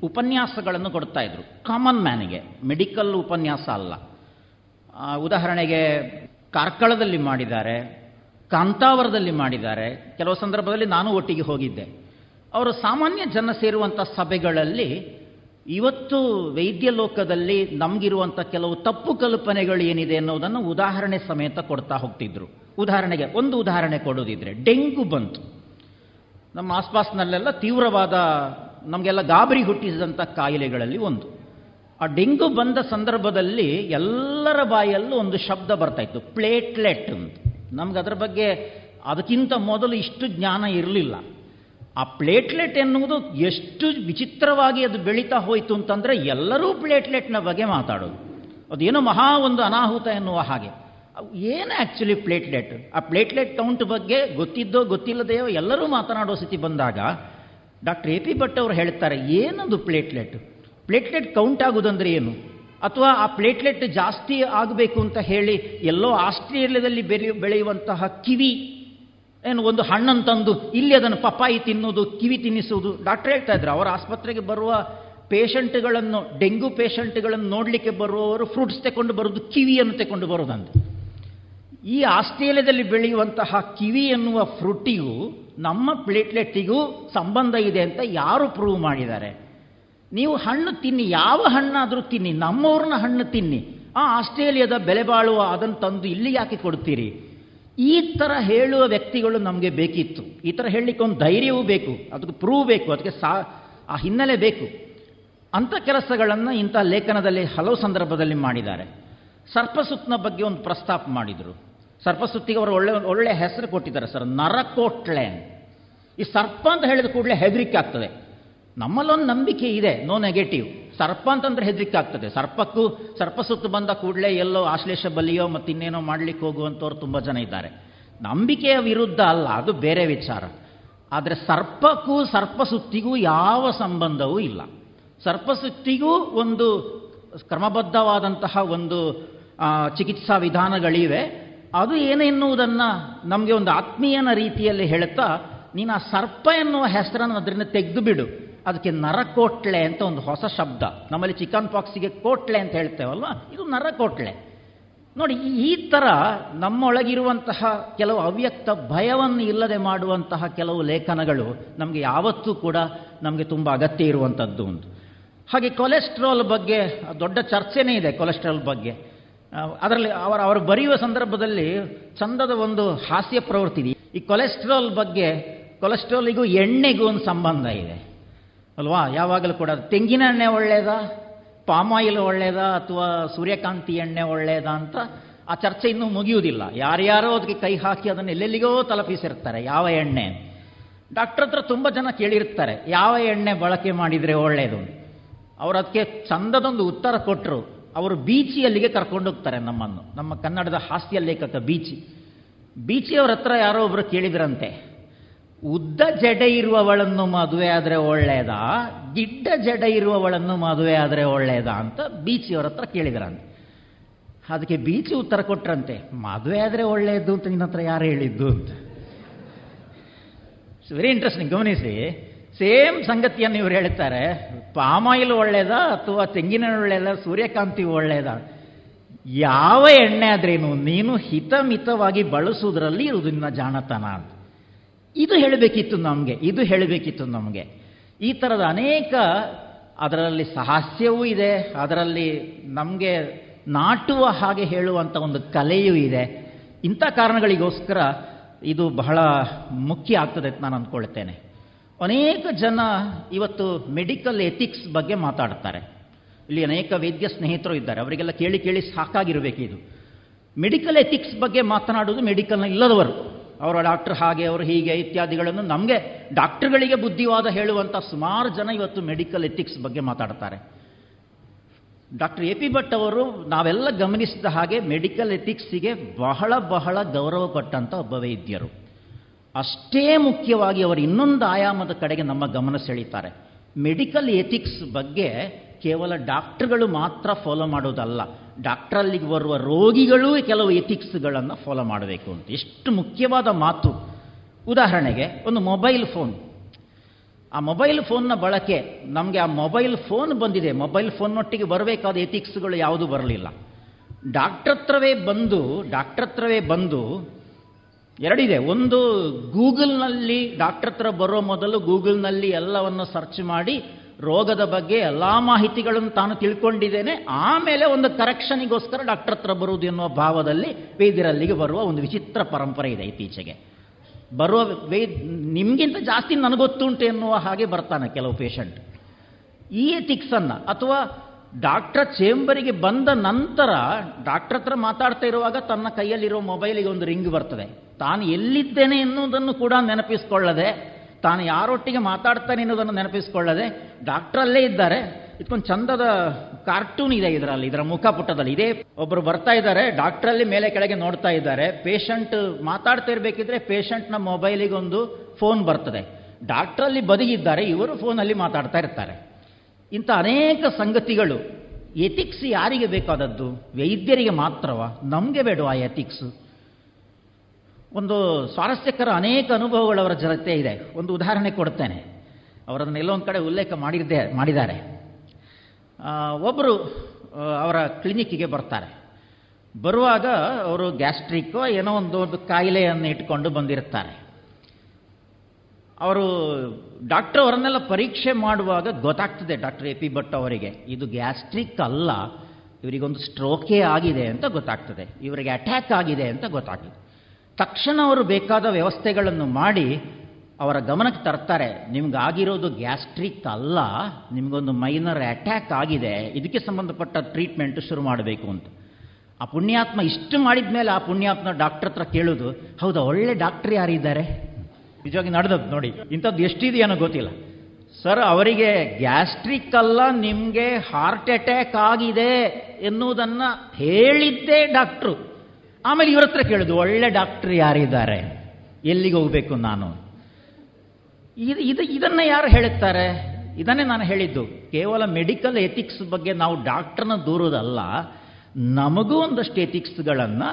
ಉಪನ್ಯಾಸಗಳನ್ನು ಕೊಡ್ತಾ ಇದ್ರು. ಕಾಮನ್ ಮ್ಯಾನಿಗೆ ಮೆಡಿಕಲ್ ಉಪನ್ಯಾಸ ಅಲ್ಲ. ಉದಾಹರಣೆಗೆ ಕಾರ್ಕಳದಲ್ಲಿ ಮಾಡಿದ್ದಾರೆ, ಕಾಂತಾವರದಲ್ಲಿ ಮಾಡಿದ್ದಾರೆ. ಕೆಲವು ಸಂದರ್ಭದಲ್ಲಿ ನಾನು ಒಟ್ಟಿಗೆ ಹೋಗಿದ್ದೆ. ಅವರು ಸಾಮಾನ್ಯ ಜನ ಸೇರುವಂಥ ಸಭೆಗಳಲ್ಲಿ ಇವತ್ತು ವೈದ್ಯ ಲೋಕದಲ್ಲಿ ನಮಗಿರುವಂಥ ಕೆಲವು ತಪ್ಪು ಕಲ್ಪನೆಗಳು ಏನಿದೆ ಅನ್ನೋದನ್ನು ಉದಾಹರಣೆ ಸಮೇತ ಕೊಡ್ತಾ ಹೋಗ್ತಿದ್ರು. ಉದಾಹರಣೆಗೆ, ಒಂದು ಉದಾಹರಣೆ ಕೊಡೋದಿದ್ರೆ ಡೆಂಗು ಬಂತು. ನಮ್ಮ ಆಸ್ಪಾಸ್ನಲ್ಲೆಲ್ಲ ತೀವ್ರವಾದ, ನಮಗೆಲ್ಲ ಗಾಬರಿ ಹುಟ್ಟಿಸಿದಂಥ ಕಾಯಿಲೆಗಳಲ್ಲಿ ಒಂದು. ಆ ಡೆಂಗು ಬಂದ ಸಂದರ್ಭದಲ್ಲಿ ಎಲ್ಲರ ಬಾಯಲ್ಲೂ ಒಂದು ಶಬ್ದ ಬರ್ತಾ ಇತ್ತು, ಪ್ಲೇಟ್ಲೆಟ್ ಅಂತ. ನಮ್ಗೆ ಅದರ ಬಗ್ಗೆ ಅದಕ್ಕಿಂತ ಮೊದಲು ಇಷ್ಟು ಜ್ಞಾನ ಇರಲಿಲ್ಲ. ಆ ಪ್ಲೇಟ್ಲೆಟ್ ಎನ್ನುವುದು ಎಷ್ಟು ವಿಚಿತ್ರವಾಗಿ ಅದು ಬೆಳೀತಾ ಹೋಯಿತು ಅಂತಂದರೆ ಎಲ್ಲರೂ ಪ್ಲೇಟ್ಲೆಟ್ನ ಬಗ್ಗೆ ಮಾತಾಡೋದು. ಅದೇನೋ ಮಹಾ ಒಂದು ಅನಾಹುತ ಎನ್ನುವ ಹಾಗೆ. ಏನು ಆ್ಯಕ್ಚುಲಿ ಪ್ಲೇಟ್ಲೆಟ್ ಆ ಪ್ಲೇಟ್ಲೆಟ್ ಕೌಂಟ್ ಬಗ್ಗೆ ಗೊತ್ತಿದ್ದೋ ಗೊತ್ತಿಲ್ಲದೆಯೋ ಎಲ್ಲರೂ ಮಾತನಾಡೋ ಸ್ಥಿತಿ ಬಂದಾಗ ಡಾಕ್ಟರ್ ಎ ಪಿ ಭಟ್ ಅವರು ಹೇಳ್ತಾರೆ, ಏನದು ಪ್ಲೇಟ್ಲೆಟ್ ಪ್ಲೇಟ್ಲೆಟ್ ಕೌಂಟ್ ಆಗುವುದಂದ್ರೆ ಏನು? ಅಥವಾ ಆ ಪ್ಲೇಟ್ಲೆಟ್ ಜಾಸ್ತಿ ಆಗಬೇಕು ಅಂತ ಹೇಳಿ ಎಲ್ಲೋ ಆಸ್ಟ್ರೇಲಿಯಾದಲ್ಲಿ ಬೆಳೆ ಬೆಳೆಯುವಂತಹ ಕಿವಿ, ಏನು ಒಂದು ಹಣ್ಣನ್ನು ತಂದು ಇಲ್ಲಿ ಅದನ್ನು ಪಪ್ಪಾಯಿ ತಿನ್ನೋದು ಕಿವಿ ತಿನ್ನಿಸುವುದು. ಡಾಕ್ಟರ್ ಹೇಳ್ತಾ ಇದ್ರು, ಅವರ ಆಸ್ಪತ್ರೆಗೆ ಬರುವ ಪೇಷಂಟ್ಗಳನ್ನು ಡೆಂಗ್ಯೂ ಪೇಷಂಟ್ಗಳನ್ನು ನೋಡಲಿಕ್ಕೆ ಬರುವವರು ಫ್ರೂಟ್ಸ್ ತಗೊಂಡು ಬರೋದು ಕಿವಿಯನ್ನು ತಗೊಂಡು ಬರೋದಂತ. ಈ ಆಸ್ಟ್ರೇಲಿಯಾದಲ್ಲಿ ಬೆಳೆಯುವಂತಹ ಕಿವಿ ಎನ್ನುವ ಫ್ರೂಟಿಗೂ, ನಮ್ಮ ಪ್ಲೇಟ್ಲೆಟ್ಟಿಗೂ ಸಂಬಂಧ ಇದೆ ಅಂತ ಯಾರು ಪ್ರೂವ್ ಮಾಡಿದ್ದಾರೆ? ನೀವು ಹಣ್ಣು ತಿನ್ನಿ, ಯಾವ ಹಣ್ಣಾದರೂ ತಿನ್ನಿ, ನಮ್ಮವ್ರನ್ನ ಹಣ್ಣು ತಿನ್ನಿ, ಆ ಆಸ್ಟ್ರೇಲಿಯಾದ ಬೆಲೆ ಬಾಳುವ ಅದನ್ನು ತಂದು ಇಲ್ಲಿ ಯಾಕೆ ಕೊಡ್ತೀರಿ? ಈ ಥರ ಹೇಳುವ ವ್ಯಕ್ತಿಗಳು ನಮಗೆ ಬೇಕಿತ್ತು. ಈ ಥರ ಹೇಳಲಿಕ್ಕೆ ಒಂದು ಧೈರ್ಯವೂ ಬೇಕು, ಅದಕ್ಕೆ ಪ್ರೂವ್ ಬೇಕು, ಅದಕ್ಕೆ ಸಾ, ಆ ಹಿನ್ನೆಲೆ ಬೇಕು. ಅಂಥ ಕೆಲಸಗಳನ್ನು ಇಂಥ ಲೇಖನದಲ್ಲಿ ಹಲವು ಸಂದರ್ಭದಲ್ಲಿ ಮಾಡಿದ್ದಾರೆ. ಸರ್ಪಸುತ್ನ ಬಗ್ಗೆ ಒಂದು ಪ್ರಸ್ತಾಪ ಮಾಡಿದರು. ಸರ್ಪಸುತ್ತಿಗೆ ಅವರು ಒಳ್ಳೆ ಒಳ್ಳೆ ಹೆಸರು ಕೊಟ್ಟಿದ್ದಾರೆ ಸರ್. ನರಕೋಟ್ಲೆ ಈ ಸರ್ಪ ಅಂತ ಹೇಳಿದ ಕೂಡಲೇ ಹೆದರಿಕೆ ಆಗ್ತದೆ. ನಮ್ಮಲ್ಲೊಂದು ನಂಬಿಕೆ ಇದೆ. ನೋ ನೆಗೆಟಿವ್ ಸರ್ಪ ಅಂತಂದ್ರೆ ಹೆದರಿಕೆ ಆಗ್ತದೆ. ಸರ್ಪಕ್ಕೂ ಸರ್ಪ ಸುತ್ತು ಬಂದ ಕೂಡಲೇ ಎಲ್ಲೋ ಆಶ್ಲೇಷ ಬಲಿಯೋ ಮತ್ತು ಇನ್ನೇನೋ ಮಾಡ್ಲಿಕ್ಕೆ ಹೋಗುವಂಥವ್ರು ತುಂಬ ಜನ ಇದ್ದಾರೆ. ನಂಬಿಕೆಯ ವಿರುದ್ಧ ಅಲ್ಲ, ಅದು ಬೇರೆ ವಿಚಾರ. ಆದರೆ ಸರ್ಪಕ್ಕೂ ಸರ್ಪಸುತ್ತಿಗೂ ಯಾವ ಸಂಬಂಧವೂ ಇಲ್ಲ. ಸರ್ಪಸುತ್ತಿಗೂ ಒಂದು ಕ್ರಮಬದ್ಧವಾದಂತಹ ಒಂದು ಚಿಕಿತ್ಸಾ ವಿಧಾನಗಳಿವೆ. ಅದು ಏನೆನ್ನುವುದನ್ನು ನಮಗೆ ಒಂದು ಆತ್ಮೀಯನ ರೀತಿಯಲ್ಲಿ ಹೇಳುತ್ತಾ, ನೀನು ಆ ಸರ್ಪ ಎನ್ನುವ ಹೆಸರನ್ನು ಅದರಿಂದ ತೆಗೆದು ಬಿಡು. ಅದಕ್ಕೆ ನರಕೋಟ್ಲೆ ಅಂತ ಒಂದು ಹೊಸ ಶಬ್ದ. ನಮ್ಮಲ್ಲಿ ಚಿಕನ್ ಪಾಕ್ಸಿಗೆ ಕೋಟ್ಲೆ ಅಂತ ಹೇಳ್ತೇವಲ್ವ? ಇದು ನರಕೋಟ್ಲೆ. ನೋಡಿ, ಈ ಥರ ನಮ್ಮೊಳಗಿರುವಂತಹ ಕೆಲವು ಅವ್ಯಕ್ತ ಭಯವನ್ನು ಇಲ್ಲದೆ ಮಾಡುವಂತಹ ಕೆಲವು ಲೇಖನಗಳು ನಮಗೆ ಯಾವತ್ತೂ ಕೂಡ ನಮಗೆ ತುಂಬ ಅಗತ್ಯ ಇರುವಂಥದ್ದು ಒಂದು. ಹಾಗೆ ಕೊಲೆಸ್ಟ್ರಾಲ್ ಬಗ್ಗೆ ದೊಡ್ಡ ಚರ್ಚೆನೇ ಇದೆ ಕೊಲೆಸ್ಟ್ರಾಲ್ ಬಗ್ಗೆ. ಅದರಲ್ಲಿ ಅವರ, ಅವರು ಬರೆಯುವ ಸಂದರ್ಭದಲ್ಲಿ ಚಂದದ ಒಂದು ಹಾಸ್ಯ ಪ್ರವೃತ್ತಿ ಇದೆ. ಈ ಕೊಲೆಸ್ಟ್ರಾಲ್ ಬಗ್ಗೆ ಕೊಲೆಸ್ಟ್ರಾಲಿಗೂ ಎಣ್ಣೆಗೂ ಒಂದು ಸಂಬಂಧ ಇದೆ. ಅಲ್ವಾ? ಯಾವಾಗಲೂ ಕೂಡ ತೆಂಗಿನ ಎಣ್ಣೆ ಒಳ್ಳೆಯದಾ ಪಾಮ್ ಆಯಿಲ್ ಒಳ್ಳೆಯದಾ ಅಥವಾ ಸೂರ್ಯಕಾಂತಿ ಎಣ್ಣೆ ಒಳ್ಳೆಯದಾ ಅಂತ ಆ ಚರ್ಚೆ ಇನ್ನೂ ಮುಗಿಯುವುದಿಲ್ಲ. ಯಾರ್ಯಾರೋ ಅದಕ್ಕೆ ಕೈ ಹಾಕಿ ಅದನ್ನು ಎಲ್ಲೆಲ್ಲಿಗೋ ತಲುಪಿಸಿರ್ತಾರೆ, ಯಾವ ಎಣ್ಣೆ ಡಾಕ್ಟರ್ ಹತ್ರ ತುಂಬ ಜನ ಕೇಳಿರ್ತಾರೆ, ಯಾವ ಎಣ್ಣೆ ಬಳಕೆ ಮಾಡಿದರೆ ಒಳ್ಳೆಯದು ಅವರು ಅದಕ್ಕೆ ಚಂದದೊಂದು ಉತ್ತರ ಕೊಟ್ಟರು ಅವರು ಬೀಚಿಯಲ್ಲಿಗೆ ಕರ್ಕೊಂಡು ಹೋಗ್ತಾರೆ ನಮ್ಮನ್ನು. ನಮ್ಮ ಕನ್ನಡದ ಹಾಸ್ಯ ಲೇಖಕ ಬೀಚಿ. ಬೀಚಿಯವ್ರ ಹತ್ರ ಯಾರೋ ಒಬ್ಬರು ಕೇಳಿದ್ರಂತೆ, ಉದ್ದ ಜಡೆ ಇರುವವಳನ್ನು ಮದುವೆ ಆದರೆ ಒಳ್ಳೆಯದಾ ಗಿಡ್ಡ ಜಡೆ ಇರುವವಳನ್ನು ಮದುವೆ ಆದರೆ ಒಳ್ಳೆಯದಾ ಅಂತ ಬೀಚಿಯವ್ರ ಹತ್ರ ಕೇಳಿದ್ರಂತೆ. ಅದಕ್ಕೆ ಬೀಚಿ ಉತ್ತರ ಕೊಟ್ರಂತೆ, ಮದುವೆ ಆದರೆ ಒಳ್ಳೆಯದು ಅಂತ ನಿನ್ನ ಹತ್ರ ಯಾರು ಹೇಳಿದ್ದು ಅಂತ. ವೆರಿ ಇಂಟ್ರೆಸ್ಟಿಂಗ್ ಗಮನಿಸಿ. ಸೇಮ್ ಸಂಗತಿಯನ್ನು ಇವರು ಹೇಳ್ತಾರೆ. ಪಾಮಾಯಿಲ್ ಒಳ್ಳೇದ ಅಥವಾ ತೆಂಗಿನ ಒಳ್ಳೇದ, ಸೂರ್ಯಕಾಂತಿ ಒಳ್ಳೇದ. ಯಾವ ಎಣ್ಣೆ ಆದ್ರೇನು ನೀನು ಹಿತಮಿತವಾಗಿ ಬಳಸುವುದರಲ್ಲಿ ಇರುವುದು ನಿನ್ನ ಜಾಣತನ ಅಂತ. ಇದು ಹೇಳಬೇಕಿತ್ತು ನಮಗೆ, ಇದು ಹೇಳಬೇಕಿತ್ತು ನಮಗೆ. ಈ ಥರದ ಅನೇಕ ಅದರಲ್ಲಿ ಸಾಹಸ್ಯವೂ ಇದೆ, ಅದರಲ್ಲಿ ನಮಗೆ ನಾಟುವ ಹಾಗೆ ಹೇಳುವಂಥ ಒಂದು ಕಲೆಯೂ ಇದೆ. ಇಂಥ ಕಾರಣಗಳಿಗೋಸ್ಕರ ಇದು ಬಹಳ ಮುಖ್ಯ ಆಗ್ತದೆ ಅಂತ ನಾನು ಅಂದ್ಕೊಳ್ತೇನೆ. ಅನೇಕ ಜನ ಇವತ್ತು ಮೆಡಿಕಲ್ ಎಥಿಕ್ಸ್ ಬಗ್ಗೆ ಮಾತಾಡ್ತಾರೆ ಇಲ್ಲಿ ಅನೇಕ ವೈದ್ಯ ಸ್ನೇಹಿತರು ಇದ್ದಾರೆ. ಅವರಿಗೆಲ್ಲ ಕೇಳಿ ಕೇಳಿ ಸಾಕಾಗಿರಬೇಕು ಇದು. ಮೆಡಿಕಲ್ ಎಥಿಕ್ಸ್ ಬಗ್ಗೆ ಮಾತನಾಡುವುದು ಮೆಡಿಕಲ್ನ ಇಲ್ಲದವರು. ಅವರ ಡಾಕ್ಟರ್ ಹಾಗೆ, ಅವರು ಹೀಗೆ ಇತ್ಯಾದಿಗಳನ್ನು ನಮಗೆ ಡಾಕ್ಟರ್ಗಳಿಗೆ ಬುದ್ಧಿವಾದ ಹೇಳುವಂಥ ಸುಮಾರು ಜನ ಇವತ್ತು ಮೆಡಿಕಲ್ ಎಥಿಕ್ಸ್ ಬಗ್ಗೆ ಮಾತಾಡ್ತಾರೆ ಡಾಕ್ಟರ್ ಎ ಪಿ ಭಟ್ ಅವರು ನಾವೆಲ್ಲ ಗಮನಿಸಿದ ಹಾಗೆ ಮೆಡಿಕಲ್ ಎಥಿಕ್ಸಿಗೆ ಬಹಳ ಬಹಳ ಗೌರವ ಕೊಟ್ಟಂಥ ಒಬ್ಬ ವೈದ್ಯರು. ಅಷ್ಟೇ ಮುಖ್ಯವಾಗಿ ಅವರು ಇನ್ನೊಂದು ಆಯಾಮದ ಕಡೆಗೆ ನಮ್ಮ ಗಮನ ಸೆಳೀತಾರೆ. ಮೆಡಿಕಲ್ ಎಥಿಕ್ಸ್ ಬಗ್ಗೆ ಕೇವಲ ಡಾಕ್ಟರ್ಗಳು ಮಾತ್ರ ಫಾಲೋ ಮಾಡೋದಲ್ಲ. ಡಾಕ್ಟ್ರಲ್ಲಿಗೆ ಬರುವ ರೋಗಿಗಳೂ ಕೆಲವು ಎಥಿಕ್ಸ್ಗಳನ್ನು ಫಾಲೋ ಮಾಡಬೇಕು ಅಂತ. ಎಷ್ಟು ಮುಖ್ಯವಾದ ಮಾತು. ಉದಾಹರಣೆಗೆ ಒಂದು ಮೊಬೈಲ್ ಫೋನ್. ಆ ಮೊಬೈಲ್ ಫೋನ್ನ ಬಳಕೆ, ನಮಗೆ ಆ ಮೊಬೈಲ್ ಫೋನ್ ಬಂದಿದೆ. ಮೊಬೈಲ್ ಫೋನ್ನೊಟ್ಟಿಗೆ ಬರಬೇಕಾದ ಎಥಿಕ್ಸ್ಗಳು ಯಾವುದೂ ಬರಲಿಲ್ಲ. ಡಾಕ್ಟ್ರ್ ಹತ್ರವೇ ಬಂದು ಡಾಕ್ಟ್ರ್ ಹತ್ರವೇ ಬಂದು ಎರಡಿದೆ. ಒಂದು, ಗೂಗಲ್ನಲ್ಲಿ ಡಾಕ್ಟರ್ ಹತ್ರ ಬರೋ ಮೊದಲು ಗೂಗಲ್ನಲ್ಲಿ ಎಲ್ಲವನ್ನು ಸರ್ಚ್ ಮಾಡಿ ರೋಗದ ಬಗ್ಗೆ ಎಲ್ಲ ಮಾಹಿತಿಗಳನ್ನು ತಾನು ತಿಳ್ಕೊಂಡಿದ್ದೇನೆ. ಆಮೇಲೆ ಒಂದು ಕರೆಕ್ಷನಿಗೋಸ್ಕರ ಡಾಕ್ಟರ್ ಹತ್ರ ಬರುವುದು ಎನ್ನುವ ಭಾವದಲ್ಲಿ ವೈದ್ಯರಲ್ಲಿಗೆ ಬರುವ ಒಂದು ವಿಚಿತ್ರ ಪರಂಪರೆ ಇದೆ ಇತ್ತೀಚೆಗೆ. ಬರುವ ವೈದ್, ನಿಮಗಿಂತ ಜಾಸ್ತಿ ನನಗೊತ್ತುಂಟು ಎನ್ನುವ ಹಾಗೆ ಬರ್ತಾನೆ ಕೆಲವು ಪೇಷಂಟ್. ಈ ಎಥಿಕ್ಸನ್ನು ಅಥವಾ ಡಾಕ್ಟರ್ ಚೇಂಬರಿಗೆ ಬಂದ ನಂತರ ಡಾಕ್ಟರ್ ಹತ್ರ ಮಾತಾಡ್ತಾ ಇರುವಾಗ ತನ್ನ ಕೈಯಲ್ಲಿರೋ ಮೊಬೈಲಿಗೆ ಒಂದು ರಿಂಗ್ ಬರ್ತದೆ. ತಾನು ಎಲ್ಲಿದ್ದೇನೆ ಎನ್ನುವುದನ್ನು ಕೂಡ ನೆನಪಿಸ್ಕೊಳ್ಳದೆ, ತಾನು ಯಾರೊಟ್ಟಿಗೆ ಮಾತಾಡ್ತಾನೆ ಎನ್ನುವುದನ್ನು ನೆನಪಿಸ್ಕೊಳ್ಳದೆ ಡಾಕ್ಟ್ರಲ್ಲೇ ಇದ್ದಾರೆ. ಇದಕ್ಕೊಂದು ಚಂದದ ಕಾರ್ಟೂನ್ ಇದೆ ಇದರಲ್ಲಿ, ಇದರ ಮುಖಪುಟದಲ್ಲಿ ಇದೇ ಒಬ್ಬರು ಬರ್ತಾ ಇದ್ದಾರೆ ಡಾಕ್ಟ್ರಲ್ಲಿ ಮೇಲೆ ಕೆಳಗೆ ನೋಡ್ತಾ ಇದ್ದಾರೆ. ಪೇಷಂಟ್ ಮಾತಾಡ್ತಾ ಇರಬೇಕಿದ್ರೆ ಪೇಷಂಟ್ನ ಮೊಬೈಲಿಗೆ ಒಂದು ಫೋನ್ ಬರ್ತದೆ. ಡಾಕ್ಟ್ರಲ್ಲಿ ಬದಿಗಿದ್ದಾರೆ, ಇವರು ಫೋನಲ್ಲಿ ಮಾತಾಡ್ತಾ ಇರ್ತಾರೆ. ಇಂಥ ಅನೇಕ ಸಂಗತಿಗಳು ಎಥಿಕ್ಸ್ ಯಾರಿಗೆ ಬೇಕಾದದ್ದು? ವೈದ್ಯರಿಗೆ ಮಾತ್ರವ? ನಮಗೆ ಬೇಡ ಆ ಎಥಿಕ್ಸ್ ಒಂದು ಸ್ವಾರಸ್ಯಕರ ಅನೇಕ ಅನುಭವಗಳು ಅವರ ಜೊತೆ ಇದೆ. ಒಂದು ಉದಾಹರಣೆ ಕೊಡ್ತೇನೆ. ಅವರನ್ನು ಎಲ್ಲೊಂದು ಕಡೆ ಉಲ್ಲೇಖ ಮಾಡಿದ್ದೆ, ಮಾಡಿದ್ದಾರೆ. ಒಬ್ಬರು ಅವರ ಕ್ಲಿನಿಕ್ಕಿಗೆ ಬರ್ತಾರೆ. ಬರುವಾಗ ಅವರು ಗ್ಯಾಸ್ಟ್ರಿಕ್ಕೋ ಏನೋ ಒಂದು ಒಂದು ಕಾಯಿಲೆಯನ್ನು ಇಟ್ಕೊಂಡು ಬಂದಿರ್ತಾರೆ. ಅವರು ಡಾಕ್ಟರ್ ಅವರನ್ನೆಲ್ಲ ಪರೀಕ್ಷೆ ಮಾಡುವಾಗ ಗೊತ್ತಾಗ್ತದೆ ಡಾಕ್ಟರ್ ಎ ಪಿ ಭಟ್ ಅವರಿಗೆ, ಇದು ಗ್ಯಾಸ್ಟ್ರಿಕ್ ಅಲ್ಲ, ಇವರಿಗೊಂದು ಸ್ಟ್ರೋಕೇ ಆಗಿದೆ ಅಂತ ಗೊತ್ತಾಗ್ತದೆ, ಇವರಿಗೆ ಅಟ್ಯಾಕ್ ಆಗಿದೆ ಅಂತ ಗೊತ್ತಾಗ್ತದೆ. ತಕ್ಷಣ ಅವರು ಬೇಕಾದ ವ್ಯವಸ್ಥೆಗಳನ್ನು ಮಾಡಿ ಅವರ ಗಮನಕ್ಕೆ ತರ್ತಾರೆ, ನಿಮ್ಗಾಗಿರೋದು ಗ್ಯಾಸ್ಟ್ರಿಕ್ ಅಲ್ಲ, ನಿಮಗೊಂದು ಮೈನರ್ ಅಟ್ಯಾಕ್ ಆಗಿದೆ, ಇದಕ್ಕೆ ಸಂಬಂಧಪಟ್ಟ ಟ್ರೀಟ್ಮೆಂಟ್ ಶುರು ಮಾಡಬೇಕು ಅಂತ. ಆ ಪುಣ್ಯಾತ್ಮ ಇಷ್ಟು ಮಾಡಿದ ಮೇಲೆ ಆ ಪುಣ್ಯಾತ್ಮ ಡಾಕ್ಟರ್ ಹತ್ರ ಕೇಳೋದು, ಹೌದಾ, ಒಳ್ಳೆ ಡಾಕ್ಟರ್ ಯಾರಿದ್ದಾರೆ? ನಿಜವಾಗಿ ನಡೆದದ್ದು ನೋಡಿ, ಇಂಥದ್ದು ಎಷ್ಟಿದೆಯನ್ನೋ ಗೊತ್ತಿಲ್ಲ. ಸರ್, ಅವರಿಗೆ ಗ್ಯಾಸ್ಟ್ರಿಕ್ ಅಲ್ಲ, ನಿಮಗೆ ಹಾರ್ಟ್ ಅಟ್ಯಾಕ್ ಆಗಿದೆ ಎನ್ನುವುದನ್ನು ಹೇಳಿದ್ದೇ ಡಾಕ್ಟ್ರು. ಆಮೇಲೆ ಇವ್ರ ಹತ್ರ ಕೇಳೋದು ಒಳ್ಳೆ ಡಾಕ್ಟ್ರ್ ಯಾರಿದ್ದಾರೆ? ಎಲ್ಲಿಗೆ ಹೋಗಬೇಕು ನಾನು? ಇದು ಇದು, ಇದನ್ನು ಯಾರು ಹೇಳುತ್ತಾರೆ? ಇದನ್ನೇ ನಾನು ಹೇಳಿದ್ದು, ಕೇವಲ ಮೆಡಿಕಲ್ ಎಥಿಕ್ಸ್ ಬಗ್ಗೆ ನಾವು ಡಾಕ್ಟ್ರನ್ನ ದೂರೋದಲ್ಲ, ನಮಗೂ ಒಂದಷ್ಟು ಎಥಿಕ್ಸ್ಗಳನ್ನು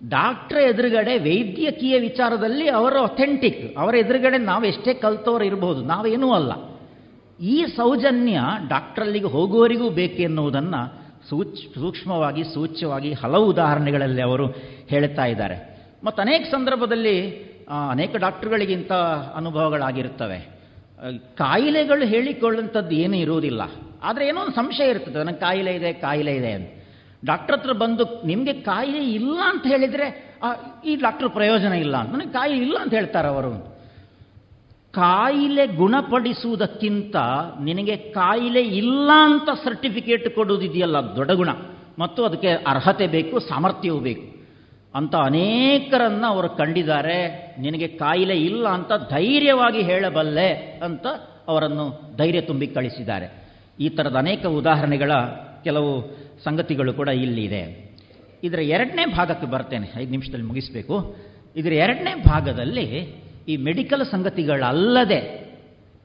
ಡಾಕ್ಟ್ರ್ ಎದುರುಗಡೆ ವೈದ್ಯಕೀಯ ವಿಚಾರದಲ್ಲಿ ಅವರು ಅಥೆಂಟಿಕ್ ಅವರ ಎದುರುಗಡೆ ನಾವು ಎಷ್ಟೇ ಕಲ್ತವ್ರು ಇರಬಹುದು ನಾವೇನೂ ಅಲ್ಲ. ಈ ಸೌಜನ್ಯ ಡಾಕ್ಟ್ರಲ್ಲಿಗೆ ಹೋಗುವವರಿಗೂ ಬೇಕೆನ್ನುವುದನ್ನು ಸೂಚ್, ಸೂಕ್ಷ್ಮವಾಗಿ, ಸೂಚ್ಯವಾಗಿ ಹಲವು ಉದಾಹರಣೆಗಳಲ್ಲಿ ಅವರು ಹೇಳ್ತಾ ಇದ್ದಾರೆ. ಮತ್ತು ಅನೇಕ ಸಂದರ್ಭದಲ್ಲಿ ಅನೇಕ ಡಾಕ್ಟ್ರುಗಳಿಗಿಂತ ಅನುಭವಗಳಾಗಿರ್ತವೆ ಕಾಯಿಲೆಗಳು ಹೇಳಿಕೊಳ್ಳುವಂಥದ್ದು ಏನೂ ಇರುವುದಿಲ್ಲ. ಆದರೆ ಏನೋ ಒಂದು ಸಂಶಯ ಇರ್ತದೆ, ನನಗೆ ಕಾಯಿಲೆ ಇದೆ ಕಾಯಿಲೆ ಇದೆ ಅಂತ. ಡಾಕ್ಟರ್ ಹತ್ರ ಬಂದು, ನಿಮಗೆ ಕಾಯಿಲೆ ಇಲ್ಲ ಅಂತ ಹೇಳಿದರೆ ಈ ಡಾಕ್ಟರ್ ಪ್ರಯೋಜನ ಇಲ್ಲ ಅಂತ. ನನಗೆ ಕಾಯಿಲೆ ಇಲ್ಲ ಅಂತ ಹೇಳ್ತಾರೆ ಅವರು. ಕಾಯಿಲೆ ಗುಣಪಡಿಸುವುದಕ್ಕಿಂತ ನಿನಗೆ ಕಾಯಿಲೆ ಇಲ್ಲ ಅಂತ ಸರ್ಟಿಫಿಕೇಟ್ ಕೊಡುವುದಿದೆಯಲ್ಲ, ದೊಡ್ಡ ಗುಣ. ಮತ್ತು ಅದಕ್ಕೆ ಅರ್ಹತೆ ಬೇಕು, ಸಾಮರ್ಥ್ಯವೂ ಬೇಕು. ಅಂತ ಅನೇಕರನ್ನು ಅವರು ಕಂಡಿದ್ದಾರೆ. ನಿನಗೆ ಕಾಯಿಲೆ ಇಲ್ಲ ಅಂತ ಧೈರ್ಯವಾಗಿ ಹೇಳಬಲ್ಲೆ ಅಂತ ಅವರನ್ನು ಧೈರ್ಯ ತುಂಬಿ ಕಳಿಸಿದ್ದಾರೆ. ಈ ಥರದ ಅನೇಕ ಉದಾಹರಣೆಗಳ ಕೆಲವು ಸಂಗತಿಗಳು ಕೂಡ ಇಲ್ಲಿದೆ. ಇದರ ಎರಡನೇ ಭಾಗಕ್ಕೆ ಬರ್ತೇನೆ. ಐದು ನಿಮಿಷದಲ್ಲಿ ಮುಗಿಸಬೇಕು. ಇದರ ಎರಡನೇ ಭಾಗದಲ್ಲಿ ಈ ಮೆಡಿಕಲ್ ಸಂಗತಿಗಳಲ್ಲದೆ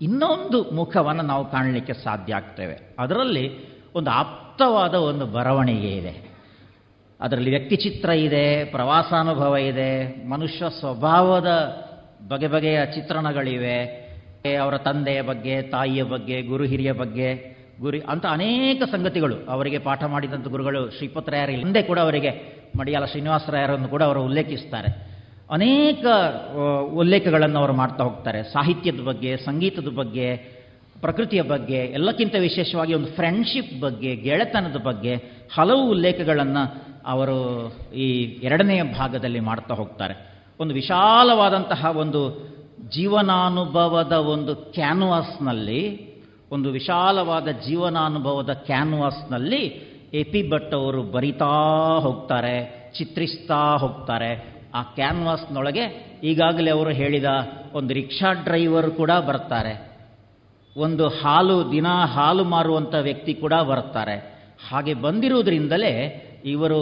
ಇನ್ನೊಂದು ಮುಖವನ್ನು ನಾವು ಕಾಣಲಿಕ್ಕೆ ಸಾಧ್ಯ ಆಗ್ತೇವೆ. ಅದರಲ್ಲಿ ಒಂದು ಆಪ್ತವಾದ ಒಂದು ಬರವಣಿಗೆ ಇದೆ. ಅದರಲ್ಲಿ ವ್ಯಕ್ತಿಚಿತ್ರ ಇದೆ, ಪ್ರವಾಸಾನುಭವ ಇದೆ, ಮನುಷ್ಯ ಸ್ವಭಾವದ ಬಗೆ ಬಗೆಯ ಚಿತ್ರಣಗಳಿವೆ. ಅವರ ತಂದೆಯ ಬಗ್ಗೆ, ತಾಯಿಯ ಬಗ್ಗೆ ಗುರು ಹಿರಿಯ ಬಗ್ಗೆ ಗುರಿ, ಅಂತ ಅನೇಕ ಸಂಗತಿಗಳು. ಅವರಿಗೆ ಪಾಠ ಮಾಡಿದಂಥ ಗುರುಗಳು ಶ್ರೀಪತ್ರಯಾರ ಹಿಂದೆ ಕೂಡ ಅವರಿಗೆ ಮಡಿಯಾಲ ಶ್ರೀನಿವಾಸರಾಯರನ್ನು ಕೂಡ ಅವರು ಉಲ್ಲೇಖಿಸ್ತಾರೆ. ಅನೇಕ ಉಲ್ಲೇಖಗಳನ್ನು ಅವರು ಮಾಡ್ತಾ ಹೋಗ್ತಾರೆ. ಸಾಹಿತ್ಯದ ಬಗ್ಗೆ, ಸಂಗೀತದ ಬಗ್ಗೆ, ಪ್ರಕೃತಿಯ ಬಗ್ಗೆ, ಎಲ್ಲಕ್ಕಿಂತ ವಿಶೇಷವಾಗಿ ಒಂದು ಫ್ರೆಂಡ್ಶಿಪ್ ಬಗ್ಗೆ, ಗೆಳೆತನದ ಬಗ್ಗೆ ಹಲವು ಉಲ್ಲೇಖಗಳನ್ನು ಅವರು ಈ ಎರಡನೆಯ ಭಾಗದಲ್ಲಿ ಮಾಡ್ತಾ ಹೋಗ್ತಾರೆ. ಒಂದು ವಿಶಾಲವಾದಂತಹ ಒಂದು ಜೀವನಾನುಭವದ ಒಂದು ಕ್ಯಾನ್ವಾಸ್ನಲ್ಲಿ ಒಂದು ವಿಶಾಲವಾದ ಜೀವನಾನುಭವದ ಕ್ಯಾನ್ವಾಸ್ನಲ್ಲಿ ಎ ಪಿ ಭಟ್ ಅವರು ಬರಿತಾ ಹೋಗ್ತಾರೆ, ಚಿತ್ರಿಸ್ತಾ ಹೋಗ್ತಾರೆ. ಆ ಕ್ಯಾನ್ವಾಸ್ನೊಳಗೆ ಈಗಾಗಲೇ ಅವರು ಹೇಳಿದ ಒಂದು ರಿಕ್ಷಾ ಡ್ರೈವರ್ ಕೂಡ ಬರ್ತಾರೆ. ಒಂದು ಹಾಲು, ದಿನ ಹಾಲು ಮಾರುವಂಥ ವ್ಯಕ್ತಿ ಕೂಡ ಬರ್ತಾರೆ. ಹಾಗೆ ಬಂದಿರುವುದರಿಂದಲೇ ಇವರು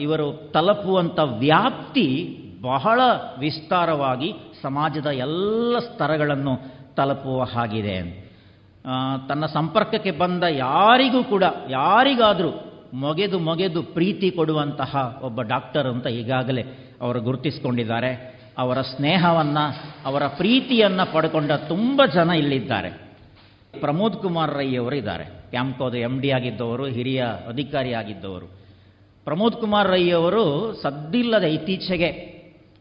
ಇವರು ತಲುಪುವಂಥ ವ್ಯಾಪ್ತಿ ಬಹಳ ವಿಸ್ತಾರವಾಗಿ ಸಮಾಜದ ಎಲ್ಲ ಸ್ತರಗಳನ್ನು ತಲುಪುವ ಹಾಗಿದೆ. ತನ್ನ ಸಂಪರ್ಕಕ್ಕೆ ಬಂದ ಯಾರಿಗೂ ಕೂಡ, ಯಾರಿಗಾದರೂ ಮೊಗೆದು ಮೊಗೆದು ಪ್ರೀತಿ ಕೊಡುವಂತಹ ಒಬ್ಬ ಡಾಕ್ಟರ್ ಅಂತ ಈಗಾಗಲೇ ಅವರು ಗುರುತಿಸಿಕೊಂಡಿದ್ದಾರೆ. ಅವರ ಸ್ನೇಹವನ್ನು, ಅವರ ಪ್ರೀತಿಯನ್ನು ಪಡ್ಕೊಂಡ ತುಂಬ ಜನ ಇಲ್ಲಿದ್ದಾರೆ. ಪ್ರಮೋದ್ ಕುಮಾರ್ ರೈ ಅವರು ಇದ್ದಾರೆ. ಕ್ಯಾಂಪ್ಕೋದ ಎಂ ಡಿ ಆಗಿದ್ದವರು, ಹಿರಿಯ ಅಧಿಕಾರಿ ಆಗಿದ್ದವರು. ಪ್ರಮೋದ್ ಕುಮಾರ್ ರೈ ಅವರು ಸದ್ದಿಲ್ಲದೆ ಇತ್ತೀಚೆಗೆ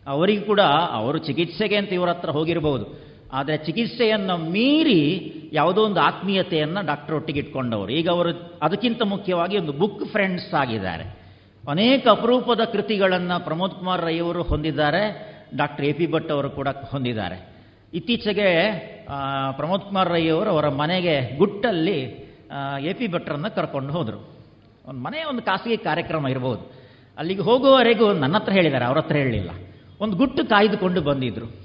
ಅವರಿಗೂ ಕೂಡ ಅವರು ಚಿಕಿತ್ಸೆಗೆ ಅಂತ ಇವರ ಹತ್ರ ಹೋಗಿರಬಹುದು ಆದರೆ ಚಿಕಿತ್ಸೆಯನ್ನು ಮೀರಿ ಯಾವುದೋ ಒಂದು ಆತ್ಮೀಯತೆಯನ್ನು ಡಾಕ್ಟರ್ ಒಟ್ಟಿಗೆ ಇಟ್ಕೊಂಡವರು. ಈಗ ಅವರು ಅದಕ್ಕಿಂತ ಮುಖ್ಯವಾಗಿ ಒಂದು ಬುಕ್ ಫ್ರೆಂಡ್ಸ್ ಆಗಿದ್ದಾರೆ. ಅನೇಕ ಅಪರೂಪದ ಕೃತಿಗಳನ್ನು ಪ್ರಮೋದ್ ಕುಮಾರ್ ರೈ ಅವರು ಹೊಂದಿದ್ದಾರೆ, ಡಾಕ್ಟರ್ ಎ ಪಿ ಭಟ್ ಅವರು ಕೂಡ ಹೊಂದಿದ್ದಾರೆ. ಇತ್ತೀಚೆಗೆ ಪ್ರಮೋದ್ ಕುಮಾರ್ ರೈ ಅವರು ಅವರ ಮನೆಗೆ ಗುಟ್ಟಲ್ಲಿ ಎ ಪಿ ಭಟ್ರನ್ನು ಕರ್ಕೊಂಡು ಹೋದರು. ಒಂದು ಮನೆ, ಒಂದು ಖಾಸಗಿ ಕಾರ್ಯಕ್ರಮ ಇರಬಹುದು ಅಲ್ಲಿಗೆ ಹೋಗುವವರೆಗೂ ನನ್ನ ಹತ್ರ ಹೇಳಿದ್ದಾರೆ, ಅವ್ರ ಹತ್ರ ಹೇಳಲಿಲ್ಲ. ಒಂದು ಗುಟ್ಟು ಕಾಯ್ದುಕೊಂಡು ಬಂದಿದ್ರು.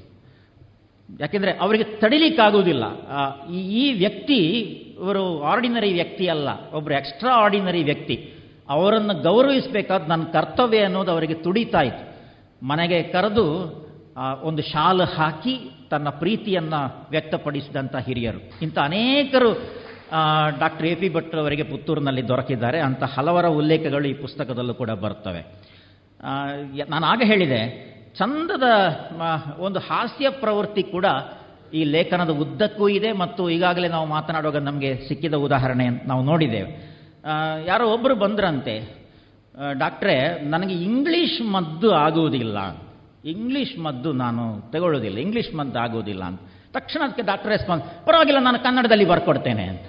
ಯಾಕೆಂದರೆ ಅವರಿಗೆ ತಡಿಲಿಕ್ಕಾಗುವುದಿಲ್ಲ. ಈ ವ್ಯಕ್ತಿ, ಇವರು ಆರ್ಡಿನರಿ ವ್ಯಕ್ತಿ ಅಲ್ಲ. ಒಬ್ಬರು ಎಕ್ಸ್ಟ್ರಾ ಆರ್ಡಿನರಿ ವ್ಯಕ್ತಿ. ಅವರನ್ನು ಗೌರವಿಸಬೇಕಾದ ನನ್ನ ಕರ್ತವ್ಯ ಅನ್ನೋದು ಅವರಿಗೆ ತುಡಿತಾ ಇತ್ತು. ಮನೆಗೆ ಕರೆದು ಒಂದು ಶಾಲು ಹಾಕಿ ತನ್ನ ಪ್ರೀತಿಯನ್ನು ವ್ಯಕ್ತಪಡಿಸಿದಂಥ ಹಿರಿಯರು. ಇಂಥ ಅನೇಕರು ಡಾಕ್ಟರ್ ಎ ಪಿ ಭಟ್ ಅವರಿಗೆ ಪುತ್ತೂರಿನಲ್ಲಿ ದೊರಕಿದ್ದಾರೆ. ಅಂತ ಹಲವರ ಉಲ್ಲೇಖಗಳು ಈ ಪುಸ್ತಕದಲ್ಲೂ ಕೂಡ ಬರ್ತವೆ. ನಾನು ಆಗ ಹೇಳಿದೆ ಚಂದದ ಒಂದು ಹಾಸ್ಯ ಪ್ರವೃತ್ತಿ ಕೂಡ ಈ ಲೇಖನದ ಉದ್ದಕ್ಕೂ ಇದೆ ಮತ್ತು ಈಗಾಗಲೇ ನಾವು ಮಾತನಾಡುವಾಗ ನಮಗೆ ಸಿಕ್ಕಿದ ಉದಾಹರಣೆ ನಾವು ನೋಡಿದ್ದೇವೆ. ಯಾರೋ ಒಬ್ಬರು ಬಂದ್ರಂತೆ. ಡಾಕ್ಟ್ರೇ, ನನಗೆ ಇಂಗ್ಲೀಷ್ ಮದ್ದು ಆಗುವುದಿಲ್ಲ. ಇಂಗ್ಲೀಷ್ ಮದ್ದು ನಾನು ತಗೊಳ್ಳೋದಿಲ್ಲ. ಇಂಗ್ಲೀಷ್ ಮದ್ದು ಆಗುವುದಿಲ್ಲ ಅಂತ. ತಕ್ಷಣ ಅದಕ್ಕೆ ಡಾಕ್ಟರ್ ರೆಸ್ಪಾನ್ಸ್, ಪರವಾಗಿಲ್ಲ, ನಾನು ಕನ್ನಡದಲ್ಲಿ ಬರ್ಕೊಡ್ತೇನೆ ಅಂತ.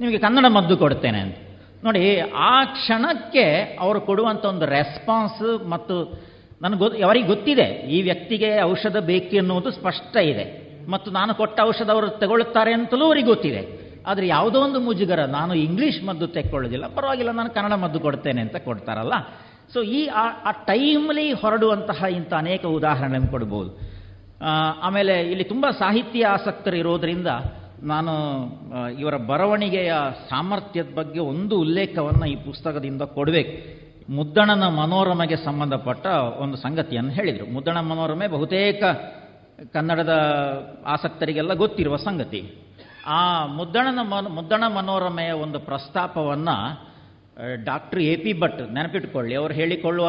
ನಿಮಗೆ ಕನ್ನಡ ಮದ್ದು ಕೊಡ್ತೇನೆ ಅಂತ. ನೋಡಿ, ಆ ಕ್ಷಣಕ್ಕೆ ಅವರು ಕೊಡುವಂಥ ಒಂದು ರೆಸ್ಪಾನ್ಸ್ ಮತ್ತು ನನಗೆ ಗೊತ್ತು ಅವರಿಗೆ ಗೊತ್ತಿದೆ, ಈ ವ್ಯಕ್ತಿಗೆ ಔಷಧ ಬೇಕು ಎನ್ನುವುದು ಸ್ಪಷ್ಟ ಇದೆ. ಮತ್ತು ನಾನು ಕೊಟ್ಟ ಔಷಧ ಅವರು ತಗೊಳ್ಳುತ್ತಾರೆ ಅಂತಲೂ ಅವರಿಗೆ ಗೊತ್ತಿದೆ. ಆದರೆ ಯಾವುದೋ ಒಂದು ಮುಜುಗರ, ನಾನು ಇಂಗ್ಲೀಷ್ ಮದ್ದು ತೆಕ್ಕೊಳ್ಳೋದಿಲ್ಲ, ಪರವಾಗಿಲ್ಲ, ನಾನು ಕನ್ನಡ ಮದ್ದು ಕೊಡ್ತೇನೆ ಅಂತ ಕೊಡ್ತಾರಲ್ಲ. ಸೊ ಈ ಆ- ಟೈಮ್ಲಿ ಹೊರಡುವಂತಹ ಇಂಥ ಅನೇಕ ಉದಾಹರಣೆಗಳನ್ನು ಕೊಡ್ಬೋದು. ಆಮೇಲೆ ಇಲ್ಲಿ ತುಂಬ ಸಾಹಿತ್ಯ ಆಸಕ್ತರು ಇರೋದರಿಂದ ನಾನು ಇವರ ಬರವಣಿಗೆಯ ಸಾಮರ್ಥ್ಯದ ಬಗ್ಗೆ ಒಂದು ಉಲ್ಲೇಖವನ್ನು ಈ ಪುಸ್ತಕದಿಂದ ಕೊಡಬೇಕು. ಮುದ್ದಣನ ಮನೋರಮೆಗೆ ಸಂಬಂಧಪಟ್ಟ ಒಂದು ಸಂಗತಿಯನ್ನು ಹೇಳಿದರು. ಮುದ್ದಣ ಮನೋರಮೆ ಬಹುತೇಕ ಕನ್ನಡದ ಆಸಕ್ತರಿಗೆಲ್ಲ ಗೊತ್ತಿರುವ ಸಂಗತಿ. ಆ ಮುದ್ದಣನ ಮನ, ಮುದ್ದಣ ಮನೋರಮೆಯ ಒಂದು ಪ್ರಸ್ತಾಪವನ್ನು ಡಾಕ್ಟರ್ ಎ ಪಿ ಭಟ್ ನೆನಪಿಟ್ಕೊಳ್ಳಿ. ಅವರು ಹೇಳಿಕೊಳ್ಳುವ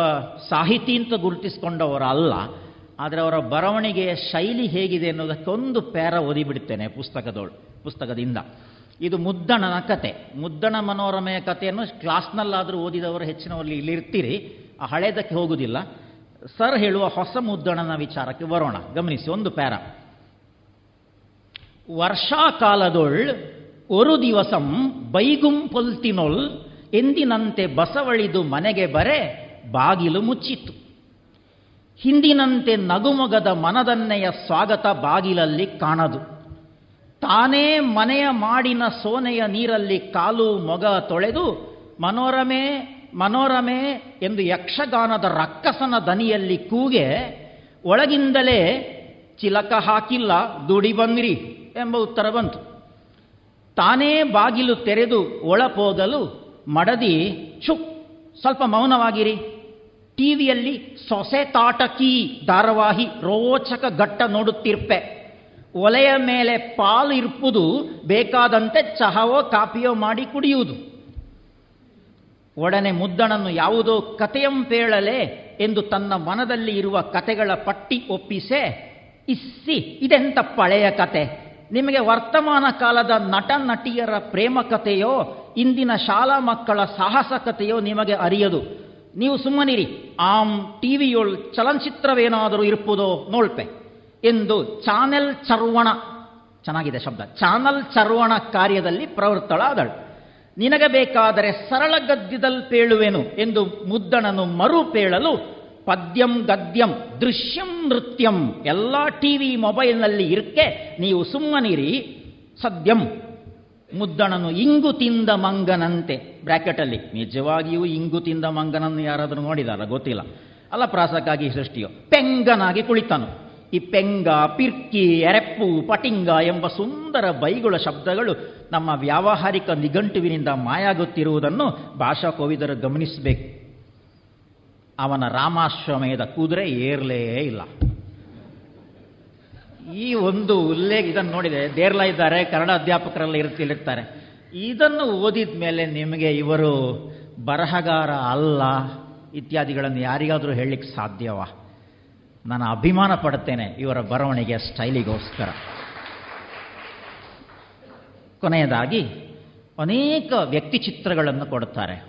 ಸಾಹಿತಿ ಅಂತ ಗುರುತಿಸಿಕೊಂಡವರು ಅಲ್ಲ ಆದರೆ ಅವರ ಬರವಣಿಗೆಯ ಶೈಲಿ ಹೇಗಿದೆ ಅನ್ನೋದಕ್ಕೊಂದು ಪ್ಯಾರ ಓದಿಬಿಡ್ತೇನೆ ಪುಸ್ತಕದೊಳು, ಪುಸ್ತಕದಿಂದ. ಇದು ಮುದ್ದಣನ ಕತೆ. ಮುದ್ದಣ ಮನೋರಮೆಯ ಕಥೆಯನ್ನು ಕ್ಲಾಸ್ನಲ್ಲಾದರೂ ಓದಿದವರು ಹೆಚ್ಚಿನವರಲ್ಲಿ ಇಲ್ಲಿರ್ತೀರಿ. ಆ ಹಳೆಯದಕ್ಕೆ ಹೋಗುವುದಿಲ್ಲ ಸರ್ ಹೇಳುವ ಹೊಸ ಮುದ್ದಣನ ವಿಚಾರಕ್ಕೆ ಬರೋಣ. ಗಮನಿಸಿ, ಒಂದು ಪ್ಯಾರ. ವರ್ಷಾಕಾಲದೊಳ್ ಒರು ದಿವಸಂ ಬೈಗುಂ ಪೊಲ್ತಿನೊಲ್ ಎಂದಿನಂತೆ ಬಸವಳಿದು ಮನೆಗೆ ಬರೆ ಬಾಗಿಲು ಮುಚ್ಚಿತ್ತು. ಹಿಂದಿನಂತೆ ನಗುಮೊಗದ ಮನದನ್ನೆಯ ಸ್ವಾಗತ ಬಾಗಿಲಲ್ಲಿ ಕಾಣದು. ತಾನೇ ಮನೆಯ ಮಾಡಿನ ಸೋನೆಯ ನೀರಲ್ಲಿ ಕಾಲು ಮೊಗ ತೊಳೆದು, ಮನೋರಮೆ ಮನೋರಮೆ ಎಂದು ಯಕ್ಷಗಾನದ ರಕ್ಕಸನ ದನಿಯಲ್ಲಿ ಕೂಗೆ, ಒಳಗಿಂದಲೇ ಚಿಲಕ ಹಾಕಿಲ್ಲ, ದುಡಿ ಬಂದ್ರಿ ಎಂಬ ಉತ್ತರ ಬಂತು. ತಾನೇ ಬಾಗಿಲು ತೆರೆದು ಒಳಪೋಗಲು ಮಡದಿ ಚುಕ್ ಸ್ವಲ್ಪ ಮೌನವಾಗಿರಿ. ಟಿವಿಯಲ್ಲಿ ಸೊಸೆ ತಾಟಕಿ ಧಾರಾವಾಹಿ ರೋಚಕ ಘಟ್ಟ ನೋಡುತ್ತಿರ್ಪೆ. ಒಲೆಯ ಮೇಲೆ ಪಾಲು ಇರ್ಪುದು ಬೇಕಾದಂತೆ ಚಹಾವೋ ಕಾಫಿಯೋ ಮಾಡಿ ಕುಡಿಯುವುದು. ಒಡನೆ ಮುದ್ದಣನ್ನು ಯಾವುದೋ ಕಥೆಯಂಪೇಳಲೆ ಎಂದು ತನ್ನ ಮನದಲ್ಲಿ ಇರುವ ಕತೆಗಳ ಪಟ್ಟಿ ಒಪ್ಪಿಸೇ, ಇಸ್ಸಿ, ಇದೆಂತ ಪಳೆಯ ಕತೆ ನಿಮಗೆ ವರ್ತಮಾನ ಕಾಲದ ನಟ ನಟಿಯರ ಪ್ರೇಮ ಕಥೆಯೋ, ಇಂದಿನ ಶಾಲಾ ಮಕ್ಕಳ ಸಾಹಸ ಕಥೆಯೋ ನಿಮಗೆ ಅರಿಯದು. ನೀವು ಸುಮ್ಮನಿರಿ, ಆಮ್ ಟಿವಿಯೊಳ್ ಚಲನಚಿತ್ರವೇನಾದರೂ ಇರ್ಪುದೋ ನೋಳ್ಪೆ ಎಂದು ಚಾನೆಲ್ ಚರ್ವಣ, ಚೆನ್ನಾಗಿದೆ ಶಬ್ದ, ಚಾನಲ್ ಚರ್ವಣ ಕಾರ್ಯದಲ್ಲಿ ಪ್ರವೃತ್ತಳಾದಳು. ನಿನಗೆ ಬೇಕಾದರೆ ಸರಳ ಗದ್ಯದಲ್ಲಿ ಪೇಳುವೆನು ಎಂದು ಮುದ್ದಣನು ಮರು ಪೇಳಲು ಪದ್ಯಂ ಗದ್ಯಂ ದೃಶ್ಯಂ ನೃತ್ಯಂ ಎಲ್ಲ ಟಿವಿ ಮೊಬೈಲ್ನಲ್ಲಿ ಇರ್ಕೆ, ನೀವು ಸುಮ್ಮನಿರಿ, ಸದ್ಯಂ. ಮುದ್ದಣನು ಇಂಗು ತಿಂದ ಮಂಗನಂತೆ, ಬ್ರ್ಯಾಕೆಟಲ್ಲಿ, ನಿಜವಾಗಿಯೂ ಇಂಗು ತಿಂದ ಮಂಗನನ್ನು ಯಾರಾದರೂ ನೋಡಿದಾರ? ಗೊತ್ತಿಲ್ಲ. ಅಲ್ಲ ಪ್ರಾಸಕ್ಕಾಗಿ ಸೃಷ್ಟಿಯೋ. ಪೆಂಗನಾಗಿ ಕುಳಿತನು. ಈ ಪೆಂಗ ಪಿರ್ಕಿ ಎರೆಪ್ಪು ಪಟಿಂಗ ಎಂಬ ಸುಂದರ ಬೈಗುಳ ಶಬ್ದಗಳು ನಮ್ಮ ವ್ಯಾವಹಾರಿಕ ನಿಘಂಟುವಿನಿಂದ ಮಾಯಾಗುತ್ತಿರುವುದನ್ನು ಭಾಷಾ ಕೋವಿದರು ಗಮನಿಸಬೇಕು. ಅವನ ರಾಮಾಶ್ವಮೇಧ ಕೂದರೆ ಏರ್ಲೇ ಇಲ್ಲ. ಈ ಒಂದು ಉಲ್ಲೇಖ ಇದನ್ನು ನೋಡಿದೆ ದೇರ್ಲ ಇದ್ದಾರೆ, ಕನ್ನಡ ಅಧ್ಯಾಪಕರೆಲ್ಲ ಇರ್ತಿರ್ತಾರೆ ಇದನ್ನು ಓದಿದ ಮೇಲೆ ನಿಮಗೆ ಇವರು ಬರಹಗಾರ ಅಲ್ಲ ಇತ್ಯಾದಿಗಳನ್ನು ಯಾರಿಗಾದರೂ ಹೇಳಲಿಕ್ಕೆ ಸಾಧ್ಯವಾ? ನಾನು ಅಭಿಮಾನ ಪಡುತ್ತೇನೆ ಇವರ ಬರವಣಿಗೆಯ ಸ್ಟೈಲಿಗೋಸ್ಕರ. ಕೊನೆಯದಾಗಿ, ಅನೇಕ ವ್ಯಕ್ತಿ ಚಿತ್ರಗಳನ್ನು ಕೊಡುತ್ತಾರೆ.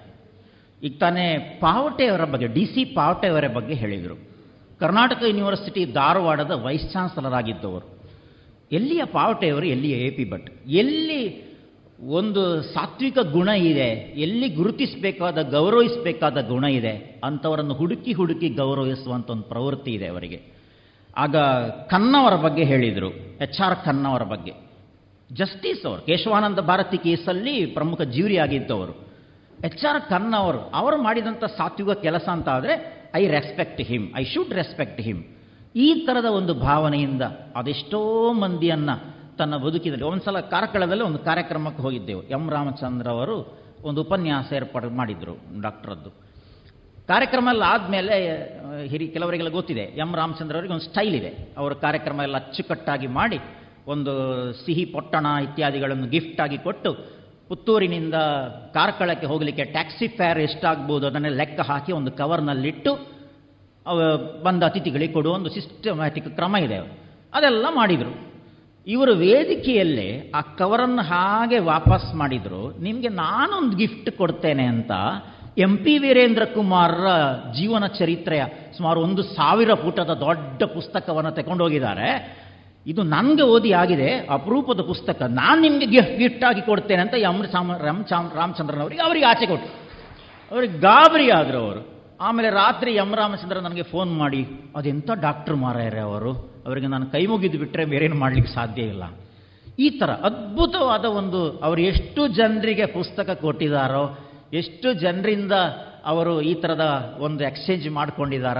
ಈಗ ತಾನೇ ಪಾವಟೆಯವರ ಬಗ್ಗೆ, ಡಿ ಸಿ ಪಾವಟೆಯವರ ಬಗ್ಗೆ ಹೇಳಿದರು. ಕರ್ನಾಟಕ ಯೂನಿವರ್ಸಿಟಿ ಧಾರವಾಡದ ವೈಸ್ ಚಾನ್ಸಲರ್ ಆಗಿದ್ದವರು. ಎಲ್ಲಿಯ ಪಾವಟೆಯವರು, ಎಲ್ಲಿಯ ಎ ಪಿ ಭಟ್? ಎಲ್ಲಿ ಒಂದು ಸಾತ್ವಿಕ ಗುಣ ಇದೆ. ಎಲ್ಲಿ ಗುರುತಿಸಬೇಕಾದ, ಗೌರವಿಸಬೇಕಾದ ಗುಣ ಇದೆ. ಅಂಥವರನ್ನು ಹುಡುಕಿ ಹುಡುಕಿ ಗೌರವಿಸುವಂಥ ಒಂದು ಪ್ರವೃತ್ತಿ ಇದೆ ಅವರಿಗೆ. ಆಗ ಖನ್ನವರ ಬಗ್ಗೆ ಹೇಳಿದರು, ಎಚ್ ಆರ್ ಖನ್ನವರ ಬಗ್ಗೆ. ಜಸ್ಟಿಸ್ ಅವರು, ಕೇಶವಾನಂದ ಭಾರತಿ ಕೇಸಲ್ಲಿ ಪ್ರಮುಖ ಜೀವರಿಯಾಗಿದ್ದವರು. ಎಚ್ ಆರ್ ಖನ್ನವರು ಅವರು ಮಾಡಿದಂಥ ಸಾತ್ವಿಕ ಕೆಲಸ ಅಂತ ಆದರೆ I respect him I should respect him ಈ ಥರದ ಒಂದು ಭಾವನೆಯಿಂದ ಅದೆಷ್ಟೋ ಮಂದಿಯನ್ನು ತನ್ನ ಬದುಕಿದಲ್ಲಿ ಒಂದ್ಸಲ ಕಾರ್ಕಳದಲ್ಲಿ ಒಂದು ಕಾರ್ಯಕ್ರಮಕ್ಕೆ ಹೋಗಿದ್ದೆವು. ಎಂ. ರಾಮಚಂದ್ರ ಅವರು ಒಂದು ಉಪನ್ಯಾಸ ಏರ್ಪಾಡು ಮಾಡಿದ್ರು ಡಾಕ್ಟ್ರದ್ದು. ಕಾರ್ಯಕ್ರಮ ಎಲ್ಲ ಆದಮೇಲೆ, ಹಿರಿ ಕೆಲವರಿಗೆಲ್ಲ ಗೊತ್ತಿದೆ, ಎಂ. ರಾಮಚಂದ್ರ ಅವರಿಗೆ ಒಂದು ಸ್ಟೈಲ್ ಇದೆ. ಅವರ ಕಾರ್ಯಕ್ರಮ ಎಲ್ಲ ಅಚ್ಚುಕಟ್ಟಾಗಿ ಮಾಡಿ, ಒಂದು ಸಿಹಿ ಪೊಟ್ಟಣ ಇತ್ಯಾದಿಗಳನ್ನು ಗಿಫ್ಟ್ ಆಗಿ ಕೊಟ್ಟು, ಪುತ್ತೂರಿನಿಂದ ಕಾರ್ಕಳಕ್ಕೆ ಹೋಗಲಿಕ್ಕೆ ಟ್ಯಾಕ್ಸಿ ಫೇರ್ ಎಷ್ಟಾಗ್ಬೋದು ಅದನ್ನೇ ಲೆಕ್ಕ ಹಾಕಿ ಒಂದು ಕವರ್ನಲ್ಲಿಟ್ಟು ಬಂದ ಅತಿಥಿಗಳಿಗೆ ಕೊಡುವ ಒಂದು ಸಿಸ್ಟಮ್ಯಾಟಿಕ್ ಕ್ರಮ ಇದೆ. ಅದೆಲ್ಲ ಮಾಡಿದರು. ಇವರು ವೇದಿಕೆಯಲ್ಲೇ ಆ ಕವರನ್ನು ಹಾಗೆ ವಾಪಸ್ ಮಾಡಿದರು. ನಿಮಗೆ ನಾನೊಂದು ಗಿಫ್ಟ್ ಕೊಡ್ತೇನೆ ಅಂತ ಎಂ ಪಿ ವೀರೇಂದ್ರ ಕುಮಾರ್ರ ಜೀವನ ಚರಿತ್ರೆಯ ಸುಮಾರು ಒಂದು ಸಾವಿರ ಪುಟದ ದೊಡ್ಡ ಪುಸ್ತಕವನ್ನು ತಗೊಂಡೋಗಿದ್ದಾರೆ. ಇದು ನನಗೆ ಓದಿ ಆಗಿದೆ, ಅಪರೂಪದ ಪುಸ್ತಕ. ನಾನು ನಿಮಗೆ ಗಿಫ್ಟ್ ಗಿಫ್ಟ್ ಆಗಿ ಕೊಡ್ತೇನೆ ಅಂತ ಎಂ ರಾಮ್ ರಾಮಚಂದ್ರನ್ ಅವರಿಗೆ ಅವರಿಗೆ ಆಚೆ ಕೊಟ್ಟು. ಅವ್ರಿಗೆ ಗಾಬರಿ ಆದರು ಅವರು. ಆಮೇಲೆ ರಾತ್ರಿ ಎಂ ರಾಮಚಂದ್ರ ನನಗೆ ಫೋನ್ ಮಾಡಿ ಅದೆಂಥ ಡಾಕ್ಟ್ರ್ ಮಾರಾಯರೇ ಅವರು? ಅವರಿಗೆ ನಾನು ಕೈ ಮುಗಿದು ಬಿಟ್ಟರೆ ಬೇರೇನು ಮಾಡಲಿಕ್ಕೆ ಸಾಧ್ಯ ಇಲ್ಲ. ಈ ಥರ ಅದ್ಭುತವಾದ ಒಂದು ಅವರು ಎಷ್ಟು ಜನರಿಗೆ ಪುಸ್ತಕ ಕೊಟ್ಟಿದ್ದಾರೋ ಎಷ್ಟು ಜನರಿಂದ ಅವರು ಈ ಥರದ ಒಂದು ಎಕ್ಸ್ಚೇಂಜ್ ಮಾಡಿಕೊಂಡಿದ್ದಾರ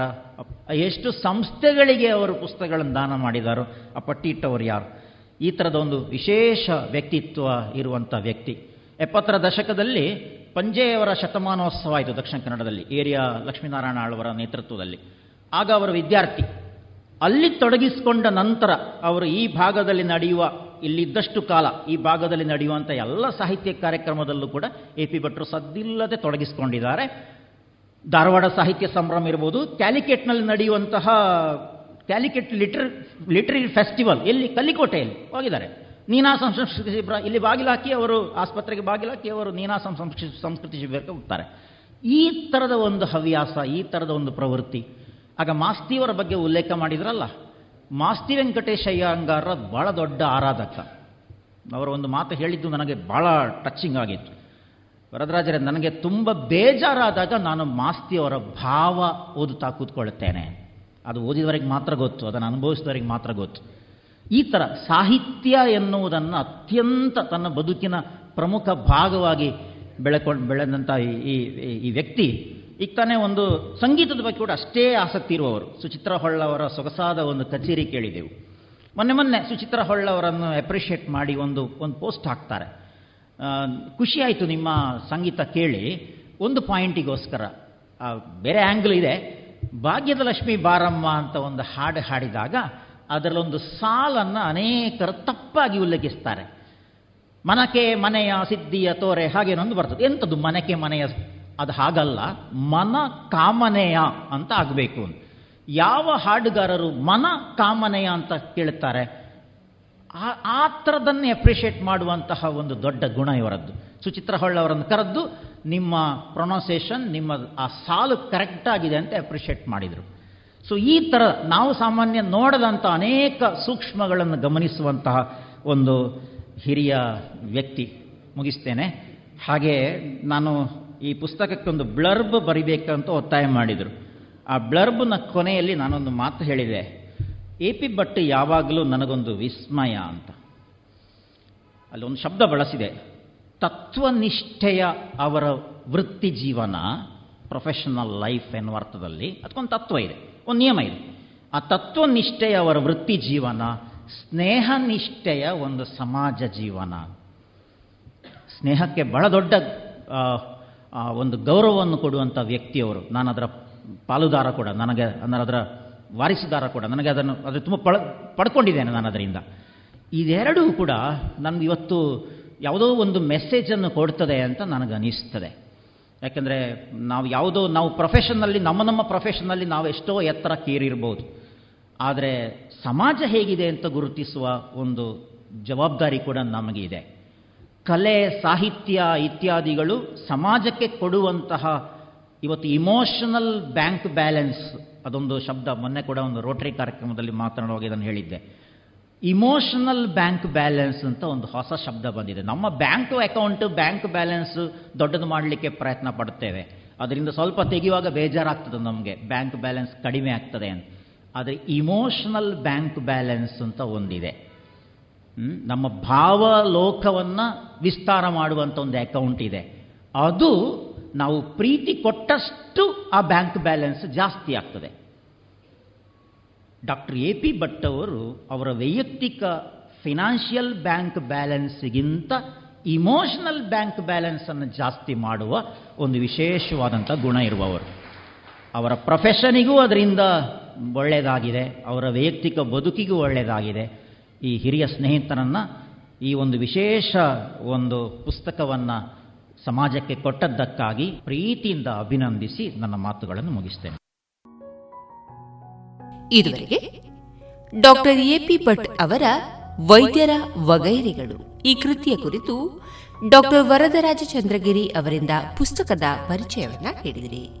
ಎಷ್ಟು ಸಂಸ್ಥೆಗಳಿಗೆ ಅವರು ಪುಸ್ತಕಗಳನ್ನು ದಾನ ಮಾಡಿದಾರೋ, ಆ ಪಟ್ಟಿ ಯಾರು? ಈ ಥರದ ಒಂದು ವಿಶೇಷ ವ್ಯಕ್ತಿತ್ವ ಇರುವಂಥ ವ್ಯಕ್ತಿ. ಎಪ್ಪತ್ತರ ದಶಕದಲ್ಲಿ ಪಂಜೆಯವರ ಶತಮಾನೋತ್ಸವ ಆಯಿತು ದಕ್ಷಿಣ ಕನ್ನಡದಲ್ಲಿ, ಏರಿಯಾ ಲಕ್ಷ್ಮೀನಾರಾಯಣ ಆಳ್ವರ ನೇತೃತ್ವದಲ್ಲಿ. ಆಗ ಅವರ ವಿದ್ಯಾರ್ಥಿ. ಅಲ್ಲಿ ತೊಡಗಿಸಿಕೊಂಡ ನಂತರ ಅವರು ಈ ಭಾಗದಲ್ಲಿ ನಡೆಯುವ, ಇಲ್ಲಿದ್ದಷ್ಟು ಕಾಲ ಈ ಭಾಗದಲ್ಲಿ ನಡೆಯುವಂಥ ಎಲ್ಲ ಸಾಹಿತ್ಯ ಕಾರ್ಯಕ್ರಮದಲ್ಲೂ ಕೂಡ ಎ ಪಿ ಭಟ್ರು ಸದ್ದಿಲ್ಲದೆ ತೊಡಗಿಸಿಕೊಂಡಿದ್ದಾರೆ. ಧಾರವಾಡ ಸಾಹಿತ್ಯ ಸಂಭ್ರಮ ಇರ್ಬೋದು, ಕ್ಯಾಲಿಕೆಟ್ನಲ್ಲಿ ನಡೆಯುವಂತಹ, ಕ್ಯಾಲಿಕೆಟ್ ಲಿಟ್ರ, ಲಿಟ್ರರಿ ಫೆಸ್ಟಿವಲ್, ಎಲ್ಲಿ ಕಲ್ಲಿಕೋಟೆಯಲ್ಲಿ ಹೋಗಿದ್ದಾರೆ. ನೀನಾಸಂ ಸಂಸ್ಕೃತಿ ಶಿಬಿರ, ಇಲ್ಲಿ ಬಾಗಿಲಾಕಿ ಅವರು ಆಸ್ಪತ್ರೆಗೆ ಬಾಗಿಲಾಕಿ ಅವರು ನೀನಾಸಂ ಸಂಸ್ಕೃತಿ ಸಂಸ್ಕೃತಿ ಶಿಬಿರಕ್ಕೆ ಹೋಗ್ತಾರೆ. ಈ ಥರದ ಒಂದು ಹವ್ಯಾಸ, ಈ ಥರದ ಒಂದು ಪ್ರವೃತ್ತಿ ಆಗ ಮಾಸ್ತಿಯವರ ಬಗ್ಗೆ ಉಲ್ಲೇಖ ಮಾಡಿದ್ರಲ್ಲ. ಮಾಸ್ತಿ ವೆಂಕಟೇಶ ಅಂಗಾರ ಭಾಳ ದೊಡ್ಡ ಆರಾಧಕ. ಅವರ ಒಂದು ಮಾತು ಹೇಳಿದ್ದು ನನಗೆ ಭಾಳ ಟಚ್ಚಿಂಗ್ ಆಗಿತ್ತು. ವರದರಾಜರೇ, ನನಗೆ ತುಂಬ ಬೇಜಾರಾದಾಗ ನಾನು ಮಾಸ್ತಿಯವರ ಭಾವ ಓದುತ್ತಾ ಕೂತ್ಕೊಳ್ಳುತ್ತೇನೆ ಅದು ಓದಿದವರಿಗೆ ಮಾತ್ರ ಗೊತ್ತು, ಅದನ್ನು ಅನುಭವಿಸಿದವರಿಗೆ ಮಾತ್ರ ಗೊತ್ತು. ಈ ಥರ ಸಾಹಿತ್ಯ ಎನ್ನುವುದನ್ನು ಅತ್ಯಂತ ತನ್ನ ಬದುಕಿನ ಪ್ರಮುಖ ಭಾಗವಾಗಿ ಬೆಳೆಕೊಂಡು ಬೆಳೆದಂಥ ಈ ಈ ವ್ಯಕ್ತಿ ಈಗ ತಾನೇ ಒಂದು ಸಂಗೀತದ ಬಗ್ಗೆ ಕೂಡ ಅಷ್ಟೇ ಆಸಕ್ತಿ ಇರುವವರು. ಸುಚಿತ್ರ ಹೊಳ್ಳವರ ಸೊಗಸಾದ ಒಂದು ಕಚೇರಿ ಕೇಳಿದೆವು. ಮೊನ್ನೆ ಮೊನ್ನೆ ಸುಚಿತ್ರ ಹೊಳ್ಳವರನ್ನು ಅಪ್ರಿಷಿಯೇಟ್ ಮಾಡಿ ಒಂದು ಒಂದು ಪೋಸ್ಟ್ ಹಾಕ್ತಾರೆ. ಖುಷಿ ಆಯಿತು ನಿಮ್ಮ ಸಂಗೀತ ಕೇಳಿ. ಒಂದು ಪಾಯಿಂಟಿಗೋಸ್ಕರ ಬೇರೆ ಆ್ಯಂಗಲ್ ಇದೆ. ಭಾಗ್ಯದ ಲಕ್ಷ್ಮಿ ಬಾರಮ್ಮ ಅಂತ ಒಂದು ಹಾಡು ಹಾಡಿದಾಗ ಅದರಲ್ಲೊಂದು ಸಾಲನ್ನು ಅನೇಕರು ತಪ್ಪಾಗಿ ಉಲ್ಲೇಖಿಸ್ತಾರೆ. ಮನಕೆ ಮನೆಯ ಸಿದ್ಧಿಯ ತೋರೆ ಹಾಗೇನೊಂದು ಬರ್ತದೆ. ಎಂಥದ್ದು ಮನಕೆ ಮನೆಯ ಅದು ಹಾಗಲ್ಲ, ಮನ ಕಾಮನೆಯ ಅಂತ ಆಗಬೇಕು. ಯಾವ ಹಾಡುಗಾರರು ಮನ ಕಾಮನೆಯ ಅಂತ ಕೇಳುತ್ತಾರೆ ಆ ಥರದನ್ನೇ ಅಪ್ರಿಷಿಯೇಟ್ ಮಾಡುವಂತಹ ಒಂದು ದೊಡ್ಡ ಗುಣ ಇವರದ್ದು. ಸುಚಿತ್ರ ಹೊಳ್ಳವರನ್ನು ಕರೆದು ನಿಮ್ಮ ಪ್ರೊನೌನ್ಸಿಯೇಷನ್ ನಿಮ್ಮ ಆ ಸಾಲು ಕರೆಕ್ಟಾಗಿದೆ ಅಂತ ಅಪ್ರಿಷಿಯೇಟ್ ಮಾಡಿದರು. ಸೊ ಈ ಥರ ನಾವು ಸಾಮಾನ್ಯ ನೋಡದಂಥ ಅನೇಕ ಸೂಕ್ಷ್ಮಗಳನ್ನು ಗಮನಿಸುವಂತಹ ಒಂದು ಹಿರಿಯ ವ್ಯಕ್ತಿ ಮುಗಿಸ್ತೇನೆ. ಹಾಗೆ ನಾನು ಈ ಪುಸ್ತಕಕ್ಕೊಂದು ಬ್ಲರ್ಬ್ ಬರಿಬೇಕಂತ ಒತ್ತಾಯ ಮಾಡಿದರು. ಆ ಬ್ಲರ್ಬ್ನ ಕೊನೆಯಲ್ಲಿ ನಾನೊಂದು ಮಾತು ಹೇಳಿದೆ. ಎ ಪಿ ಭಟ್ ಯಾವಾಗಲೂ ನನಗೊಂದು ವಿಸ್ಮಯ ಅಂತ. ಅಲ್ಲೊಂದು ಶಬ್ದ ಬಳಸಿದೆ. ತತ್ವನಿಷ್ಠೆಯ ಅವರ ವೃತ್ತಿ ಜೀವನ ಪ್ರೊಫೆಷನಲ್ ಲೈಫ್ ಎನ್ನುವ ಅರ್ಥದಲ್ಲಿ ಅದಕ್ಕೊಂದು ತತ್ವ ಇದೆ. ಒಂದು ನಿಯಮ ಇದೆ. ಆ ತತ್ವನಿಷ್ಠೆಯ ಅವರ ವೃತ್ತಿ ಜೀವನ ಸ್ನೇಹ ನಿಷ್ಠೆಯ ಒಂದು ಸಮಾಜ ಜೀವನ. ಸ್ನೇಹಕ್ಕೆ ಬಹಳ ದೊಡ್ಡ ಒಂದು ಗೌರವವನ್ನು ಕೊಡುವಂಥ ವ್ಯಕ್ತಿಯವರು. ನಾನು ಅದರ ಪಾಲುದಾರ ಕೂಡ, ನನಗೆ ಅಂದರೆ ಅದರ ವಾರಿಸುದಾರ ಕೂಡ, ನನಗೆ ಅದನ್ನು, ಅದು ತುಂಬ ಪಡ ಪಡ್ಕೊಂಡಿದ್ದೇನೆ ನಾನು ಅದರಿಂದ ಇದೆರಡೂ ಕೂಡ ನನಗೆ ಇವತ್ತು ಯಾವುದೋ ಒಂದು ಮೆಸೇಜನ್ನು ಕೊಡ್ತದೆ ಅಂತ ನನಗೆ ಅನಿಸ್ತದೆ. ಯಾಕೆಂದರೆ ನಾವು ಯಾವುದೋ, ನಾವು ಪ್ರೊಫೆಷನ್ನಲ್ಲಿ, ನಮ್ಮ ನಮ್ಮ ಪ್ರೊಫೆಷನ್ನಲ್ಲಿ ನಾವು ಎಷ್ಟೋ ಎತ್ತರ ಕೇರಿರ್ಬೋದು. ಆದರೆ ಸಮಾಜ ಹೇಗಿದೆ ಅಂತ ಗುರುತಿಸುವ ಒಂದು ಜವಾಬ್ದಾರಿ ಕೂಡ ನಮಗೆ ಇದೆ ಕಲೆ, ಸಾಹಿತ್ಯ ಇತ್ಯಾದಿಗಳು ಸಮಾಜಕ್ಕೆ ಕೊಡುವಂತಹ ಇವತ್ತು ಇಮೋಷನಲ್ ಬ್ಯಾಂಕ್ ಬ್ಯಾಲೆನ್ಸ್ ಅದೊಂದು ಶಬ್ದ, ಮೊನ್ನೆ ಕೂಡ ಒಂದು ರೋಟರಿ ಕಾರ್ಯಕ್ರಮದಲ್ಲಿ ಮಾತನಾಡುವಾಗ ಇದನ್ನು ಹೇಳಿದ್ದೆ. ಇಮೋಷನಲ್ ಬ್ಯಾಂಕ್ ಬ್ಯಾಲೆನ್ಸ್ ಅಂತ ಒಂದು ಹೊಸ ಶಬ್ದ ಬಂದಿದೆ. ನಮ್ಮ ಬ್ಯಾಂಕ್ ಅಕೌಂಟ್ ಬ್ಯಾಂಕ್ ಬ್ಯಾಲೆನ್ಸ್ ದೊಡ್ಡದು ಮಾಡಲಿಕ್ಕೆ ಪ್ರಯತ್ನ ಪಡ್ತೇವೆ ಅದರಿಂದ ಸ್ವಲ್ಪ ತೆಗೆಯುವಾಗ ಬೇಜಾರಾಗ್ತದೆ ನಮಗೆ. ಬ್ಯಾಂಕ್ ಬ್ಯಾಲೆನ್ಸ್ ಕಡಿಮೆ ಆಗ್ತದೆ ಅಂತ. ಆದರೆ ಇಮೋಷನಲ್ ಬ್ಯಾಂಕ್ ಬ್ಯಾಲೆನ್ಸ್ ಅಂತ ಒಂದಿದೆ. ನಮ್ಮ ಭಾವಲೋಕವನ್ನು ವಿಸ್ತಾರ ಮಾಡುವಂಥ ಒಂದು ಅಕೌಂಟ್ ಇದೆ. ಅದು ನಾವು ಪ್ರೀತಿ ಕೊಟ್ಟಷ್ಟು ಆ ಬ್ಯಾಂಕ್ ಬ್ಯಾಲೆನ್ಸ್ ಜಾಸ್ತಿ ಆಗ್ತದೆ. ಡಾಕ್ಟರ್ ಎ ಪಿ ಭಟ್ ಅವರು ಅವರ ವೈಯಕ್ತಿಕ ಫಿನಾನ್ಷಿಯಲ್ ಬ್ಯಾಂಕ್ ಬ್ಯಾಲೆನ್ಸ್ಗಿಂತ ಇಮೋಷನಲ್ ಬ್ಯಾಂಕ್ ಬ್ಯಾಲೆನ್ಸನ್ನು ಜಾಸ್ತಿ ಮಾಡುವ ಒಂದು ವಿಶೇಷವಾದಂಥ ಗುಣ ಇರುವವರು. ಅವರ ಪ್ರೊಫೆಷನಿಗೂ ಅದರಿಂದ ಒಳ್ಳೆಯದಾಗಿದೆ ಅವರ ವೈಯಕ್ತಿಕ ಬದುಕಿಗೂ ಒಳ್ಳೆಯದಾಗಿದೆ ಈ ಹಿರಿಯ ಸ್ನೇಹಿತನನ್ನು ಈ ಒಂದು ವಿಶೇಷ ಒಂದು ಪುಸ್ತಕವನ್ನು ಸಮಾಜಕ್ಕೆ ಕೊಟ್ಟದ್ದಕ್ಕಾಗಿ ಪ್ರೀತಿಯಿಂದ ಅಭಿನಂದಿಸಿ ನನ್ನ ಮಾತುಗಳನ್ನು ಮುಗಿಸ್ತೇನೆ. ಇದುವರೆಗೆ ಡಾಕ್ಟರ್ ಎಪಿ ಭಟ್ ಅವರ ವೈದ್ಯರ ವಗೈರಿಗಳು. ಈ ಕೃತಿಯ ಕುರಿತು ಡಾಕ್ಟರ್ ವರದರಾಜ ಚಂದ್ರಗಿರಿ ಅವರಿಂದ ಪುಸ್ತಕದ ಪರಿಚಯವನ್ನ ನೀಡಿದಿರಿ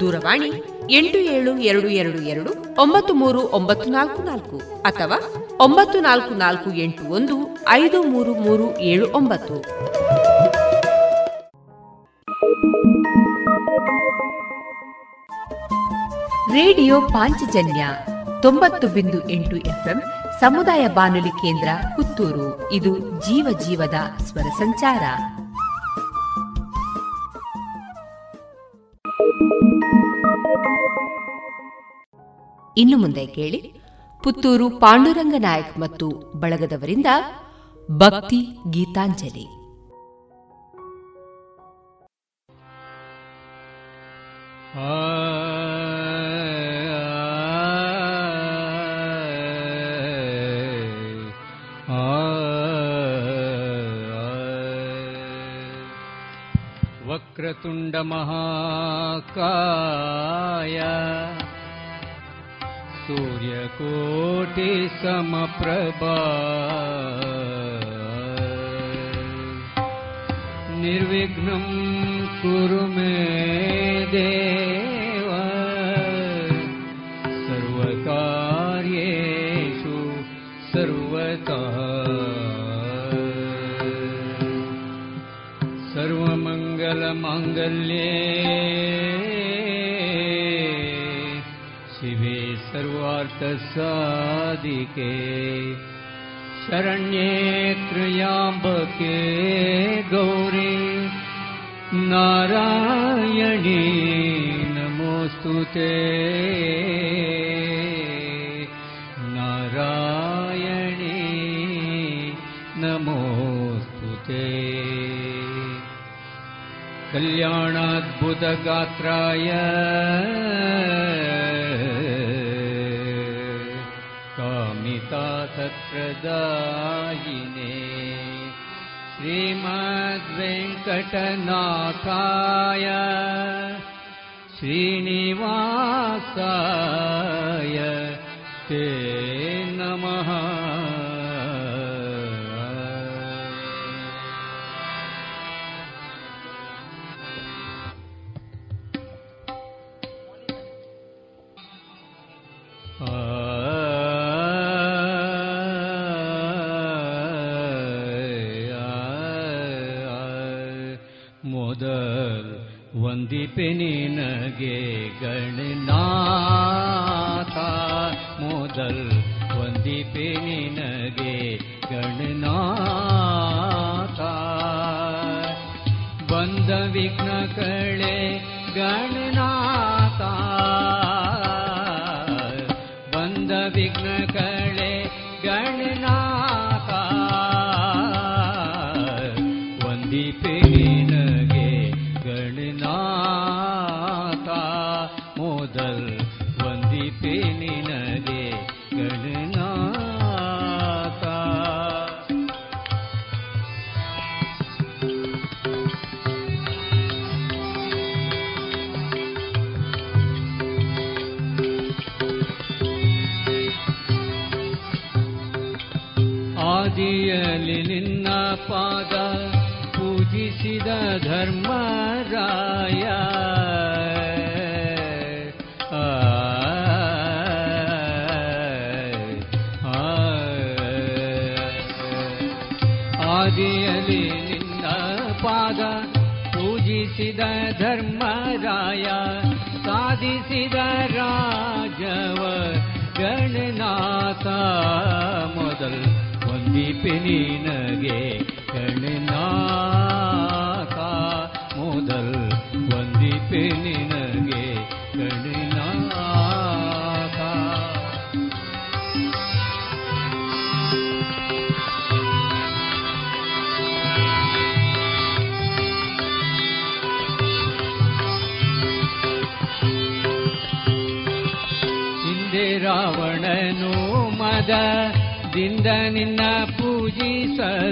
ದೂರವಾಣಿ ಎಂಟು ಏಳು ಎರಡು ಎರಡು ಎರಡು ಒಂಬತ್ತು ಮೂರು ಒಂಬತ್ತು ನಾಲ್ಕು ನಾಲ್ಕು ಅಥವಾ ಒಂಬತ್ತು ನಾಲ್ಕು ನಾಲ್ಕು ಎಂಟು ಒಂದು ಐದು ಮೂರು ಮೂರು ಏಳು ಒಂಬತ್ತು. ರೇಡಿಯೋ ಪಾಂಚಜನ್ಯ ತೊಂಬತ್ತು ಬಿಂದು ಎಂಟು ಎಫ್ಎಂ ಸಮುದಾಯ ಬಾನುಲಿ ಕೇಂದ್ರ ಪುತ್ತೂರು. ಇದು ಜೀವ ಜೀವದ ಸ್ವರ ಸಂಚಾರ. ಇನ್ನು ಮುಂದೆ ಕೇಳಿ. ಪುತ್ತೂರು ಪಾಂಡುರಂಗ ನಾಯಕ್ ಮತ್ತು ಬಳಗದವರಿಂದ ಭಕ್ತಿ ಗೀತಾಂಜಲಿ. वक्रतुण्डमहाकाय सूर्यकोटिसमप्रभा निर्विघ्नं कुरु मे देव सर्वमङ्गलमाङ्गल्ये शिवे सर्वार्थसाधिके। शरण्ये त्र्यम्बके गौरी। नारायणी नमोऽस्तु ते। नारायणी नमोऽस्तु ते कल्याणाद्भुतगात्राय। कामिता तत्प्रदायिने श्रीमद्वेङ्कटनाथाय श्रीनिवासाय ते नमः ನಿನಗೆ ಗಣನಾಥ ವಂದಿಪೆ ನಿನಗೆ ಗಣನಾಥ ಮೊದಲ್ ವಂದಿಪೆ ನಿನಗೆ ಗಣನಾಥ ಹಿಂದೆ ರಾವಣನು ಮದದಿಂದ ನಿನ್ನ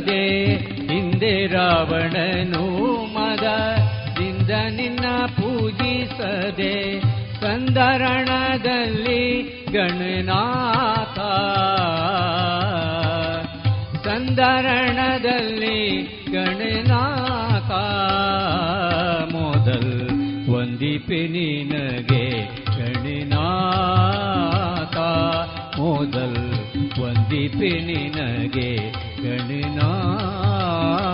ಪೂಜಿಸದೆ ಹಿಂದೆ ರಾವಣನು ಮದದಿಂದ ನಿನ್ನ ಪೂಜಿಸದೆ ಸಂದರಣದಲ್ಲಿ ಗಣನಾಥ. ಸಂದರಣದಲ್ಲಿ ಗಣನಾಥ. ಮೊದಲ್ ವಂದಿಪೆ ನಿನಗೆ ನಿನಗೆ ಗಣನಾಥ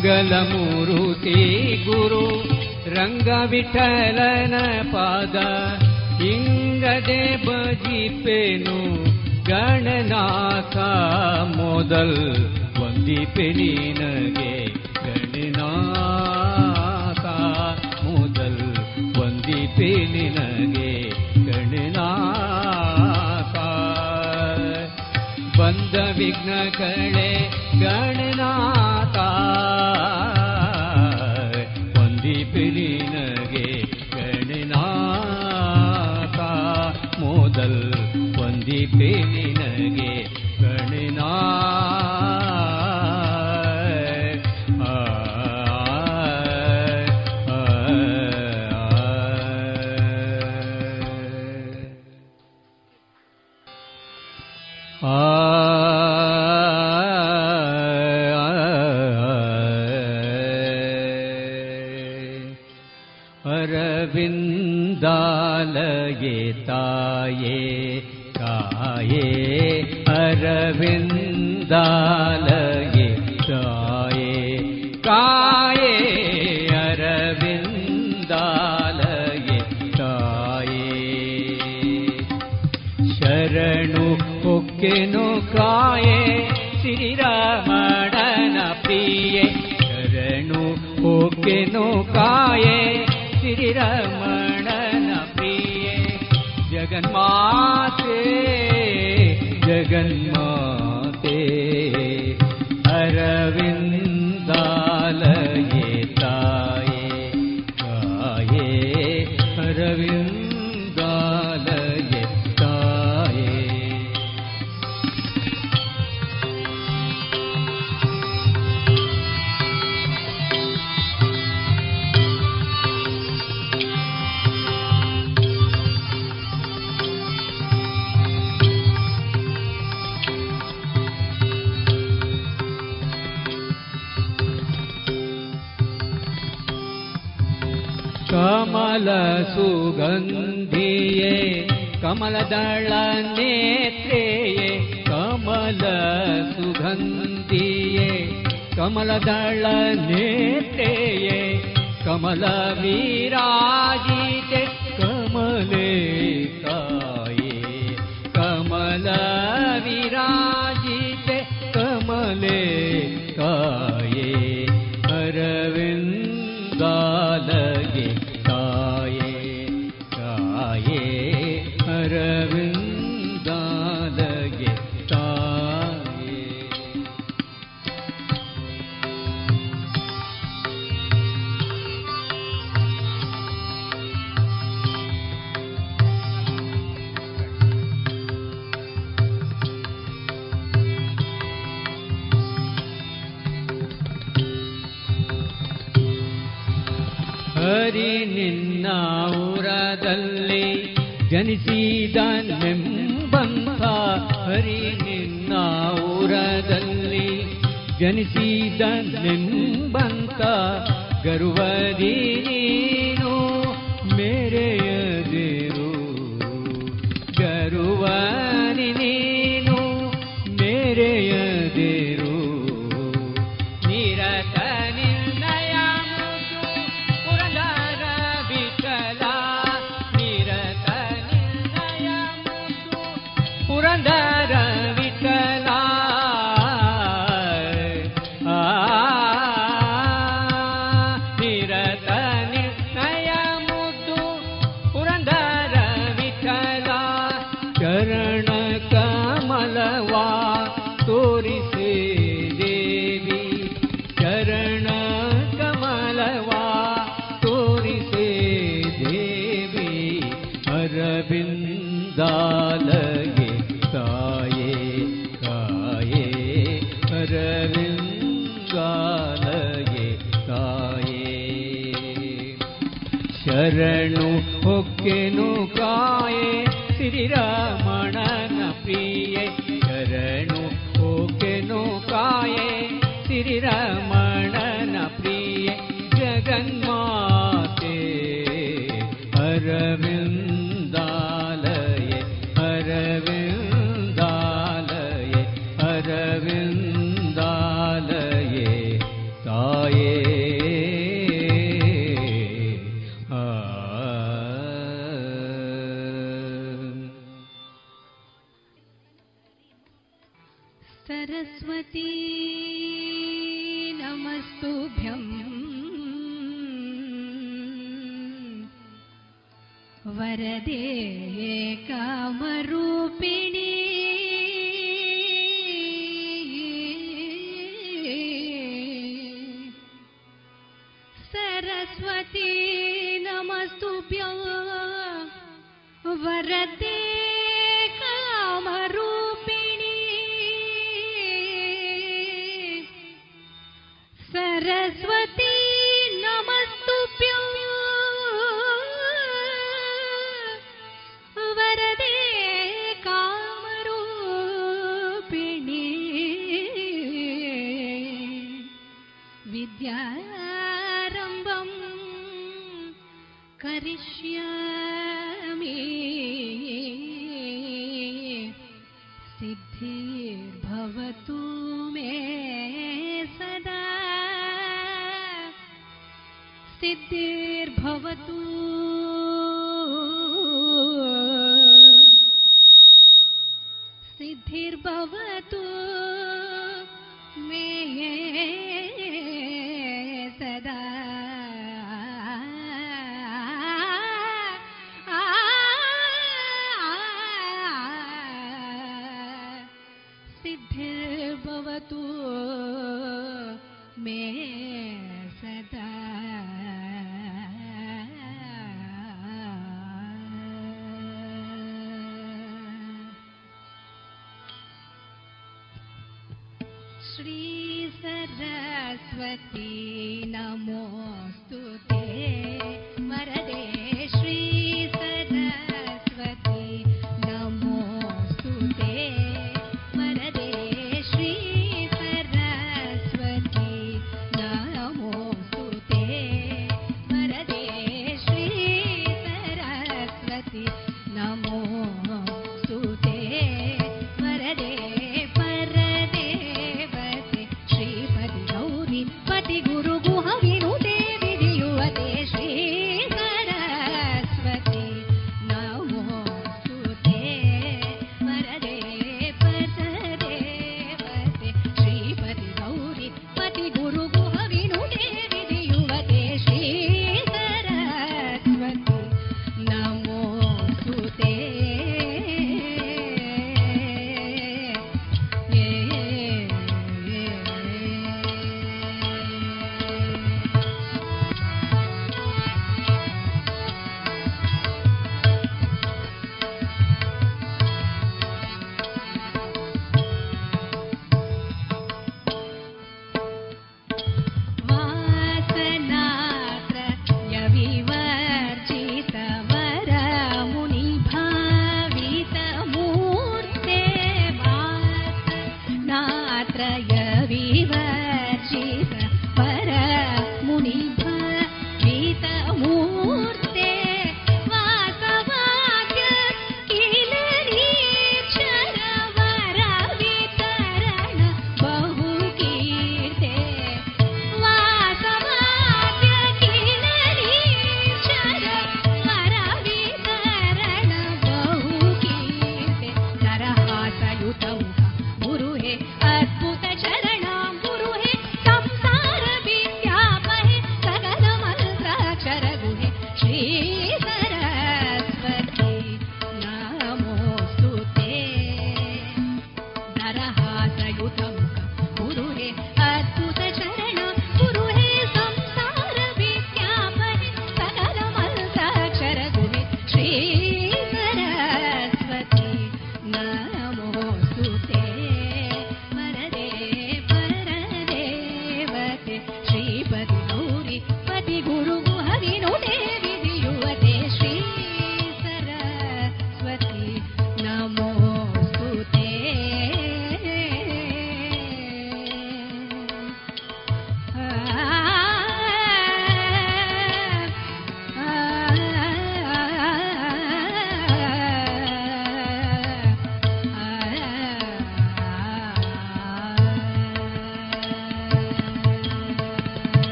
ಮಂಗಲಮೂರುತಿ ಗುರು, ರಂಗವಿಠಲನ ಪಾದ, ಇಂಗದೆ ಬಜಿಪೆನು ಗಣನಾಥ. ಮೊದಲ್ ವಂದಿಪೆ ನಿನಗೆ ಗಣನಾಥ. ಮೊದಲ್ ವಂದಿಪೆ ನಿನಗೆ ಗಣನಾಥ. ಬಂದ ವಿಘ್ನ लाये काये अरविन्दले काये शरणु पुकिनु काये श्रीरमणन पिये शरणे श्रीरमणनपिये जगन्मा ಕಮಲ ಸುಗಂಧಿಯೇ ಕಮಲದಳ ನೇತ್ರೇಯೇ ಕಮಲ ಸುಗಂಧಿಯೇ ಕಮಲದಳ ನೇತ್ರೇಯೇ ಕಮಲ ವಿರಾಜಿ que no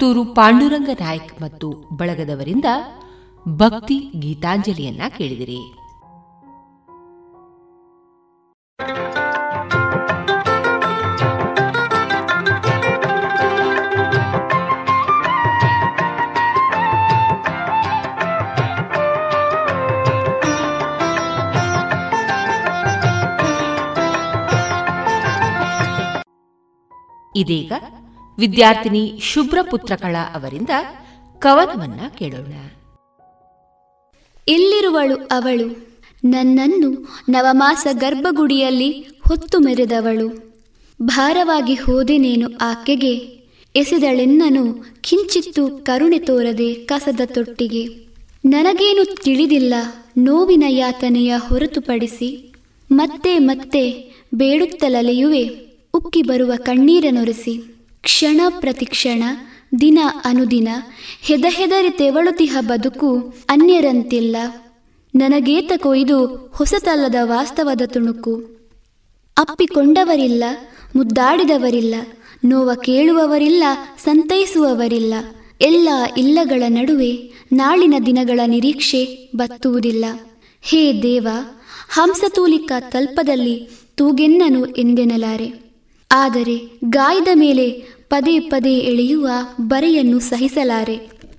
ಪುತ್ತೂರು ಪಾಂಡುರಂಗ ನಾಯಕ್ ಮತ್ತು ಬಳಗದವರಿಂದ ಭಕ್ತಿ ಗೀತಾಂಜಲಿಯನ್ನ ಕೇಳಿದಿರಿ. ಇದೀಗ ವಿದ್ಯಾರ್ಥಿನಿ ಶುಭ್ರಪುತ್ರಕಳ ಅವರಿಂದ ಕವನವನ್ನ ಕೇಳೋಣ. ಇಲ್ಲಿರುವಳು ಅವಳು. ನನ್ನನ್ನು ನವಮಾಸ ಗರ್ಭಗುಡಿಯಲ್ಲಿ ಹೊತ್ತು ಮೆರೆದವಳು. ಭಾರವಾಗಿ ಹೋದೆನೇನು ಆಕೆಗೆ? ಎಸೆದಳೆನ್ನನು ಕಿಂಚಿತ್ತು ಕರುಣೆ ತೋರದೆ ಕಸದ ತೊಟ್ಟಿಗೆ. ನನಗೇನು ತಿಳಿದಿಲ್ಲ, ನೋವಿನ ಯಾತನೆಯ ಹೊರತುಪಡಿಸಿ. ಮತ್ತೆ ಮತ್ತೆ ಬೇಡುತ್ತಲಲೆಯುವೆ, ಉಕ್ಕಿ ಬರುವ ಕಣ್ಣೀರನೊರೆಸಿ. ಕ್ಷಣ ಪ್ರತಿಕ್ಷಣ, ದಿನ ಅನುದಿನ, ಹೆದ ಹೆದರಿ ತೆವಳುತಿಹ ಬದುಕು ಅನ್ಯರಂತಿಲ್ಲ. ನನಗೇತ ಕೊಯ್ದು ಹೊಸತಲ್ಲದ ವಾಸ್ತವದ ತುಣುಕು. ಅಪ್ಪಿಕೊಂಡವರಿಲ್ಲ, ಮುದ್ದಾಡಿದವರಿಲ್ಲ, ನೋವ ಕೇಳುವವರಿಲ್ಲ, ಸಂತೈಸುವವರಿಲ್ಲ. ಎಲ್ಲ ಇಲ್ಲಗಳ ನಡುವೆ ನಾಳಿನ ದಿನಗಳ ನಿರೀಕ್ಷೆ ಬತ್ತುವುದಿಲ್ಲ. ಹೇ ದೇವ, ಹಂಸತೂಲಿಕ ತಲ್ಪದಲ್ಲಿ ತೂಗೆನ್ನನು ಎಂದೆನಲಾರೆ. ಆದರೆ ಗಾಯದ ಮೇಲೆ ಪದೇ ಪದೇ ಎಳೆಯುವ ಬರೆಯನ್ನು ಸಹಿಸಲಾರೆ.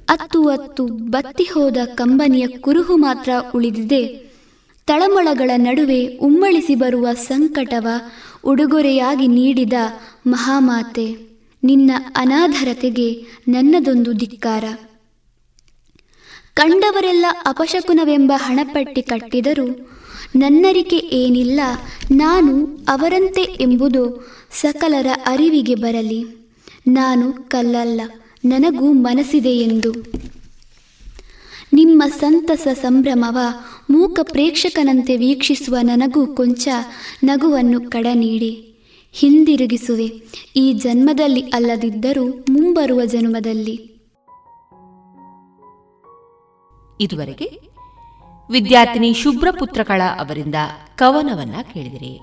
ಅತ್ತು ಅತ್ತು ಬತ್ತಿ ಹೋದ ಕಂಬನಿಯ ಕುರುಹು ಮಾತ್ರ ಉಳಿದಿದೆ. ತಳಮಳಗಳ ನಡುವೆ ಉಮ್ಮಳಿಸಿ ಬರುವ ಸಂಕಟವ ಉಡುಗೊರೆಯಾಗಿ ನೀಡಿದ ಮಹಾಮಾತೆ, ನಿನ್ನ ಅನಾಧರತೆಗೆ ನನ್ನದೊಂದು ಧಿಕ್ಕಾರ. ಕಂಡವರೆಲ್ಲ ಅಪಶಕುನವೆಂಬ ಹಣಪಟ್ಟಿ ಕಟ್ಟಿದರೂ ನನ್ನರಿಕೆ ಏನಿಲ್ಲ, ನಾನು ಅವರಂತೆ ಎಂಬುದು ಸಕಲರ ಅರಿವಿಗೆ ಬರಲಿ. ನಾನು ಕಲ್ಲಲ್ಲ, ನನಗೂ ಮನಸ್ಸಿದೆ ಎಂದು. ನಿಮ್ಮ ಸಂತಸ ಸಂಭ್ರಮವ, ಮೂಕ ಪ್ರೇಕ್ಷಕನಂತೆ ವೀಕ್ಷಿಸುವ ನನಗೂ ಕೊಂಚ ನಗುವನ್ನು ಕಡ ನೀಡಿ. ಹಿಂದಿರುಗಿಸುವೆ, ಈ ಜನ್ಮದಲ್ಲಿ ಅಲ್ಲದಿದ್ದರೂ ಮುಂಬರುವ ಜನ್ಮದಲ್ಲಿ. ಇದುವರೆಗೆ ವಿದ್ಯಾರ್ಥಿನಿ ಶುಭ್ರಪುತ್ರಕಳ ಅವರಿಂದ ಕವನವನ್ನ ಕೇಳಿದಿರಿ.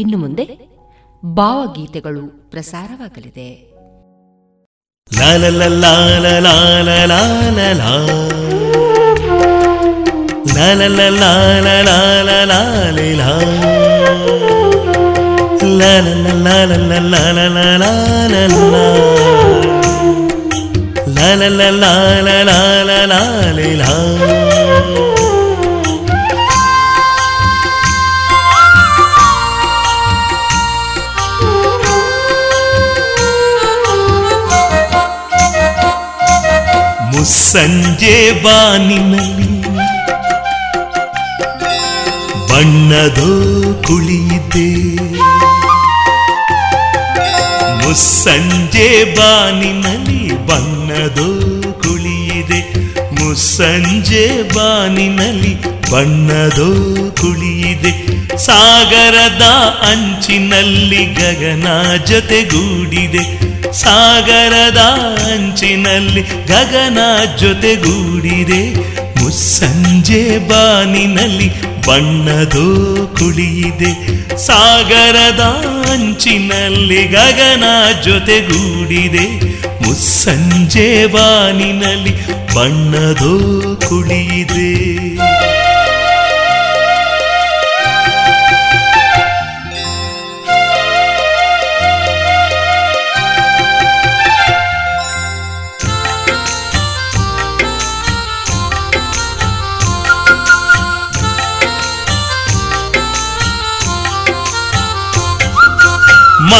ಇನ್ನು ಮುಂದೆ ಭಾವಗೀತೆಗಳು ಪ್ರಸಾರವಾಗಲಿದೆ. ಸಂಜೆ ಬಾನಿನಲ್ಲಿ ಬಣ್ಣದೋ ಕುಳಿಯಿದೆ. ಮುಸ್ಸಂಜೆ ಬಾನಿನಲ್ಲಿ ಬಣ್ಣದೋ ಕುಳಿಯಿದೆ. ಮುಸ್ಸಂಜೆ ಬಾನಿನಲ್ಲಿ ಬಣ್ಣದೋ ಕುಳಿಯಿದೆ. ಸಾಗರದ ಅಂಚಿನಲ್ಲಿ ಗಗನ ಜೊತೆಗೂಡಿದೆ. ಸಾಗರದ ಅಂಚಿನಲ್ಲಿ ಗಗನ ಜೊತೆಗೂಡಿದೆ. ಮುಸ್ಸಂಜೆ ಬಾನಿನಲ್ಲಿ ಬಣ್ಣದೋ ಕುಳಿಯಿದೆ. ಸಾಗರದ ಅಂಚಿನಲ್ಲಿ ಗಗನ ಜೊತೆಗೂಡಿದೆ. ಮುಸ್ಸಂಜೆ ಬಾನಿನಲ್ಲಿ ಬಣ್ಣದೋ ಕುಳಿಯಿದೆ.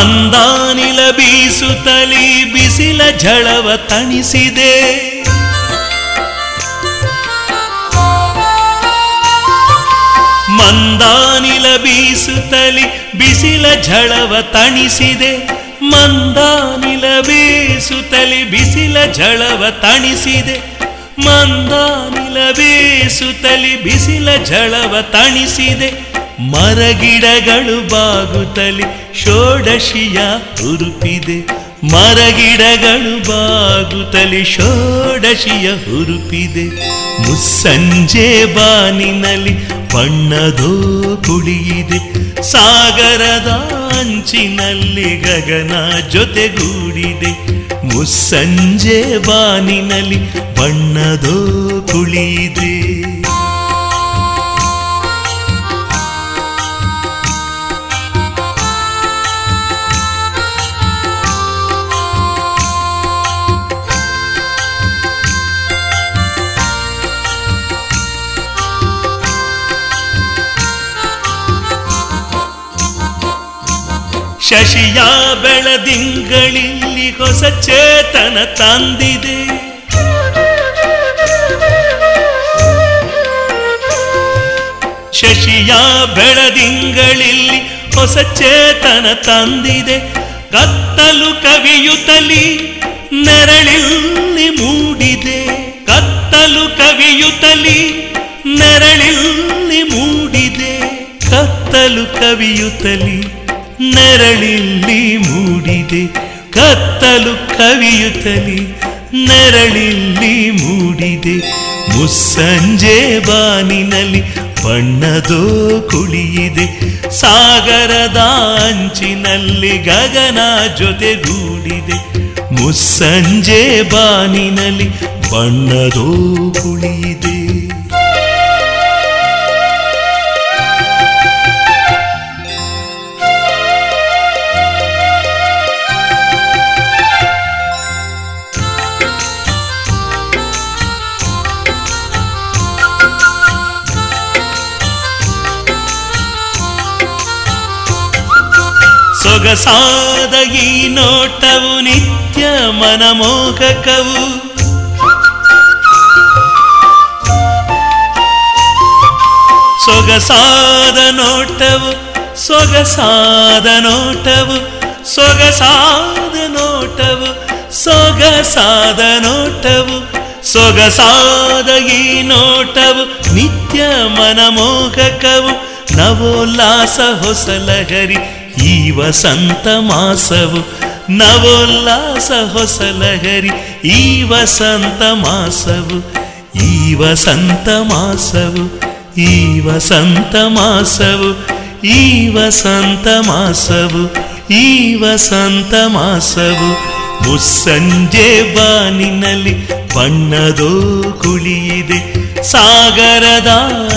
ಮಂದಾನಿಲ ಬೀಸುತ್ತಲಿ ಬಿಸಿಲ ಝಳವ ತಣಿಸಿದೆ. ಮಂದಾನಿಲ ಬೀಸುತ್ತಲಿ ಬಿಸಿಲ ಝಳವ ತಣಿಸಿದೆ. ಮಂದಾನಿಲ ಬೀಸುತ್ತಲಿ ಬಿಸಿಲ ಝಳವ ತಣಿಸಿದೆ. ಮಂದಾನಿಲ ಬೀಸುತ್ತಲಿ ಬಿಸಿಲ ಝಳವ ತಣಿಸಿದೆ. ಮರಗಿಡಗಳು ಬಾಗುತ್ತಲಿ ಷೋಡಶಿಯ ಹುರುಪಿದೆ. ಮರಗಿಡಗಳು ಬಾಗುತ್ತಲಿ ಷೋಡಶಿಯ ಹುರುಪಿದೆ. ಮುಸ್ಸಂಜೆ ಬಾನಿನಲ್ಲಿ ಬಣ್ಣದೋ ಕುಳಿಯಿದೆ. ಸಾಗರದ ಅಂಚಿನಲ್ಲಿ ಗಗನ ಜೊತೆಗೂಡಿದೆ. ಮುಸ್ಸಂಜೆ ಬಾನಿನಲ್ಲಿ ಬಣ್ಣದೋ ಕುಳಿಯಿದೆ. ಶಶಿಯ ಬೆಳದಿಂಗಳಿಲ್ಲಿ ಹೊಸ ಚೇತನ ತಂದಿದೆ. ಶಶಿಯ ಬೆಳದಿಂಗಳಿಲ್ಲಿ ಹೊಸ ಚೇತನ ತಂದಿದೆ. ಕತ್ತಲು ಕವಿಯುತ್ತಲಿ ನೆರಳಿಲ್ಲಿ ಮೂಡಿದೆ. ಕತ್ತಲು ಕವಿಯುತ್ತಲಿ ನೆರಳಿಲ್ಲಿ ಮೂಡಿದೆ. ಕತ್ತಲು ಕವಿಯುತ್ತಲಿ ನೆರಳಿಲ್ಲಿ ಮೂಡಿದೆ. ಕತ್ತಲು ಕವಿಯುತ್ತಲಿ ನೆರಳಿಲ್ಲಿ ಮೂಡಿದೆ. ಮುಸ್ಸಂಜೆ ಬಾನಿನಲ್ಲಿ ಬಣ್ಣದೋ ಕುಳಿಯಿದೆ. ಸಾಗರದ ಅಂಚಿನಲ್ಲಿ ಗಗನ ಜೊತೆಗೂಡಿದೆ ಮುಸ್ಸಂಜೆ ಬಾನಿನಲ್ಲಿ ಬಣ್ಣದೋ ಕುಳಿಯಿದೆ. ಸೊಗಸಾದ ಈ ನೋಟವು ನಿತ್ಯ ಮನಮೋಹಕವು ಸೊಗಸಾದ ನೋಟವು ಸೊಗಸಾದ ನೋಟವು ಸೊಗಸಾದ ನೋಟವು ಸೊಗಸಾದ ನೋಟವು ಸೊಗಸಾದ ಈ ನೋಟವು ನಿತ್ಯ ಮನಮೋಹಕವು ನವೋಲ್ಲಾಸ ಹೊಸಲಹರಿ ಈ ವಸಂತ ಮಾಸವು ನವೋಲ್ಲಾಸ ಹೊಸಲಹರಿ ಈ ವಸಂತ ಮಾಸವು ಈ ವಸಂತ ಮಾಸವು ಈ ವಸಂತ ಮಾಸವು ಈ ವಸಂತ ಮಾಸವು ಈ ವಸಂತ ಮಾಸವು. ಮುಸ್ಸಂಜೆ ಬಾನಿನಲ್ಲಿ ಬಣ್ಣದೋ ಕುಳಿಯಿದೆ. ಸಾಗರದ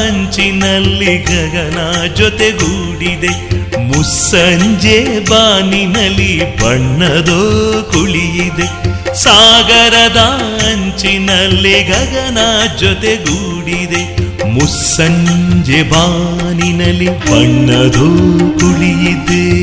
ಅಂಚಿನಲ್ಲಿ ಗಗನ ಜೊತೆಗೂಡಿದೆ. ಮುಸ್ಸಂಜೆ ಬಾನಿನಲ್ಲಿ ಬಣ್ಣದೋ ಕುಳಿಯಿದೆ. ಸಾಗರದ ಅಂಚಿನಲ್ಲಿ ಗಗನ ಜೊತೆಗೂಡಿದೆ. ಮುಸ್ಸಂಜೆ ಬಾನಿನಲ್ಲಿ ಬಣ್ಣದೋ ಕುಳಿಯಿದೆ.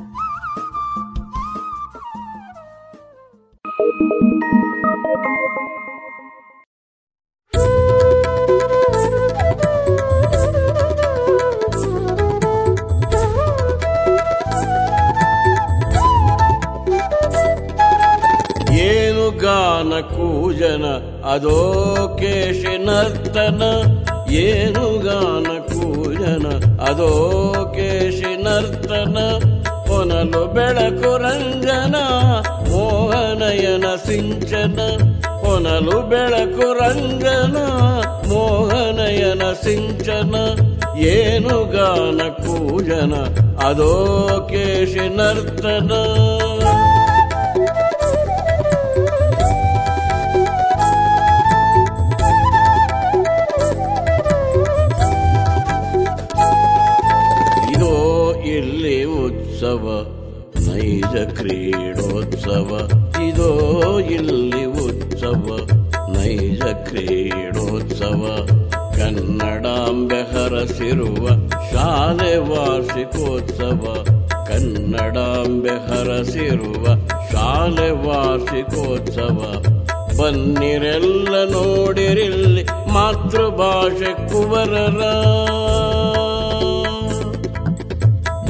ಏನು ಗಾನ ಕೂಜನ? ಅದೋ ಕೇಶಿ ನರ್ತನ. ಏನು ಗಾನ ಕೂಜನ? ಅದೋ ಕೇಶಿ ನರ್ತನ. ಹೊನಲು ಬೆಳಕು ರಂಜನ, ಮೋಹನಯನ ಸಿಂಚನ. ಕೊನಲು ಬೆಳಕು ರಂಜನ, ಮೋಹನಯನ ಸಿಂಚನ. ಏನು ಗಾನ ಕೂಜನ ಅದೋ ಕೇಶಿ ನರ್ತನ ಕ್ರೀಡೋತ್ಸವ ಇದೋ ಇಲ್ಲಿ ಉತ್ಸವ, ನೈಜ ಕ್ರೀಡೋತ್ಸವ. ಕನ್ನಡಾಂಬೆ ಹರಸಿರುವ ಶಾಲೆ ವಾರ್ಷಿಕೋತ್ಸವ. ಕನ್ನಡಾಂಬೆ ಹರಸಿರುವ ಶಾಲೆ ವಾರ್ಷಿಕೋತ್ಸವ. ಬನ್ನಿರೆಲ್ಲ ನೋಡಿರಿಲ್ಲಿ ಮಾತೃಭಾಷೆ ಕುವರರ.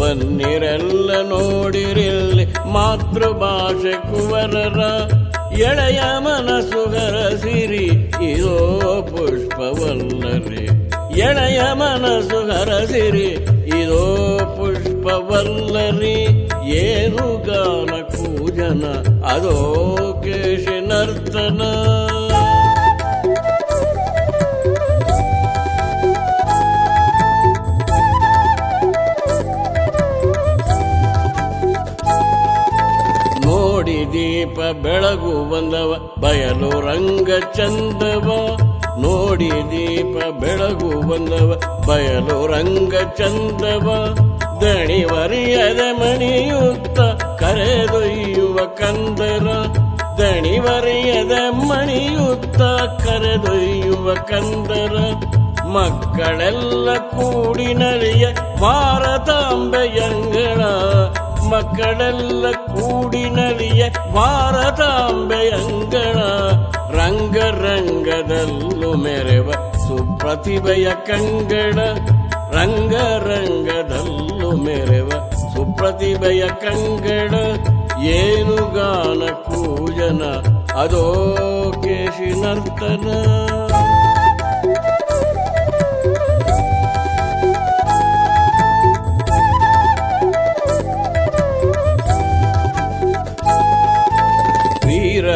ಬನ್ನಿರೆಲ್ಲ ನೋಡಿರಿಲ್ಲಿ ಮಾತೃಭಾಷೆ ಕುವರರ ಎಳೆಯ ಮನಸ್ಸು ಹರಸಿರಿ. ಇದೋ ಪುಷ್ಪವಲ್ಲರಿ. ಎಳೆಯ ಮನಸ್ಸು ಹರಸಿರಿ. ಇದೋ ಪುಷ್ಪವಲ್ಲರಿ. ಏನು ಗಾನ ಕೂಜನ? ಅದೋ ಕೇಶಿ ನರ್ತನ ದೀಪ ಬೆಳಗು ಬಂದವ, ಬಯಲು ರಂಗ ಚಂದವ ನೋಡಿ ದೀಪ ಬೆಳಗು ಬಂದವ, ಬಯಲು ರಂಗ ಚಂದವ ದಣಿವರಿಯದ ಮಣಿಯುತ್ತ ಕರೆದೊಯ್ಯುವ ಕಂದರ. ದಣಿವರಿಯದ ಮಣಿಯುತ್ತ ಕರೆದೊಯ್ಯುವ ಕಂದರ. ಮಕ್ಕಳೆಲ್ಲ ಕೂಡಿ ನಳಿಯ ಭಾರತಾಂಬೆಯಂಗಳ. ಮಕ್ಕಳೆಲ್ಲ ಕೂಡಿ ನಳಿಯ ಭಾರತಾಂಬೆಯಂಗಳ ರಂಗ ರಂಗದಲ್ಲೂ ಮೆರೆವ ಸುಪ್ರತಿಭೆಯ ಕಂಗಣ ರಂಗ ರಂಗದಲ್ಲೂ ಮೆರೆವ ಸುಪ್ರತಿಭೆಯ ಕಂಗಣ ಏನು ಗಾನ ಕೂಜನ ಅದೋ ಕೇಶಿ ನರ್ತನ.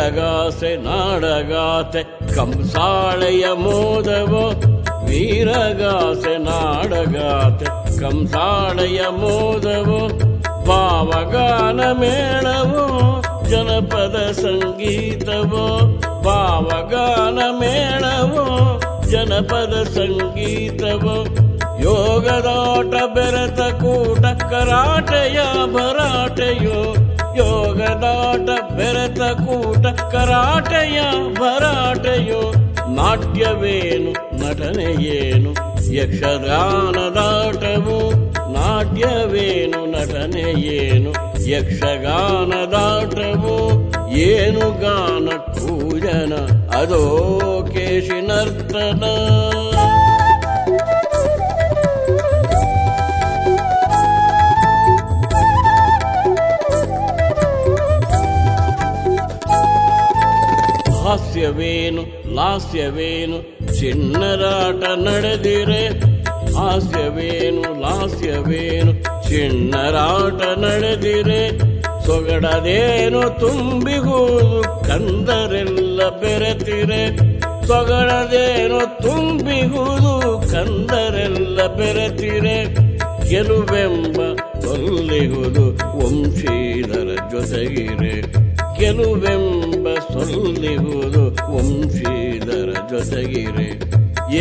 ವೀರಗಾಸೆ ನಾಡಗಾತೆ, ಕಂಸಾಳೆಯ ಮೋದವ, ವೀರಗಾಸೆ, ನಾಡಗಾತೆ, ಕಂಸಾಳೆಯ ಮೋದವ, ಭಾವಗಾನ ಮೇಳವು, ಜನಪದ ಸಂಗೀತವೋ ಪಾವಗಾನ ಮೇಳವೋ, ಜನಪದ ಸಂಗೀತವೋ ಯೋಗದಾಟ ಬೆರೆತ ಕೂಟ, ಕರಾಟೆಯ ಭರಾಟೆಯೋ ಯೋಗದಾಟ ಬೆರೆತ ಕೂಟ, ಕರಾಟೆಯ ಭರಾಟೆಯೋ ನಾಟ್ಯವೇನು, ನಟನೆಯೇನು ಯಕ್ಷಗಾನದಾಟವು ನಾಟ್ಯವೇನು, ನಟನೆಯೇನು ಯಕ್ಷಗಾನದಾಟವು ಏನು ಗಾನ ಪೂಜನ ಅದೋ ಕೇಶಿ ಹಾಸ್ಯವೇನು ಲಾಸ್ಯವೇನು ಚಿನ್ನರಾಟ ನಡೆದಿರೆ. ಹಾಸ್ಯವೇನು, ಲಾಸ್ಯವೇನು ಚಿನ್ನರಾಟ ನಡೆದಿರೆ. ಸೊಗಡದೇನು ತುಂಬಿಗುವುದು ಕಂದರೆಲ್ಲ ಬೆರೆತಿರೆ. ಸೊಗಡದೇನು ತುಂಬಿಗುವುದು ಕಂದರೆಲ್ಲ ಬೆರೆತಿರೆ. ಗೆಲುವೆಂಬ ಸೊಲ್ಲಿಗುವುದು ವಂಶೀಧರ ಜೊತೆಗಿರೆ. ಗೆಲುವೆಂಬ ಸೊಲ್ಲಿಗುವುದು ವಂಶೀಧರ ಜೊತೆಗಿರೆ.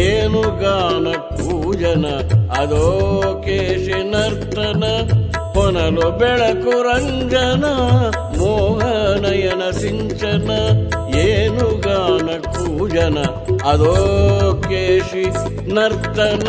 ಏನು ಗಾನ ಪೂಜನ, ಅದೋ ಕೇಶಿ ನರ್ತನ ಕೊನಲು ಬೆಳಕು ರಂಜನ ಮೋಹನಯನ ಸಿಂಚನ. ಏನು ಗಾನ ಪೂಜನ, ಅದೋ ಕೇಶಿ ನರ್ತನ.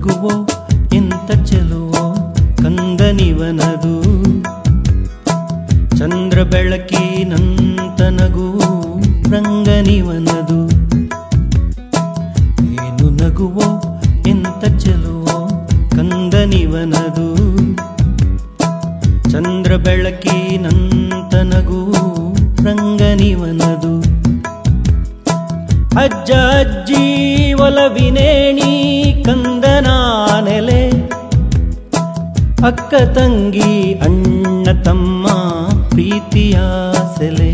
ಎಂತ ತಂಗಿ ಅಣ್ಣ ತಮ್ಮ ಪ್ರೀತಿಯ ಸೆಲೆ.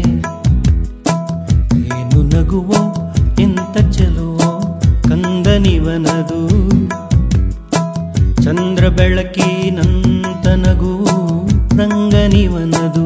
ಏನು ನಗುವೋ ಎಂತ ಚೆಲುವೋ ಕಂದನಿವನದು ಚಂದ್ರ ಬೆಳಕಿನಂತ ನಗು ರಂಗನಿವನದು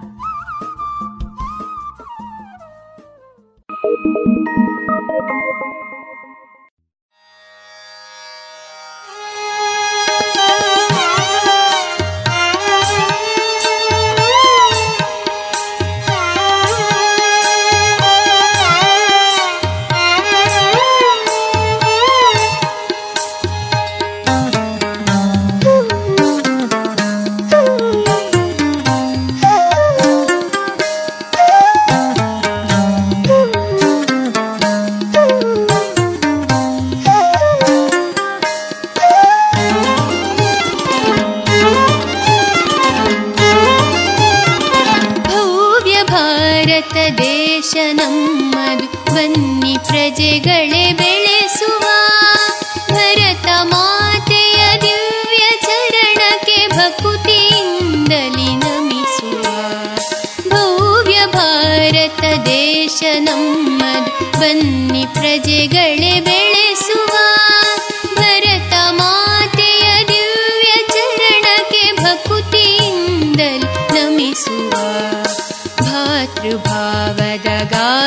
म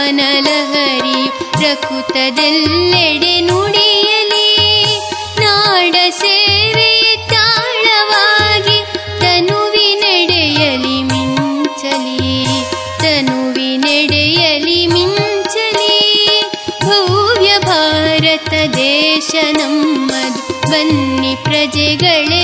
भातृभावलहरि प्रकृतदे ನುಡಿಯಲಿ ನಾಡ ಸೇವೆ ತಾಳವಾಗಿ ತನುವಿನೆಡೆಯಲಿ ಮಿಂಚಲಿ ತನುವಿನೆಡೆಯಲಿ ಮಿಂಚಲಿ ಭವ್ಯ ಭಾರತ ದೇಶ ನಮ್ಮದು ಬನ್ನಿ ಪ್ರಜೆಗಳೇ